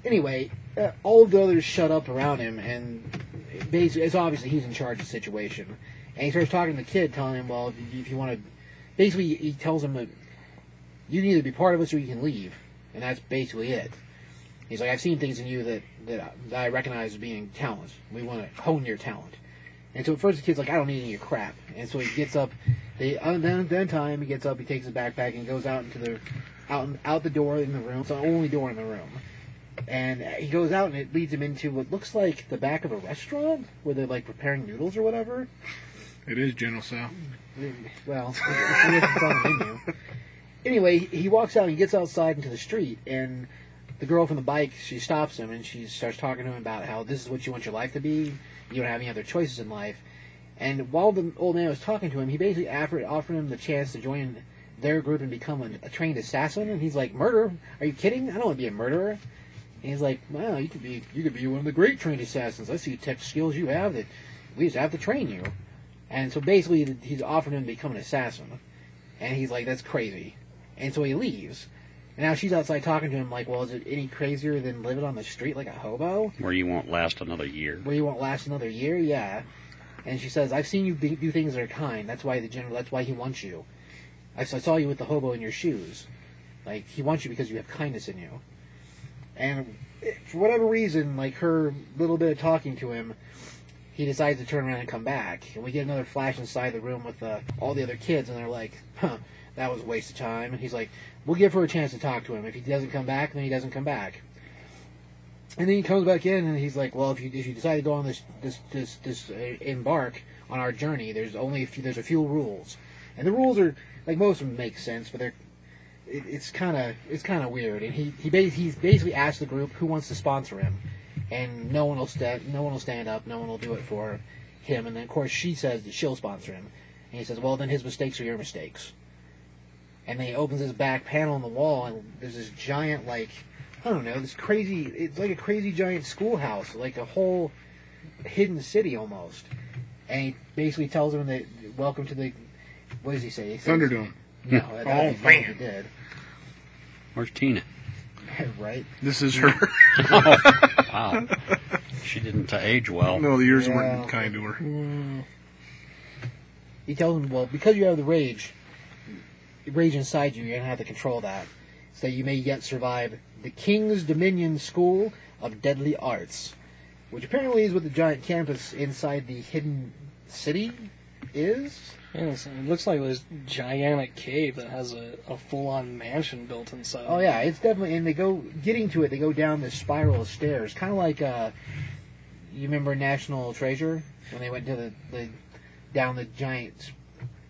D: Anyway, uh, all the others shut up around him, and basically, it's obviously he's in charge of the situation. And he starts talking to the kid, telling him, "Well, if you, if you want to," basically, he tells him that you can either be part of us or you can leave, and that's basically it. He's like, "I've seen things in you that that, that I recognize as being talent. We want to hone your talent." And so at first the kid's like, "I don't need any of your crap," and so he gets up. They uh, then then time he gets up, he takes his backpack and goes out into the out out the door in the room. It's the only door in the room. And he goes out and it leads him into what looks like the back of a restaurant where they're like preparing noodles or whatever.
C: It is General Tso.
D: Well, I guess it's on the menu. Anyway, he walks out and he gets outside into the street, and the girl from the bike she stops him and she starts talking to him about how this is what you want your life to be. You don't have any other choices in life. And while the old man was talking to him, he basically offered, offered him the chance to join their group and become a, a trained assassin. And he's like, "Murder? Are you kidding? I don't want to be a murderer." And he's like, "Well, you could be you could be one of the great trained assassins. I see the tech skills you have that we just have to train you." And so basically, he's offering him to become an assassin. And he's like, "That's crazy." And so he leaves. And now she's outside talking to him like, "Well, is it any crazier than living on the street like a hobo?"
E: where you won't last another year.
D: where you won't last another year. Yeah, and she says, "I've seen you be- do things that are kind. That's why the general. That's why he wants you. I, saw you with the hobo in your shoes. Like he wants you because you have kindness in you." And eh, for whatever reason, like her little bit of talking to him, he decides to turn around and come back. And we get another flash inside the room with uh, all the other kids, and they're like, "Huh, that was a waste of time." And he's like, "We'll give her a chance to talk to him. If he doesn't come back, then he doesn't come back." And then he comes back in, and he's like, "Well, if you if you decide to go on this this this this uh, embark on our journey, there's only a few, there's a few rules, and the rules are like most of them make sense, but they're it, it's kind of it's kind of weird." And he he he's basically asked the group who wants to sponsor him, and no one will stand no one will stand up, no one will do it for him, and then of course she says that she'll sponsor him, and he says, "Well, then his mistakes are your mistakes." And then he opens his back panel on the wall, and there's this giant like. I don't know, this crazy, it's like a crazy giant schoolhouse, like a whole hidden city almost. And he basically tells them that, welcome to the, what does he say? He says-
C: Thunderdome.
D: No, that
C: Oh,
D: would be fun if
C: man.
D: he did.
E: Where's Tina?
D: right?
C: This is her.
E: Wow, she didn't uh, age well.
C: no, the years
D: Yeah.
C: weren't kind to her.
D: He tells them, well, because you have the rage, rage inside you, you're going to have to control that. So you may yet survive the King's Dominion School of Deadly Arts, which apparently is what the giant campus inside the hidden city is.
A: Yes, it looks like this gigantic cave that has a, a full-on mansion built inside.
D: Oh yeah, it's definitely. And they go getting to it. They go down this spiral of stairs, kind of like uh, you remember National Treasure when they went to the, the down the giant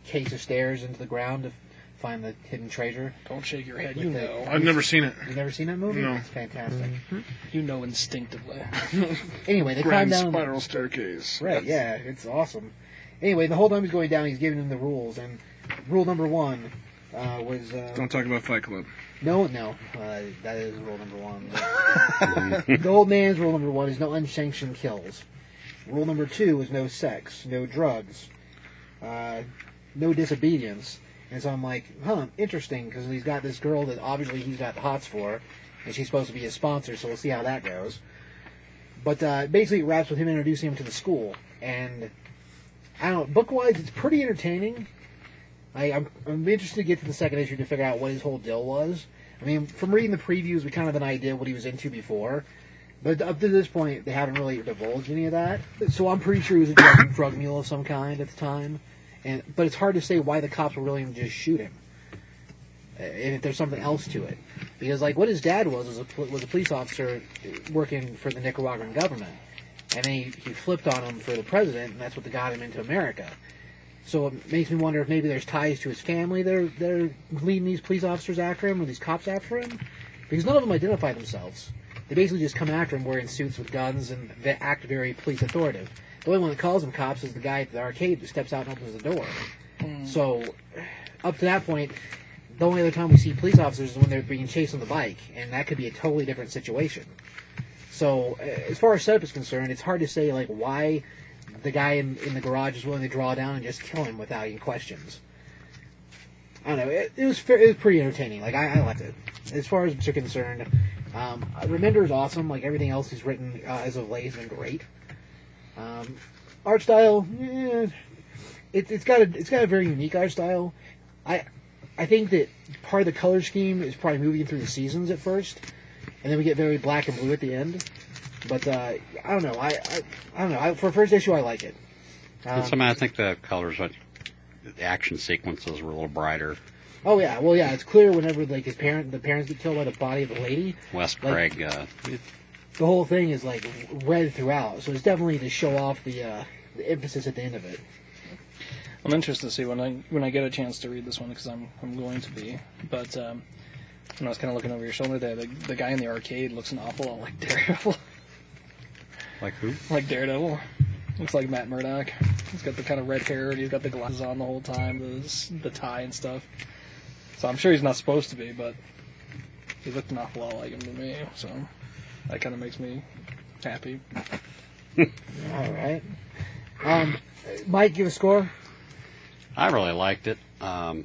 D: case of stairs into the ground to find the hidden treasure.
A: Don't shake your head.
D: With
A: You
D: the-
A: know.
C: I've never seen it.
D: You've never seen that movie?
C: No.
D: It's fantastic.
A: You know instinctively.
D: Anyway, they climb
C: Grand
D: down.
C: spiral staircase.
D: Right, yeah, it's awesome. Anyway, the whole time he's going down, he's giving them the rules, and rule number one uh, was uh,
C: Don't talk about Fight Club.
D: no, no, uh, that is rule number one. the old man's rule number one is no unsanctioned kills. Rule number two is no sex, no drugs, uh, no disobedience. And so I'm like, huh, interesting, because he's got this girl that obviously he's got the hots for, and she's supposed to be his sponsor, so we'll see how that goes. But uh, basically, it wraps with him introducing him to the school, and I don't know, book wise, it's pretty entertaining. I, I'm, I'm interested to get to the second issue to figure out what his whole deal was. I mean, from reading the previews, we kind of have an idea what he was into before. But up to this point, they haven't really divulged any of that. So I'm pretty sure he was a drug, drug mule of some kind at the time. And But it's hard to say why the cops were willing to just shoot him. And if there's something else to it. Because, like, what his dad was was a, was a police officer working for the Nicaraguan government. And then he, he flipped on him for the president, and that's what got him into America. So it makes me wonder if maybe there's ties to his family. They're they're leading these police officers after him, or these cops after him. because none of them identify themselves. They basically just come after him wearing suits with guns and they act very police authoritative. The only one that calls them cops is the guy at the arcade who steps out and opens the door. So, up to that point, the only other time we see police officers is when they're being chased on the bike, and that could be a totally different situation. So, uh, as far as setup is concerned, it's hard to say like why the guy in, in the garage is willing to draw down and just kill him without any questions. I don't know. It, it was it was pretty entertaining. Like I, I liked it. As far as books are concerned, um, Remender is awesome. Like everything else he's written uh, as of late has been great. Um, art style, eh, it, it's got a it's got a very unique art style. I I think that part of the color scheme is probably moving through the seasons at first, and then we get very black and blue at the end. But uh, I don't know. I, I I don't know. I, for first issue, I like it. Um,
E: some, I think the colors, like, the action sequences were a little brighter.
D: oh yeah, well yeah, it's clear whenever like his parent the parents get killed by the body of the lady.
E: Wes
D: Like-
E: Craig, uh,
D: The whole thing is like red throughout, so it's definitely to show off the uh, the emphasis at the end of it.
A: I'm interested to see when I when I get a chance to read this one because I'm I'm going to be. But um, when I was kind of looking over your shoulder there, the, the guy in the arcade looks an awful lot like Daredevil.
E: like who?
A: like Daredevil. Looks like Matt Murdock. He's got the kind of red hair and he's got the glasses on the whole time, the the tie and stuff. So I'm sure he's not supposed to be, but he looked an awful lot like him to me. So that kind of makes me happy.
D: All right. Um, Mike, give a score.
E: I really liked it. Um,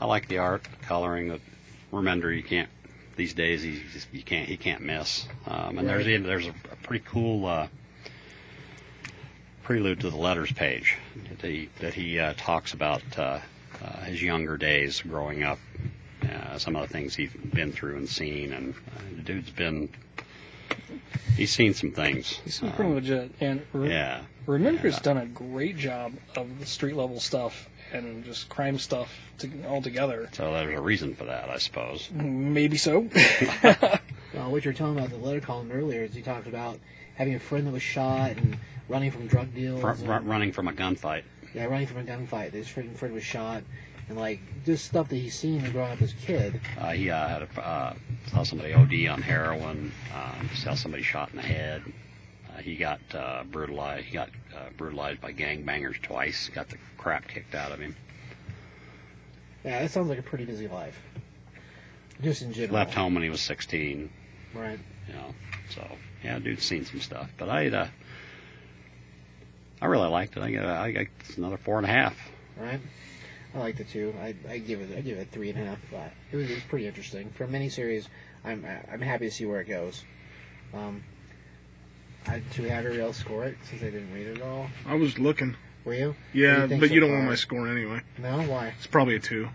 E: I like the art, the coloring. The Remender, you can't these days. He just, you can't he can't miss. Um, and there's
D: Right.
E: even there's a, a pretty cool uh, prelude to the letters page that he that he uh, talks about uh, uh, his younger days growing up, uh, some of the things he's been through and seen, and uh, the dude's been he's seen some things.
A: He's pretty
E: Um,
A: legit. And re-
E: yeah.
A: Remender's
E: Yeah.
A: done a great job of the street level stuff and just crime stuff to, all together.
E: So there's a reason for that, I suppose.
A: Maybe so.
D: Well, what you were telling about the letter column earlier is he talked about having a friend that was shot and running from drug deals.
E: Fr-
D: and-
E: running from a gunfight.
D: yeah, running from a gunfight. His friend, friend was shot, and like just stuff that he's seen growing up as a kid.
E: Uh, he uh, had a, uh, saw somebody OD on heroin. Um, saw somebody shot in the head. Uh, he got uh, brutalized. He got uh, brutalized by gangbangers twice. Got the crap kicked out of him.
D: Yeah, that sounds like a pretty busy life. Just in general.
E: Left home when he was 16.
D: Right.
E: You know, so yeah, dude's seen some stuff. But I, uh, I really liked it. I got, I got another four and a half.
D: Right. I liked it too. I I give it I give it a three and a half. But it was, it was pretty interesting for a miniseries. I'm I'm happy to see where it goes. Um. I, should we have everybody else score it since I didn't read it at all?
C: I was looking.
D: Were you? What do
C: Yeah,
D: you think
C: but
D: so
C: you don't
D: far?
C: want my score anyway.
D: No, why?
C: It's probably a two.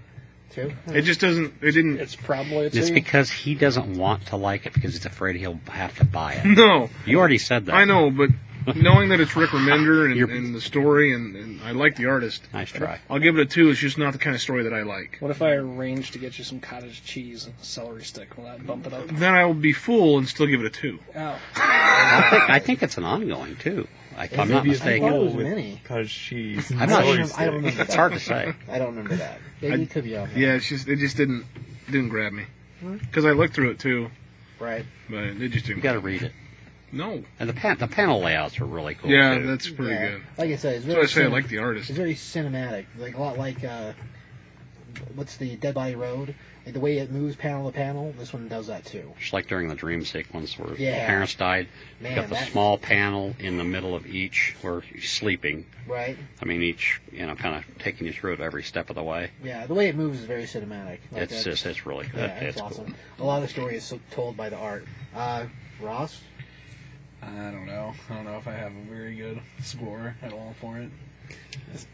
D: Two?
C: It just doesn't. It didn't.
A: it's probably a two.
E: It's because he doesn't want to like it because he's afraid he'll have to buy it.
C: No,
E: You already said that.
C: I know, but knowing that it's Rick Remender and, and the story, and, and I like the artist,
E: Nice try.
C: I'll give it a two. It's just not the kind of story that I like.
A: What if I arrange to get you some cottage cheese and a celery stick? Will that bump it up?
C: Then I will be full and still give it a two.
A: Oh,
E: I think, I think it's an ongoing too. If I'm not
B: Maybe
D: I it was a
B: with
D: mini.
B: cottage cheese. and
E: I'm not
B: celery
E: sure.
D: I don't
B: stick.
D: remember.
E: It's hard to say.
D: I don't remember that. Yeah,
C: I-
D: you could be on.
C: Yeah, it's just it just didn't didn't grab me hmm. because I looked through it too,
D: Right.
C: but it just didn't.
E: You got to read it.
C: No.
E: And the pan- the panel layouts are really cool.
C: Yeah,
E: too.
C: that's pretty
D: yeah.
C: good.
D: Like I said, it's
C: That's why
D: very.
C: I say I
D: cin-
C: like the artist.
D: It's very cinematic, like a lot like uh, what's the Dead Body Road? Like the way it moves panel to panel. This one does that too.
E: just like during the dream sequence where
D: Yeah.
E: the parents died.
D: Man,
E: got the
D: that-
E: small panel in the middle of each where he's sleeping.
D: Right.
E: I mean, each you know, kind of taking you through it every step of the way.
D: Yeah, the way it moves is very cinematic. Like
E: it's
D: that-
E: just it's really good.
D: yeah, it's,
E: it's
D: awesome.
E: cool.
D: A lot of the story is so told by the art. Uh, Ross.
F: I don't know. I don't know if I have a very good score at all for it.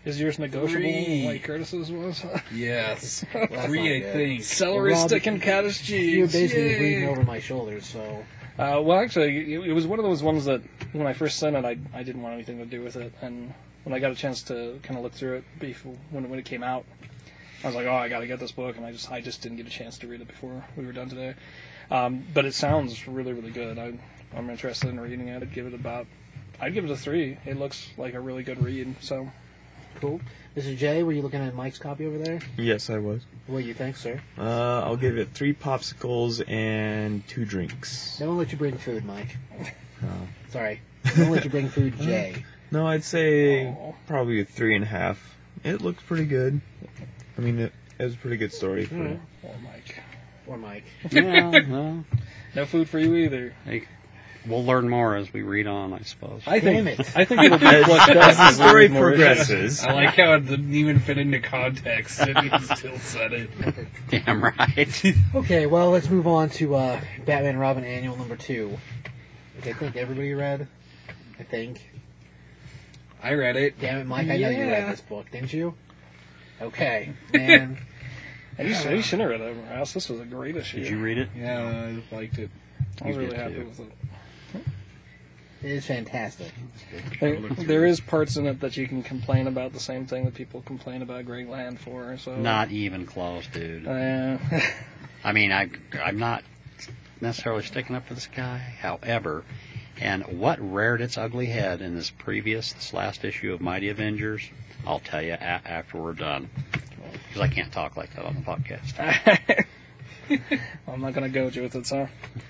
A: is yours negotiable
F: Three.
A: like Curtis's was?
F: Yes, three, I
D: not
F: think.
A: celery
D: Rob,
A: stick and cottage cheese.
D: You're basically
A: Yay.
D: reading over my shoulders, so
A: Uh, well, actually, it, it was one of those ones that when I first sent it, I, I didn't want anything to do with it, and when I got a chance to kind of look through it before when when it came out, I was like, oh, I got to get this book, and I just I just didn't get a chance to read it before we were done today. Um, but it sounds really really good. I, I'm interested in reading it. I'd give it about I'd give it a three. It looks like a really good read. So
D: Cool. Mr. J, were you looking at Mike's copy over there?
B: Yes, I was.
D: What do you think, sir?
B: Uh, I'll give it three popsicles and two drinks.
D: They won't let you bring food, Mike.
B: Oh.
D: Sorry. They won't let you bring food, Jay.
B: No, I'd say
A: Aw.
B: probably a three and a half. It looked pretty good. I mean, it, it was a pretty good story. For,
D: Mm.
A: Poor Mike.
D: Or Mike.
E: yeah, well,
A: No food for you either.
E: hey, we'll learn more as we read on, I suppose.
A: I think.
D: Damn it.
A: I think it'll be
B: As,
A: flushed out
B: as the story progresses,
F: I like how it didn't even fit into context, and he still said it.
E: Damn right.
D: Okay, well, let's move on to uh, Batman and Robin Annual number two. Which I think everybody read. I think.
F: I read it.
D: Damn it, Mike, I know you
F: Yeah.
D: read this book, didn't you? Okay. And
A: And you, should, you shouldn't have read it, Rouse. This was a great issue.
E: Did you read it?
F: Yeah, I liked it.
A: I was
E: You
A: really
E: did
A: happy
E: too.
A: with it.
D: It is fantastic.
A: There, there is parts in it that you can complain about the same thing that people complain about Greg Land for. So
E: Not even close, dude.
A: Uh,
E: I mean, I, I'm not necessarily sticking up for this guy. However, and what reared its ugly head in this previous, this last issue of Mighty Avengers, I'll tell you a- after we're done. Because I can't talk like that on the podcast.
A: I'm not gonna go with it, sir.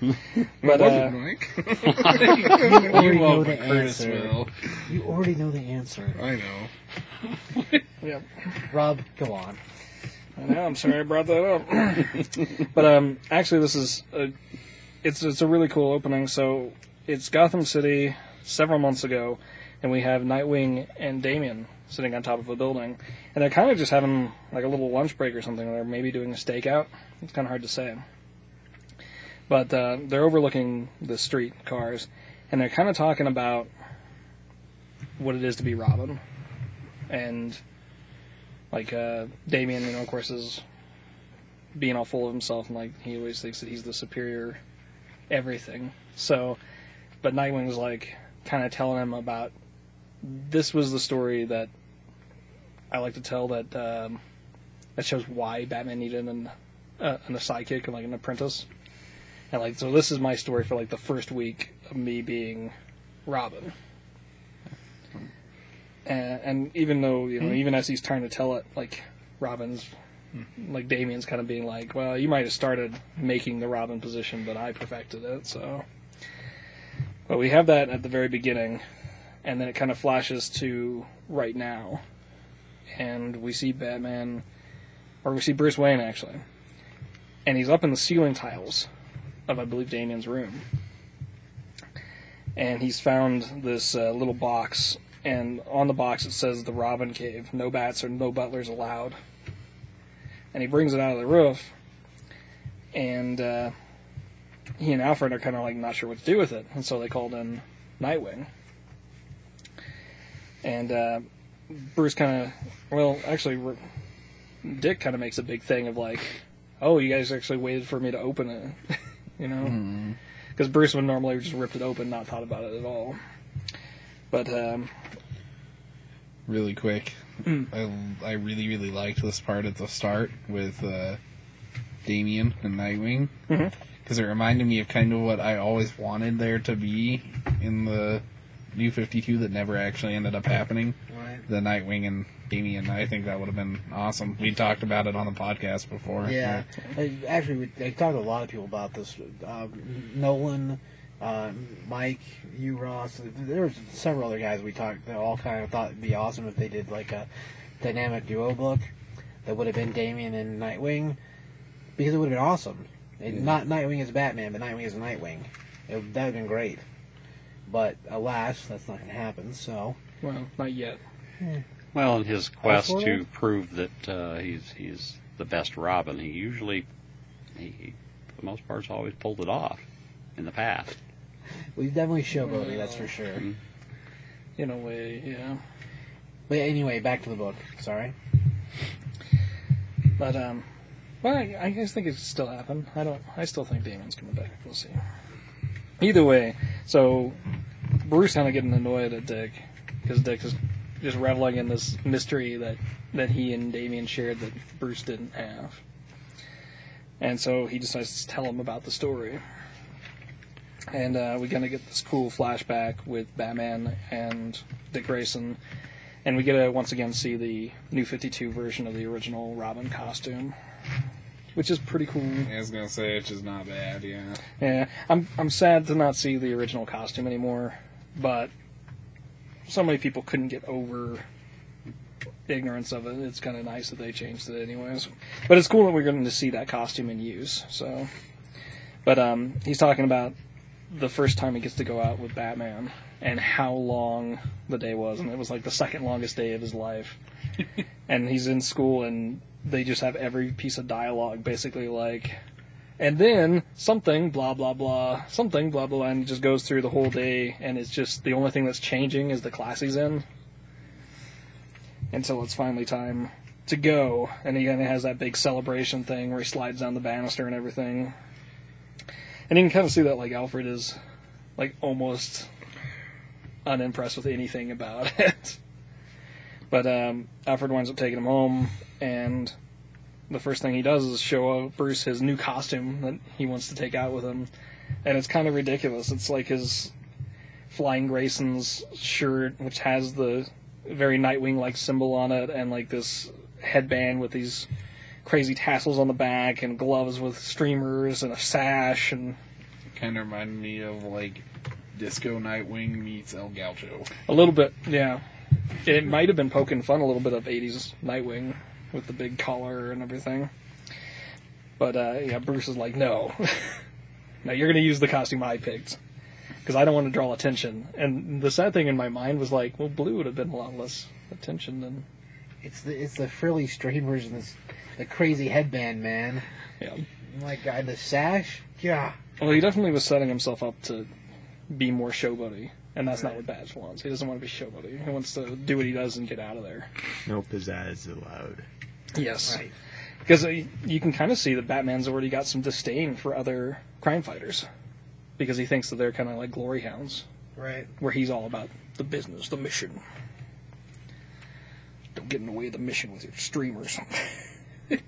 A: But
F: Was
A: uh,
F: it, Mike?
D: You already know the
F: Curtis
D: answer.
F: will.
D: You already know the answer.
F: I know.
A: yeah,
D: Rob, go on.
A: I know. I'm sorry I brought that up. but um, actually, this is a, it's it's a really cool opening. So it's Gotham City several months ago, and we have Nightwing and Damian sitting on top of a building, and they're kind of just having like a little lunch break or something. They're maybe doing a stakeout. It's kind of hard to say. But uh, they're overlooking the street cars, and they're kind of talking about what it is to be Robin, and like uh, Damian, you know, of course, is being all full of himself, and like he always thinks that he's the superior everything. So, but Nightwing's like kind of telling him about this was the story that I like to tell that um, that shows why Batman needed an uh, an a sidekick and like an apprentice. And like so, this is my story for like the first week of me being Robin. And, and even though you know, even as he's trying to tell it, like Robin's, like Damian's kind of being like, "Well, you might have started making the Robin position, but I perfected it." So, but we have that at the very beginning, and then it kind of flashes to right now, and we see Batman, or we see Bruce Wayne actually, and he's up in the ceiling tiles of I believe Damian's room, and he's found this uh, little box and on the box it says the Robin Cave, no bats or no butlers allowed. And he brings it out of the roof, and uh, he and Alfred are kind of like not sure what to do with it, and so they called in Nightwing. And uh, Bruce kind of, well, actually, Dick kind of makes a big thing of like, oh, you guys actually waited for me to open it, you know? Because Bruce would normally just ripped it open, not thought about it at all. But um,
F: really quick.
A: Hmm.
F: I, I really, really liked this part at the start with uh, Damian and Nightwing. Because it reminded me of kind of what I always wanted there to be in the New 52 that never actually ended up happening.
D: Right.
F: The Nightwing and Damian. I think that would have been awesome. We talked about it on the podcast before.
D: Yeah, I, actually, we, I talked to a lot of people about this. Uh, Nolan, uh, Mike, you, Ross. There was several other guys we talked that all kind of thought it'd be awesome if they did like a dynamic duo book that would have been Damian and Nightwing because it would have been awesome. And Not Nightwing as Batman, but Nightwing as Nightwing. It, that would have been great. But alas, that's not going to happen. So
A: well, not yet.
E: Well, in his quest to
D: of.
E: prove that uh, he's he's the best Robin, he usually, he, he, for the most part, has always pulled it off in the past.
D: we've definitely showboating, that's for sure.
A: In a way, yeah.
D: But anyway, back to the book. Sorry.
A: But um, well, I, I just think it still happen. I don't. I still think Damian's coming back. We'll see. Either way, so Bruce kind of getting annoyed at Dick because Dick is just reveling in this mystery that that he and Damian shared that Bruce didn't have, and so he decides to tell him about the story. And uh, we kind of get this cool flashback with Batman and Dick Grayson, and we get to once again see the new 52 version of the original Robin costume, which is pretty cool.
F: I was gonna say it's just not bad. Yeah.
A: Yeah, I'm I'm sad to not see the original costume anymore, but so many people couldn't get over ignorance of it. It's kind of nice that they changed it, anyways. But it's cool that we're going to see that costume in use. So, but um, he's talking about the first time he gets to go out with Batman and how long the day was, and it was like the second longest day of his life. and he's in school, and they just have every piece of dialogue basically like and then something blah blah blah something blah blah and it just goes through the whole day and it's just the only thing that's changing is the class he's in. Until it's finally time to go. And he kind of has that big celebration thing where he slides down the banister and everything. And you can kind of see that like alfred is like almost unimpressed with anything about it. But um, alfred winds up taking him home and the first thing he does is show Bruce his new costume that he wants to take out with him, and it's kind of ridiculous. It's like his Flying Grayson's shirt, which has the very Nightwing-like symbol on it, and like this headband with these crazy tassels on the back, and gloves with streamers, and a sash, and
F: Kind of reminded me of like Disco Nightwing meets El Gaucho.
A: a little bit, yeah. It might have been poking fun a little bit of '80s Nightwing with the big collar and everything. But uh, yeah, Bruce is like, no, no, you're going to use the costume I picked because I don't want to draw attention. And the sad thing in my mind was like, well, blue would have been a lot less attention than
D: It's the it's the frilly streamers and this the crazy headband, man.
A: yeah.
D: My God, the sash. Yeah.
A: Well, he definitely was setting himself up to be more showboaty. And that's not what Badge wants. He doesn't want to be showboaty. He wants to do what he does and get out of there.
B: No pizzazz allowed.
A: Yes.
D: Right.
A: Because uh, you can kind of see that Batman's already got some disdain for other crime fighters. Because he thinks that they're kind of like glory hounds,
D: Right.
A: where he's all about the business, the mission. Don't get in the way of the mission with your streamers.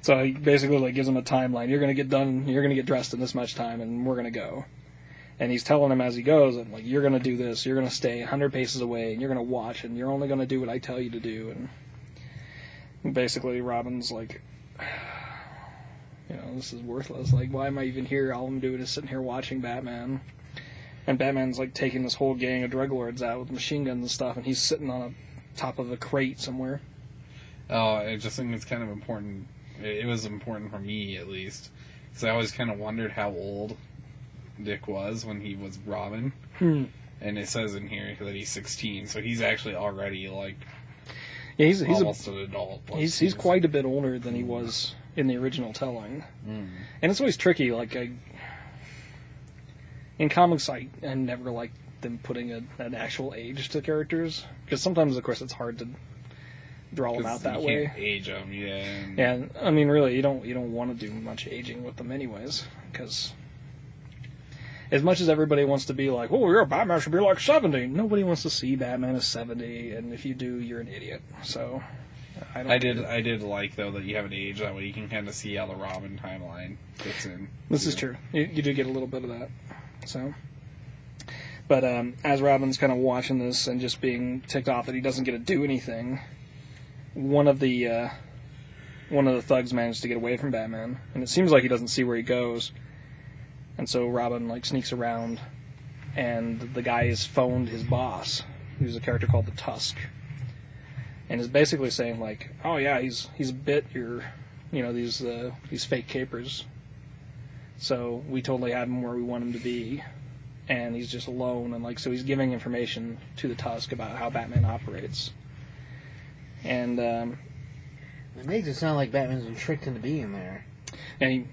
A: so he basically like gives him a timeline. You're gonna get done. You're gonna get dressed in this much time, and we're gonna go. And he's telling him as he goes, and like you're gonna do this. You're gonna stay 100 paces away, and you're gonna watch, and you're only gonna do what I tell you to do. And basically, Robin's like, you know, this is worthless. Like, why am I even here? All I'm doing is sitting here watching Batman. And Batman's like taking this whole gang of drug lords out with machine guns and stuff, and he's sitting on a top of a crate somewhere.
F: Oh, I just think it's kind of important. It it was important for me, at least, because I always kind of wondered how old Dick was when he was Robin.
A: Hmm.
F: And it says in here that he's 16, so he's actually already like
A: Yeah, he's he's a,
F: an adult. Like,
A: he's he's quite a bit older than he was in the original telling,
F: Mm.
A: and it's always tricky. Like I, in comics, I, I never like them putting a, an actual age to characters because sometimes, of course, it's hard to draw them out that
F: you
A: way.
F: age them, yeah. and-
A: And I mean, really, you don't you don't want to do much aging with them, anyways, because as much as everybody wants to be like, "Oh, your Batman should be like 70," nobody wants to see Batman as seventy, and if you do, you're an idiot. So, I, don't
F: I did. I did like though that you have an age that way you can kind of see how the Robin timeline fits in.
A: This is
F: Yeah.
A: true. You, you do get a little bit of that. So, but um, as Robin's kind of watching this and just being ticked off that he doesn't get to do anything, one of the uh, one of the thugs managed to get away from Batman, and it seems like he doesn't see where he goes. And so Robin like sneaks around, and the guy has phoned his boss, who's a character called the Tusk, and is basically saying like, "Oh yeah, he's he's bit your, you know, these uh, these fake capers." So we totally have him where we want him to be, and he's just alone. And like, so he's giving information to the Tusk about how Batman operates. And um,
D: It makes it sound like Batman's been tricked into being there.
A: and he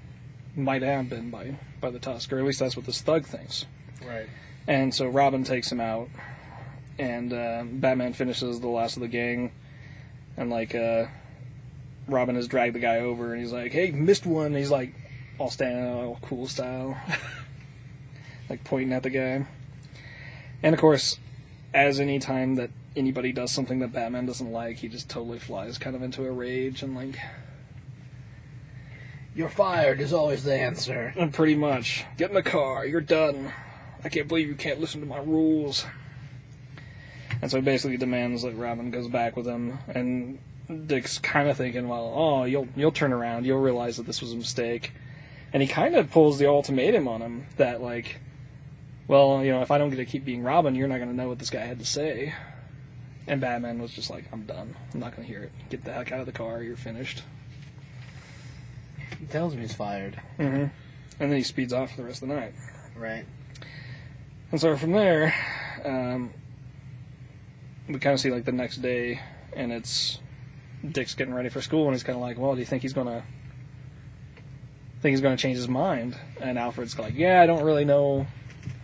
A: might have been by by the Tusk, or at least that's what this thug thinks.
D: Right.
A: And so Robin takes him out, and uh, Batman finishes the last of the gang, and like uh, Robin has dragged the guy over, and he's like, "Hey, missed one." And he's like, all standing all cool style, like pointing at the guy. And of course, as any time that anybody does something that Batman doesn't like, he just totally flies kind of into a rage and like,
D: You're fired is always the answer.
A: and pretty much, get in the car, you're done. I can't believe you can't listen to my rules. And so he basically demands that Robin goes back with him, and Dick's kind of thinking, well, oh, you'll you'll turn around, you'll realize that this was a mistake, and he kind of pulls the ultimatum on him that like, well, you know, if I don't get to keep being Robin, you're not going to know what this guy had to say. And Batman was just like, I'm done. I'm not going to hear it. Get the heck out of the car. You're finished.
D: He tells me he's fired.
A: Mm-hmm. And then he speeds off for the rest of the night.
D: Right.
A: And so from there, um, we kind of see like the next day, and it's Dick's getting ready for school, and he's kind of like, "Well, do you think he's gonna think he's gonna change his mind?" And Alfred's like, "Yeah, I don't really know.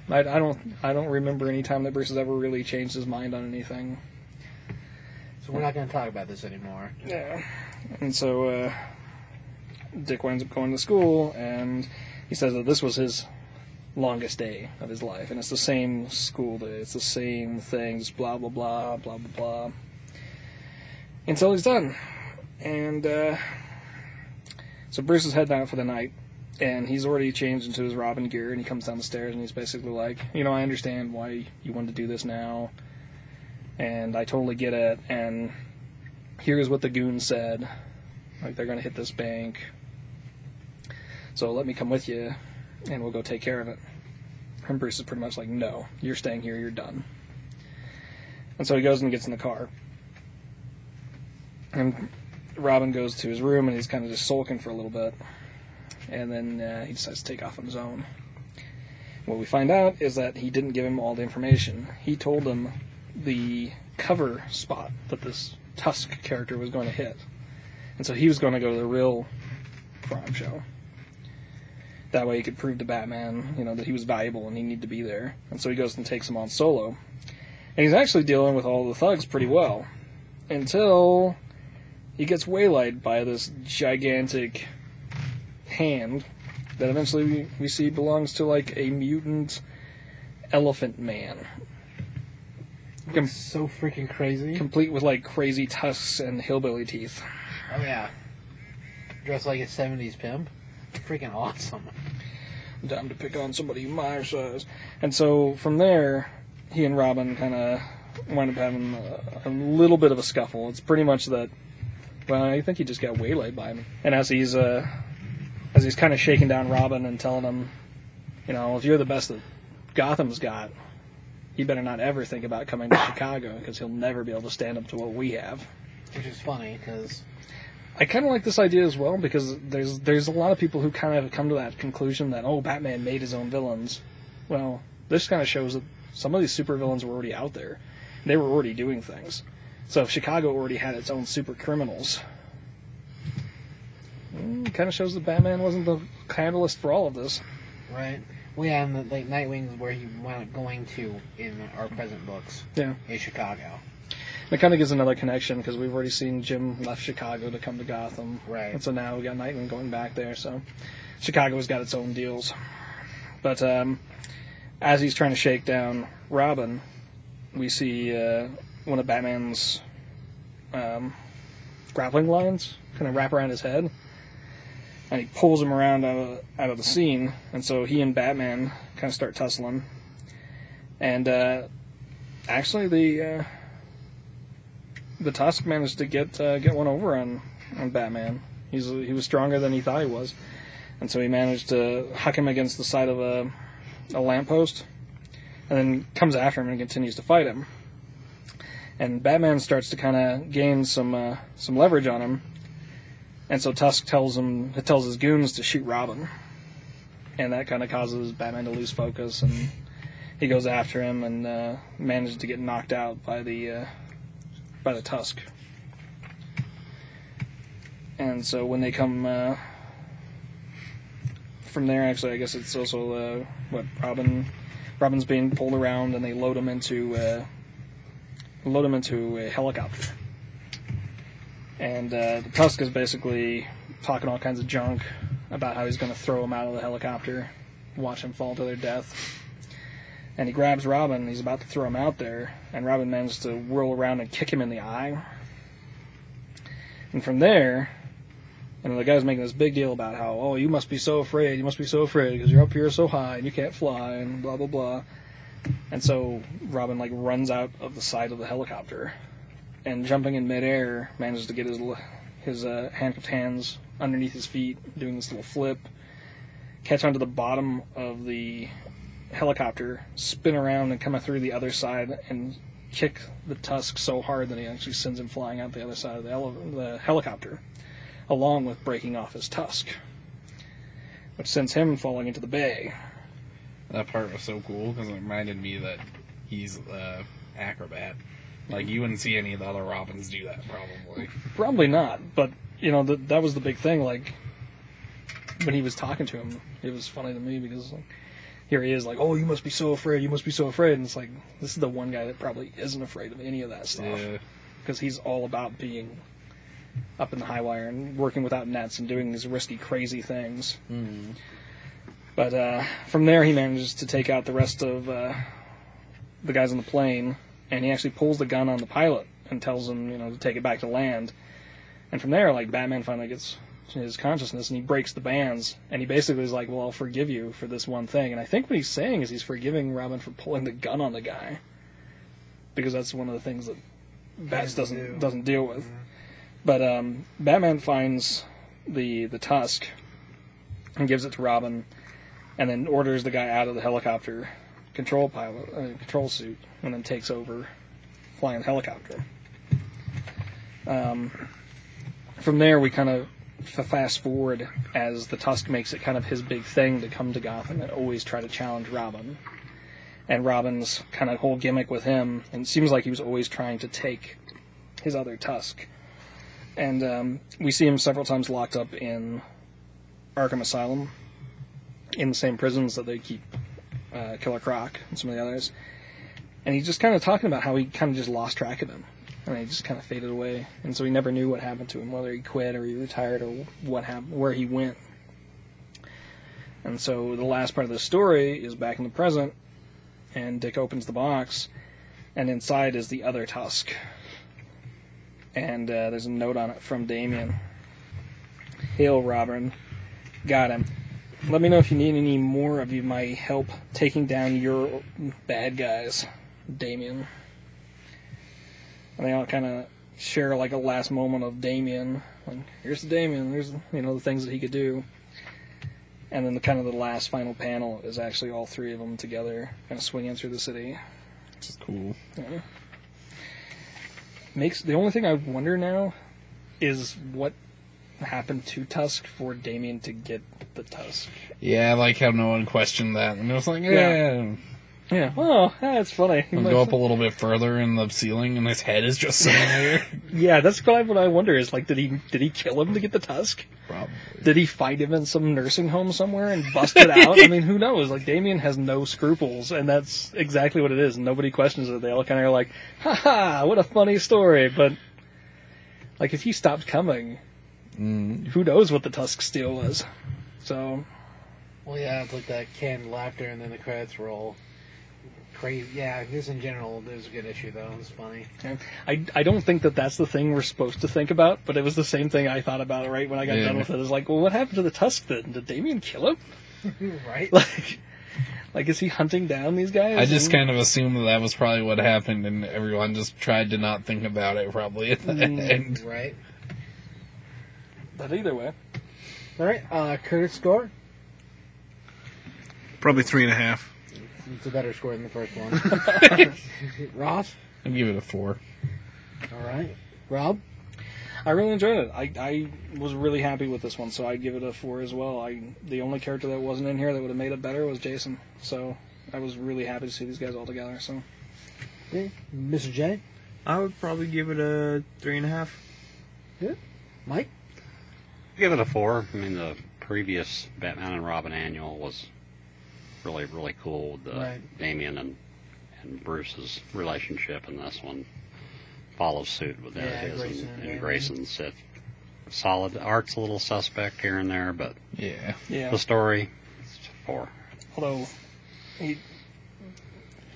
A: I, I don't I don't remember any time that Bruce has ever really changed his mind on anything."
D: So we're not going to talk about this anymore.
A: Yeah. And so uh, Dick winds up going to school, and he says that this was his longest day of his life, and it's the same school day. It's the same things, blah blah blah, blah blah blah, until he's done. And uh, so Bruce is heading out for the night, and he's already changed into his Robin gear, and he comes down the stairs, and he's basically like, you know, I understand why you wanted to do this now, and I totally get it, and here's what the goon said, like they're gonna hit this bank. So let me come with you, and we'll go take care of it. And Bruce is pretty much like, no, you're staying here, you're done. And so he goes and gets in the car. And Robin goes to his room and he's kind of just sulking for a little bit. And then uh, he decides to take off on his own. What we find out is that he didn't give him all the information. He told him the cover spot that this Tusk character was going to hit. And so he was going to go to the real crime show. That way he could prove to Batman, you know, that he was valuable and he needed to be there. And so he goes and takes him on solo. And he's actually dealing with all the thugs pretty well. Until he gets waylaid by this gigantic hand that eventually we, we see belongs to like a mutant elephant man. Com-
D: so freaking crazy.
A: complete with like crazy tusks and hillbilly teeth.
D: Oh yeah. Dressed like a '70s pimp. Freaking awesome.
A: Time to pick on somebody my size. And so from there, he and Robin kind of wind up having a, a little bit of a scuffle. It's pretty much that. Well, I think he just got waylaid by him. And as he's uh, as he's kind of shaking down Robin and telling him, you know, if you're the best that Gotham's got, you better not ever think about coming to Chicago because he'll never be able to stand up to what we have.
D: Which is funny because
A: I kind of like this idea as well because there's there's a lot of people who kind of come to that conclusion that oh Batman made his own villains. Well, this kind of shows that some of these supervillains were already out there. They were already doing things. So if Chicago already had its own super criminals, it hmm, kind of shows that Batman wasn't the catalyst for all of this.
D: right. Well, yeah, and the, like Nightwing's where he wound up going to in our present books
A: Yeah,
D: is Chicago.
A: It kind of gives another connection because we've already seen Jim left Chicago to come to Gotham.
D: Right.
A: And so now we got Nightwing going back there. So Chicago's got its own deals. But um, as he's trying to shake down Robin, we see uh, one of Batman's um, grappling lines kind of wrap around his head. And he pulls him around out of, out of the scene. And so he and Batman kind of start tussling. And uh, actually, the. Uh, the Tusk managed to get uh, get one over on, on Batman. He's he was stronger than he thought he was, and so he managed to huck him against the side of a a lamppost, and then comes after him and continues to fight him. And Batman starts to kind of gain some uh, some leverage on him, and so Tusk tells him tells his goons to shoot Robin, and that kind of causes Batman to lose focus, and he goes after him and uh, manages to get knocked out by the uh, by the tusk. And so when they come uh, from there, actually, I guess it's also uh, what Robin. Robin's being pulled around, and they load him into uh, load him into a helicopter. And uh, the Tusk is basically talking all kinds of junk about how he's going to throw him out of the helicopter, watch him fall to their death. And he grabs Robin, he's about to throw him out there, and Robin manages to whirl around and kick him in the eye. And from there, and the guy's making this big deal about how, oh, you must be so afraid, you must be so afraid because you're up here so high and you can't fly and blah blah blah. And so Robin like runs out of the side of the helicopter, and jumping in midair manages to get his his uh, handcuffed hands underneath his feet, doing this little flip, catch onto the bottom of the helicopter, spin around and come through the other side, and kick the tusk so hard that he actually sends him flying out the other side of the, ele- the helicopter, along with breaking off his tusk, which sends him falling into the bay.
F: That part was so cool because it reminded me that he's uh, acrobat. Like you wouldn't see any of the other Robins do that probably.
A: Probably not, but you know th- that was the big thing. Like when he was talking to him, it was funny to me because like, here he is, like, "Oh, you must be so afraid. You must be so afraid." And it's like this is the one guy that probably isn't afraid of any of that stuff
F: Yeah.
A: because he's all about being up in the high wire and working without nets and doing these risky, crazy things. But uh, from there, he manages to take out the rest of uh, the guys on the plane, and he actually pulls the gun on the pilot and tells him, you know, to take it back to land. And from there, like Batman finally gets his consciousness, and he breaks the bands, and he basically is like, "Well, I'll forgive you for this one thing." And I think what he's saying is he's forgiving Robin for pulling the gun on the guy, because that's one of the things that Bats doesn't doesn't deal with. But um, Batman finds the the tusk and gives it to Robin, and then orders the guy out of the helicopter control pilot uh, control suit, and then takes over flying the helicopter. Um, from there, we kind of fast forward as the Tusk makes it kind of his big thing to come to Gotham and always try to challenge Robin. And Robin's kind of whole gimmick with him, and it seems like he was always trying to take his other Tusk. And um, we see him several times locked up in Arkham Asylum, in the same prisons that they keep uh, Killer Croc and some of the others. And he's just kind of talking about how he kind of just lost track of him. And he just kind of faded away. And so we never knew what happened to him, whether he quit or he retired or what happened, where he went. And so the last part of the story is back in the present, and Dick opens the box, and inside is the other Tusk. And uh, there's a note on it from Damian. Hail, Robin. Got him. Let me know if you need any more of my help taking down your bad guys, Damian. And they all kind of share like a last moment of Damian. Like, here's the Damian. There's you know the things that he could do. And then the kind of the last final panel is actually all three of them together, kind of swinging through the city.
F: Which is cool.
A: Yeah. Makes the only thing I wonder now is what happened to Tusk for Damian to get the Tusk.
F: Yeah, like how no one questioned that. And it was like, yeah.
A: Yeah. Yeah. Oh, that's funny.
F: And go up a little bit further in the ceiling, and his head is just sitting there.
A: Yeah, that's kind of what I wonder. Is like, did he did he kill him to get the Tusk?
F: Probably.
A: Did he find him in some nursing home somewhere and bust it out? I mean, who knows? Like Damian has no scruples, and that's exactly what it is. Nobody questions it. They all kind of are like, "Ha ha! What a funny story!" But like, if he stopped coming,
F: Mm.
A: who knows what the Tusk steal was? So
D: Well, yeah, it's like that canned laughter, and then the credits roll. Crazy. Yeah, this in general is a good issue, though. It's funny.
A: I, I don't think that that's the thing we're supposed to think about, but it was the same thing I thought about right when I got
F: Yeah.
A: done with it. It was like, well, what happened to the Tusk then? Did Damian kill him?
D: right?
A: Like, like is he hunting down these guys?
F: I just
A: And-
F: kind of assumed that that was probably what happened, and everyone just tried to not think about it probably at the
A: Mm.
F: end.
D: right.
A: But either way,
D: All right. Uh, Curtis score.
C: Probably three and a half.
D: It's a better score than the first one. Ross.
F: I'd give it a four.
D: All right. Rob.
A: I really enjoyed it. I, I was really happy with this one, so I'd give it a four as well. I the only character that wasn't in here that would have made it better was Jason. So I was really happy to see these guys all together. So
D: Okay. Mr. J.
B: I would probably give it a three and a half.
D: Yeah, Mike.
E: Give it a four. I mean, the previous Batman and Robin annual was really, really cool with the
D: Right.
E: Damian and, and Bruce's relationship, and this one follows suit with that.
D: Yeah,
E: his
D: Grayson
E: and,
D: and
E: and
D: Damian.
E: Grayson's. It, solid. Art's a little suspect here and there, but
F: Yeah.
A: yeah.
E: the story, it's a four.
A: Although he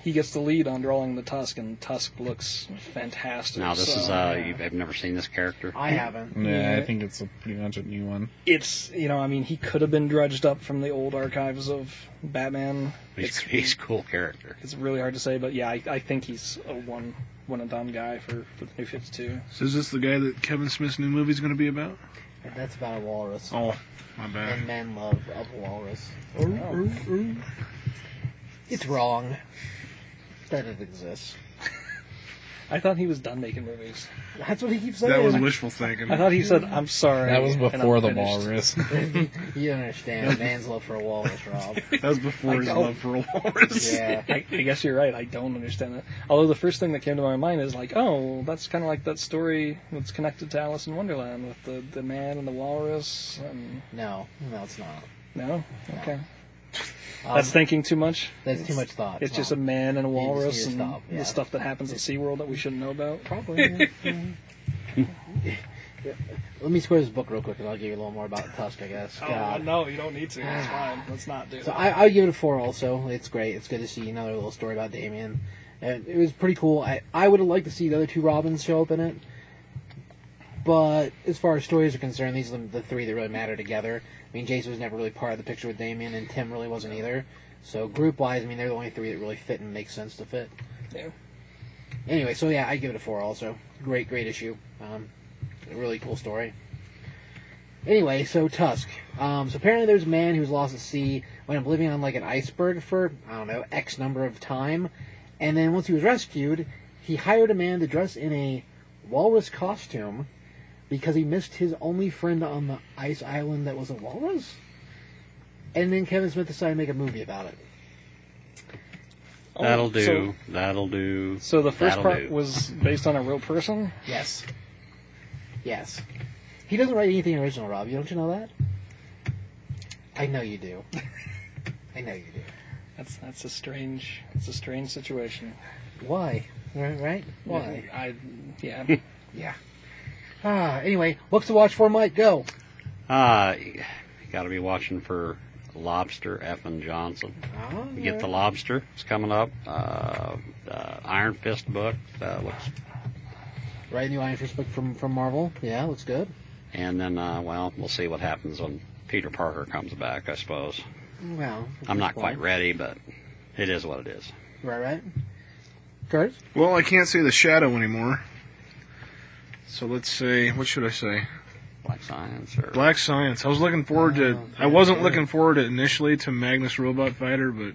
A: he gets the lead on drawing the Tusk, and Tusk looks fantastic.
E: Now this
A: so,
E: is uh, you've, I've never seen this character.
D: I haven't.
F: Yeah,
A: Yeah.
F: I think it's a pretty much a new one.
A: it's you know, I mean, he could have been dredged up from the old archives of Batman.
E: He's,
A: It's
E: he's a cool character.
A: it's really hard to say, but yeah, I, I think he's a one one and done guy for, for the new Fifty Two.
C: So is this the guy that Kevin Smith's new movie is going to be about?
D: That's about a walrus.
C: Oh, my bad.
D: And
C: bad.
D: men love of a walrus. It's wrong. That it exists.
A: I thought he was done making movies.
D: That's what he keeps saying.
C: That was wishful thinking.
A: I thought he said, "I'm sorry."
F: That was before the
A: finished."
F: walrus.
D: you don't understand. Man's love for a walrus, Rob.
C: That was before
A: I
C: his
A: don't.
C: love for a walrus.
D: Yeah.
A: I, I guess you're right. I don't understand that. Although the first thing that came to my mind is like, oh, that's kind of like that story that's connected to Alice in Wonderland with the, the man and the walrus. And
D: No, no, it's not.
A: no, okay,
D: Um,
A: that's thinking too much.
D: that's too much thought.
A: It's just a man and a
D: You just need
A: walrus and
D: stop, yeah.
A: the stuff that happens at SeaWorld that we shouldn't know about.
D: Probably. yeah. Let me square this book real quick, and I'll give you a little more about Tusk, I guess. God.
A: Oh, no, you don't need to. That's fine. Let's not do
D: So
A: that.
D: I, I would give it a four. Also, it's great. It's good to see another little story about Damian. And it was pretty cool. I, I would have liked to see the other two Robins show up in it, but as far as stories are concerned, these are the, the three that really matter together. I mean, Jason was never really part of the picture with Damian, and Tim really wasn't either. So group wise, I mean, they're the only three that really fit and make sense to fit.
A: Yeah.
D: Anyway, so yeah, I give it a four. Also, great, great issue. Um, a really cool story. Anyway, so Tusk. Um, so apparently there's a man who's lost at sea, went up living on like an iceberg for I don't know X number of time, and then once he was rescued, he hired a man to dress in a walrus costume because he missed his only friend on the ice island that was a walrus. And then Kevin Smith decided to make a movie about it.
A: Oh,
E: That'll do.
A: So,
E: That'll do.
A: so the first
E: That'll
A: part
E: do.
A: was based on a real person.
D: Yes. Yes. He doesn't write anything original, Rob. You don't you know that? I know you do. I know you do.
A: That's that's a strange. It's a strange situation.
D: Why? Right? Right? Why?
A: I yeah.
D: Yeah. Ah. Anyway, books to watch for Mike. Go.
E: Uh, you got to be watching for Lobster Effin Johnson.
D: Oh,
E: You get the Lobster. It's coming up. Uh, uh, Iron Fist book uh, looks,
D: right new Iron Fist book from from Marvel. Yeah, looks good.
E: and then uh, well, we'll see what happens when Peter Parker comes back. I suppose
D: Well,
E: I'm not quite ready, but it is what it is.
D: Right, right. Kurt.
C: Well, I can't say the shadow anymore. So let's say, what should I say?
E: Black Science or
C: Black Science. I was looking forward to.
D: Oh,
C: I wasn't looking forward to initially to Magnus Robot Fighter, but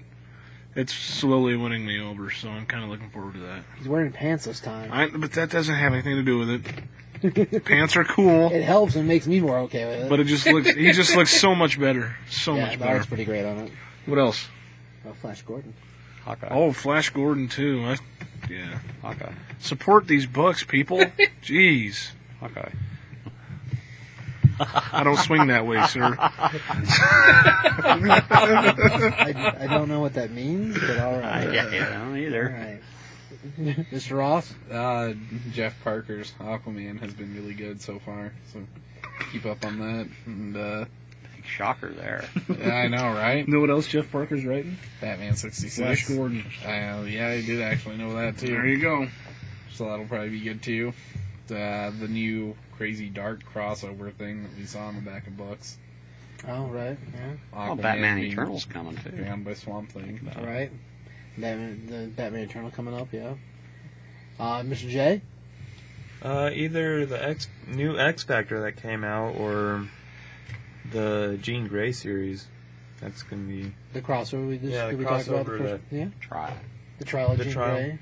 C: it's slowly winning me over. So I'm kind of looking forward to that.
D: He's wearing pants this time.
C: I, but that doesn't have anything to do with it. Pants are cool,
D: It helps and makes me more okay with it.
C: but it just looks. He just looks so much better. So
D: yeah,
C: much
D: the
C: better.
D: art's pretty great on it.
C: What else?
D: Oh, Flash Gordon.
E: Hawkeye.
C: Oh, Flash Gordon too. I, yeah.
E: Hawkeye.
C: Support these books, people. Jeez.
E: Hawkeye.
C: I don't swing that way, sir.
D: I, I don't know what that means, but all right.
E: I, yeah, yeah, I don't either.
D: right. Mr. Ross.
F: Uh, Jeff Parker's Aquaman has been really good so far, so keep up on that. And uh,
E: Big shocker there.
F: yeah, I know, right?
C: You know what else Jeff Parker's writing?
F: Batman 66.
C: Flash. Gordon.
F: Uh, yeah, I did actually know that too.
C: There you go.
F: So that'll probably be good too. Uh, the new Crazy Dark crossover thing that we saw in the back of books.
D: Oh, right. Yeah.
E: Oh, Batman
F: being
E: Eternal's coming too.
F: Drowned by Swamp Thing.
D: All right. Batman, the Batman Eternal coming up, yeah. Uh, Mr. J.
B: Uh, either the X new X Factor that came out or the Jean Grey series. That's gonna be
D: The crossover we just
B: Yeah, the
D: we talked about. The
B: crossover
D: first, yeah.
E: Try.
D: The trial of
B: The
D: Jean
B: trial.
D: Grey.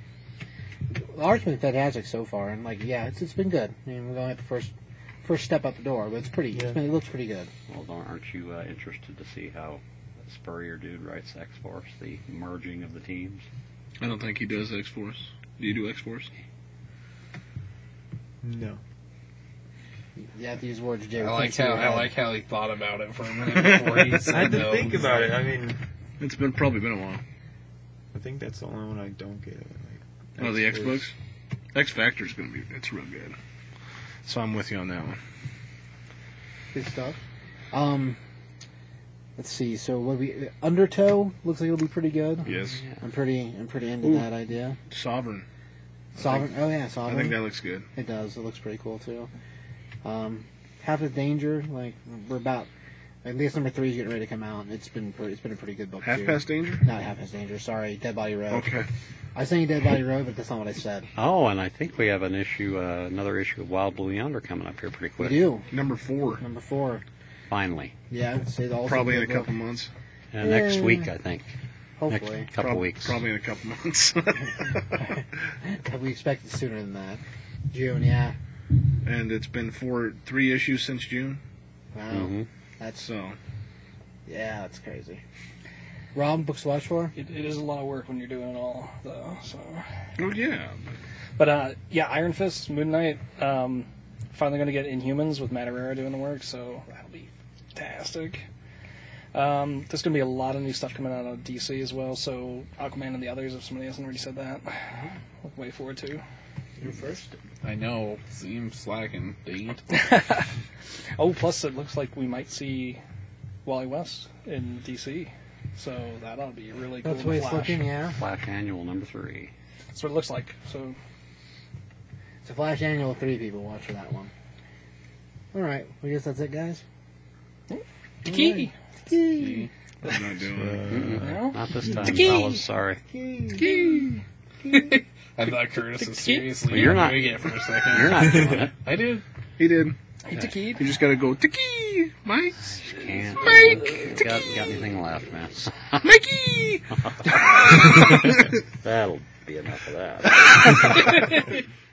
D: The art's been fantastic so far, and like, yeah, it's it's been good. I mean, we're going at the first first step out the door, but it's pretty.
B: Yeah.
D: It's been, it looks pretty good.
E: Well, don't- aren't you uh, interested to see how Spurrier dude writes X Force, the merging of the teams?
C: I don't think he does X Force. Do you do X Force?
B: no.
D: You have to use words, Jay.
F: I like how I like how he thought about it for a minute before he said I
B: had to
F: no.
B: think about it. I mean,
C: It's been probably been a while.
B: I think that's the only one I don't get. Like,
C: Oh, the X
B: X-Force.
C: books. X Factor's gonna be. It's real good. So I'm with you on that one.
D: Good stuff. Um, let's see. So what we Undertow looks like it'll be pretty good.
C: Yes.
D: I'm pretty I'm pretty into
C: Ooh.
D: that idea.
C: Sovereign.
D: Sovereign. oh yeah, sovereign.
C: I
D: Sovereign.
C: think that looks good.
D: It does. It looks pretty cool too. Um, Half of Danger, like we're about. I think it's number three is getting ready to come out. It's been pretty, it's been a pretty good book
C: Half
D: too.
C: past danger.
D: Not Half Past Danger. Sorry, Dead Body Road.
C: Okay.
D: I was saying Dead Body Road, but that's not what I said.
E: Oh, and I think we have an issue, uh, another issue of Wild Blue Yonder coming up here pretty
D: We
E: quick.
D: do.
C: Number four.
D: Number four.
E: Finally.
D: Yeah, I'd say the also
C: Probably in a
D: book.
C: couple months.
E: Uh, next week, I think.
D: Hopefully,
E: Next couple
C: Prob-
E: weeks.
C: Probably in a couple months.
D: we expect it sooner than that. June, yeah.
C: And it's been four, three issues since June.
D: Wow,
E: hmm
D: that's
C: So
D: yeah, that's crazy. Rob, books to watch for?
A: It, it is a lot of work when you're doing it all, though. So,
C: Oh yeah.
A: but uh, yeah, Iron Fist, Moon Knight. Um, finally going to get Inhumans with Madureira doing the work, so that'll be fantastic. Um, there's going to be a lot of new stuff coming out of DC as well. So Aquaman and the others, if somebody hasn't already said that, look way forward to.
D: You first.
F: I know. Seems slacking. Dang it.
A: Oh, plus it looks like we might see Wally West in DC, so that ought to be really cool.
D: That's the way it's
A: Flash.
D: looking, yeah.
E: Flash Annual number three.
A: That's what it looks like. So
D: It's a Flash Annual, three people watch for that one. Alright, I guess that's it, guys.
A: key.
F: See?
C: I'm not doing it.
A: No?
E: Not this time,
A: Key.
E: fellas. Sorry.
F: I thought Curtis was seriously
E: Well, you're not-
F: doing it for a second.
E: You're not doing it.
F: I did.
C: He did.
A: Hey, Tiki.
C: You just got to go Tiki, Mike,
E: Can't.
C: Mike,
E: Got, got anything left, man?
C: Mikey.
E: That'll be enough of that.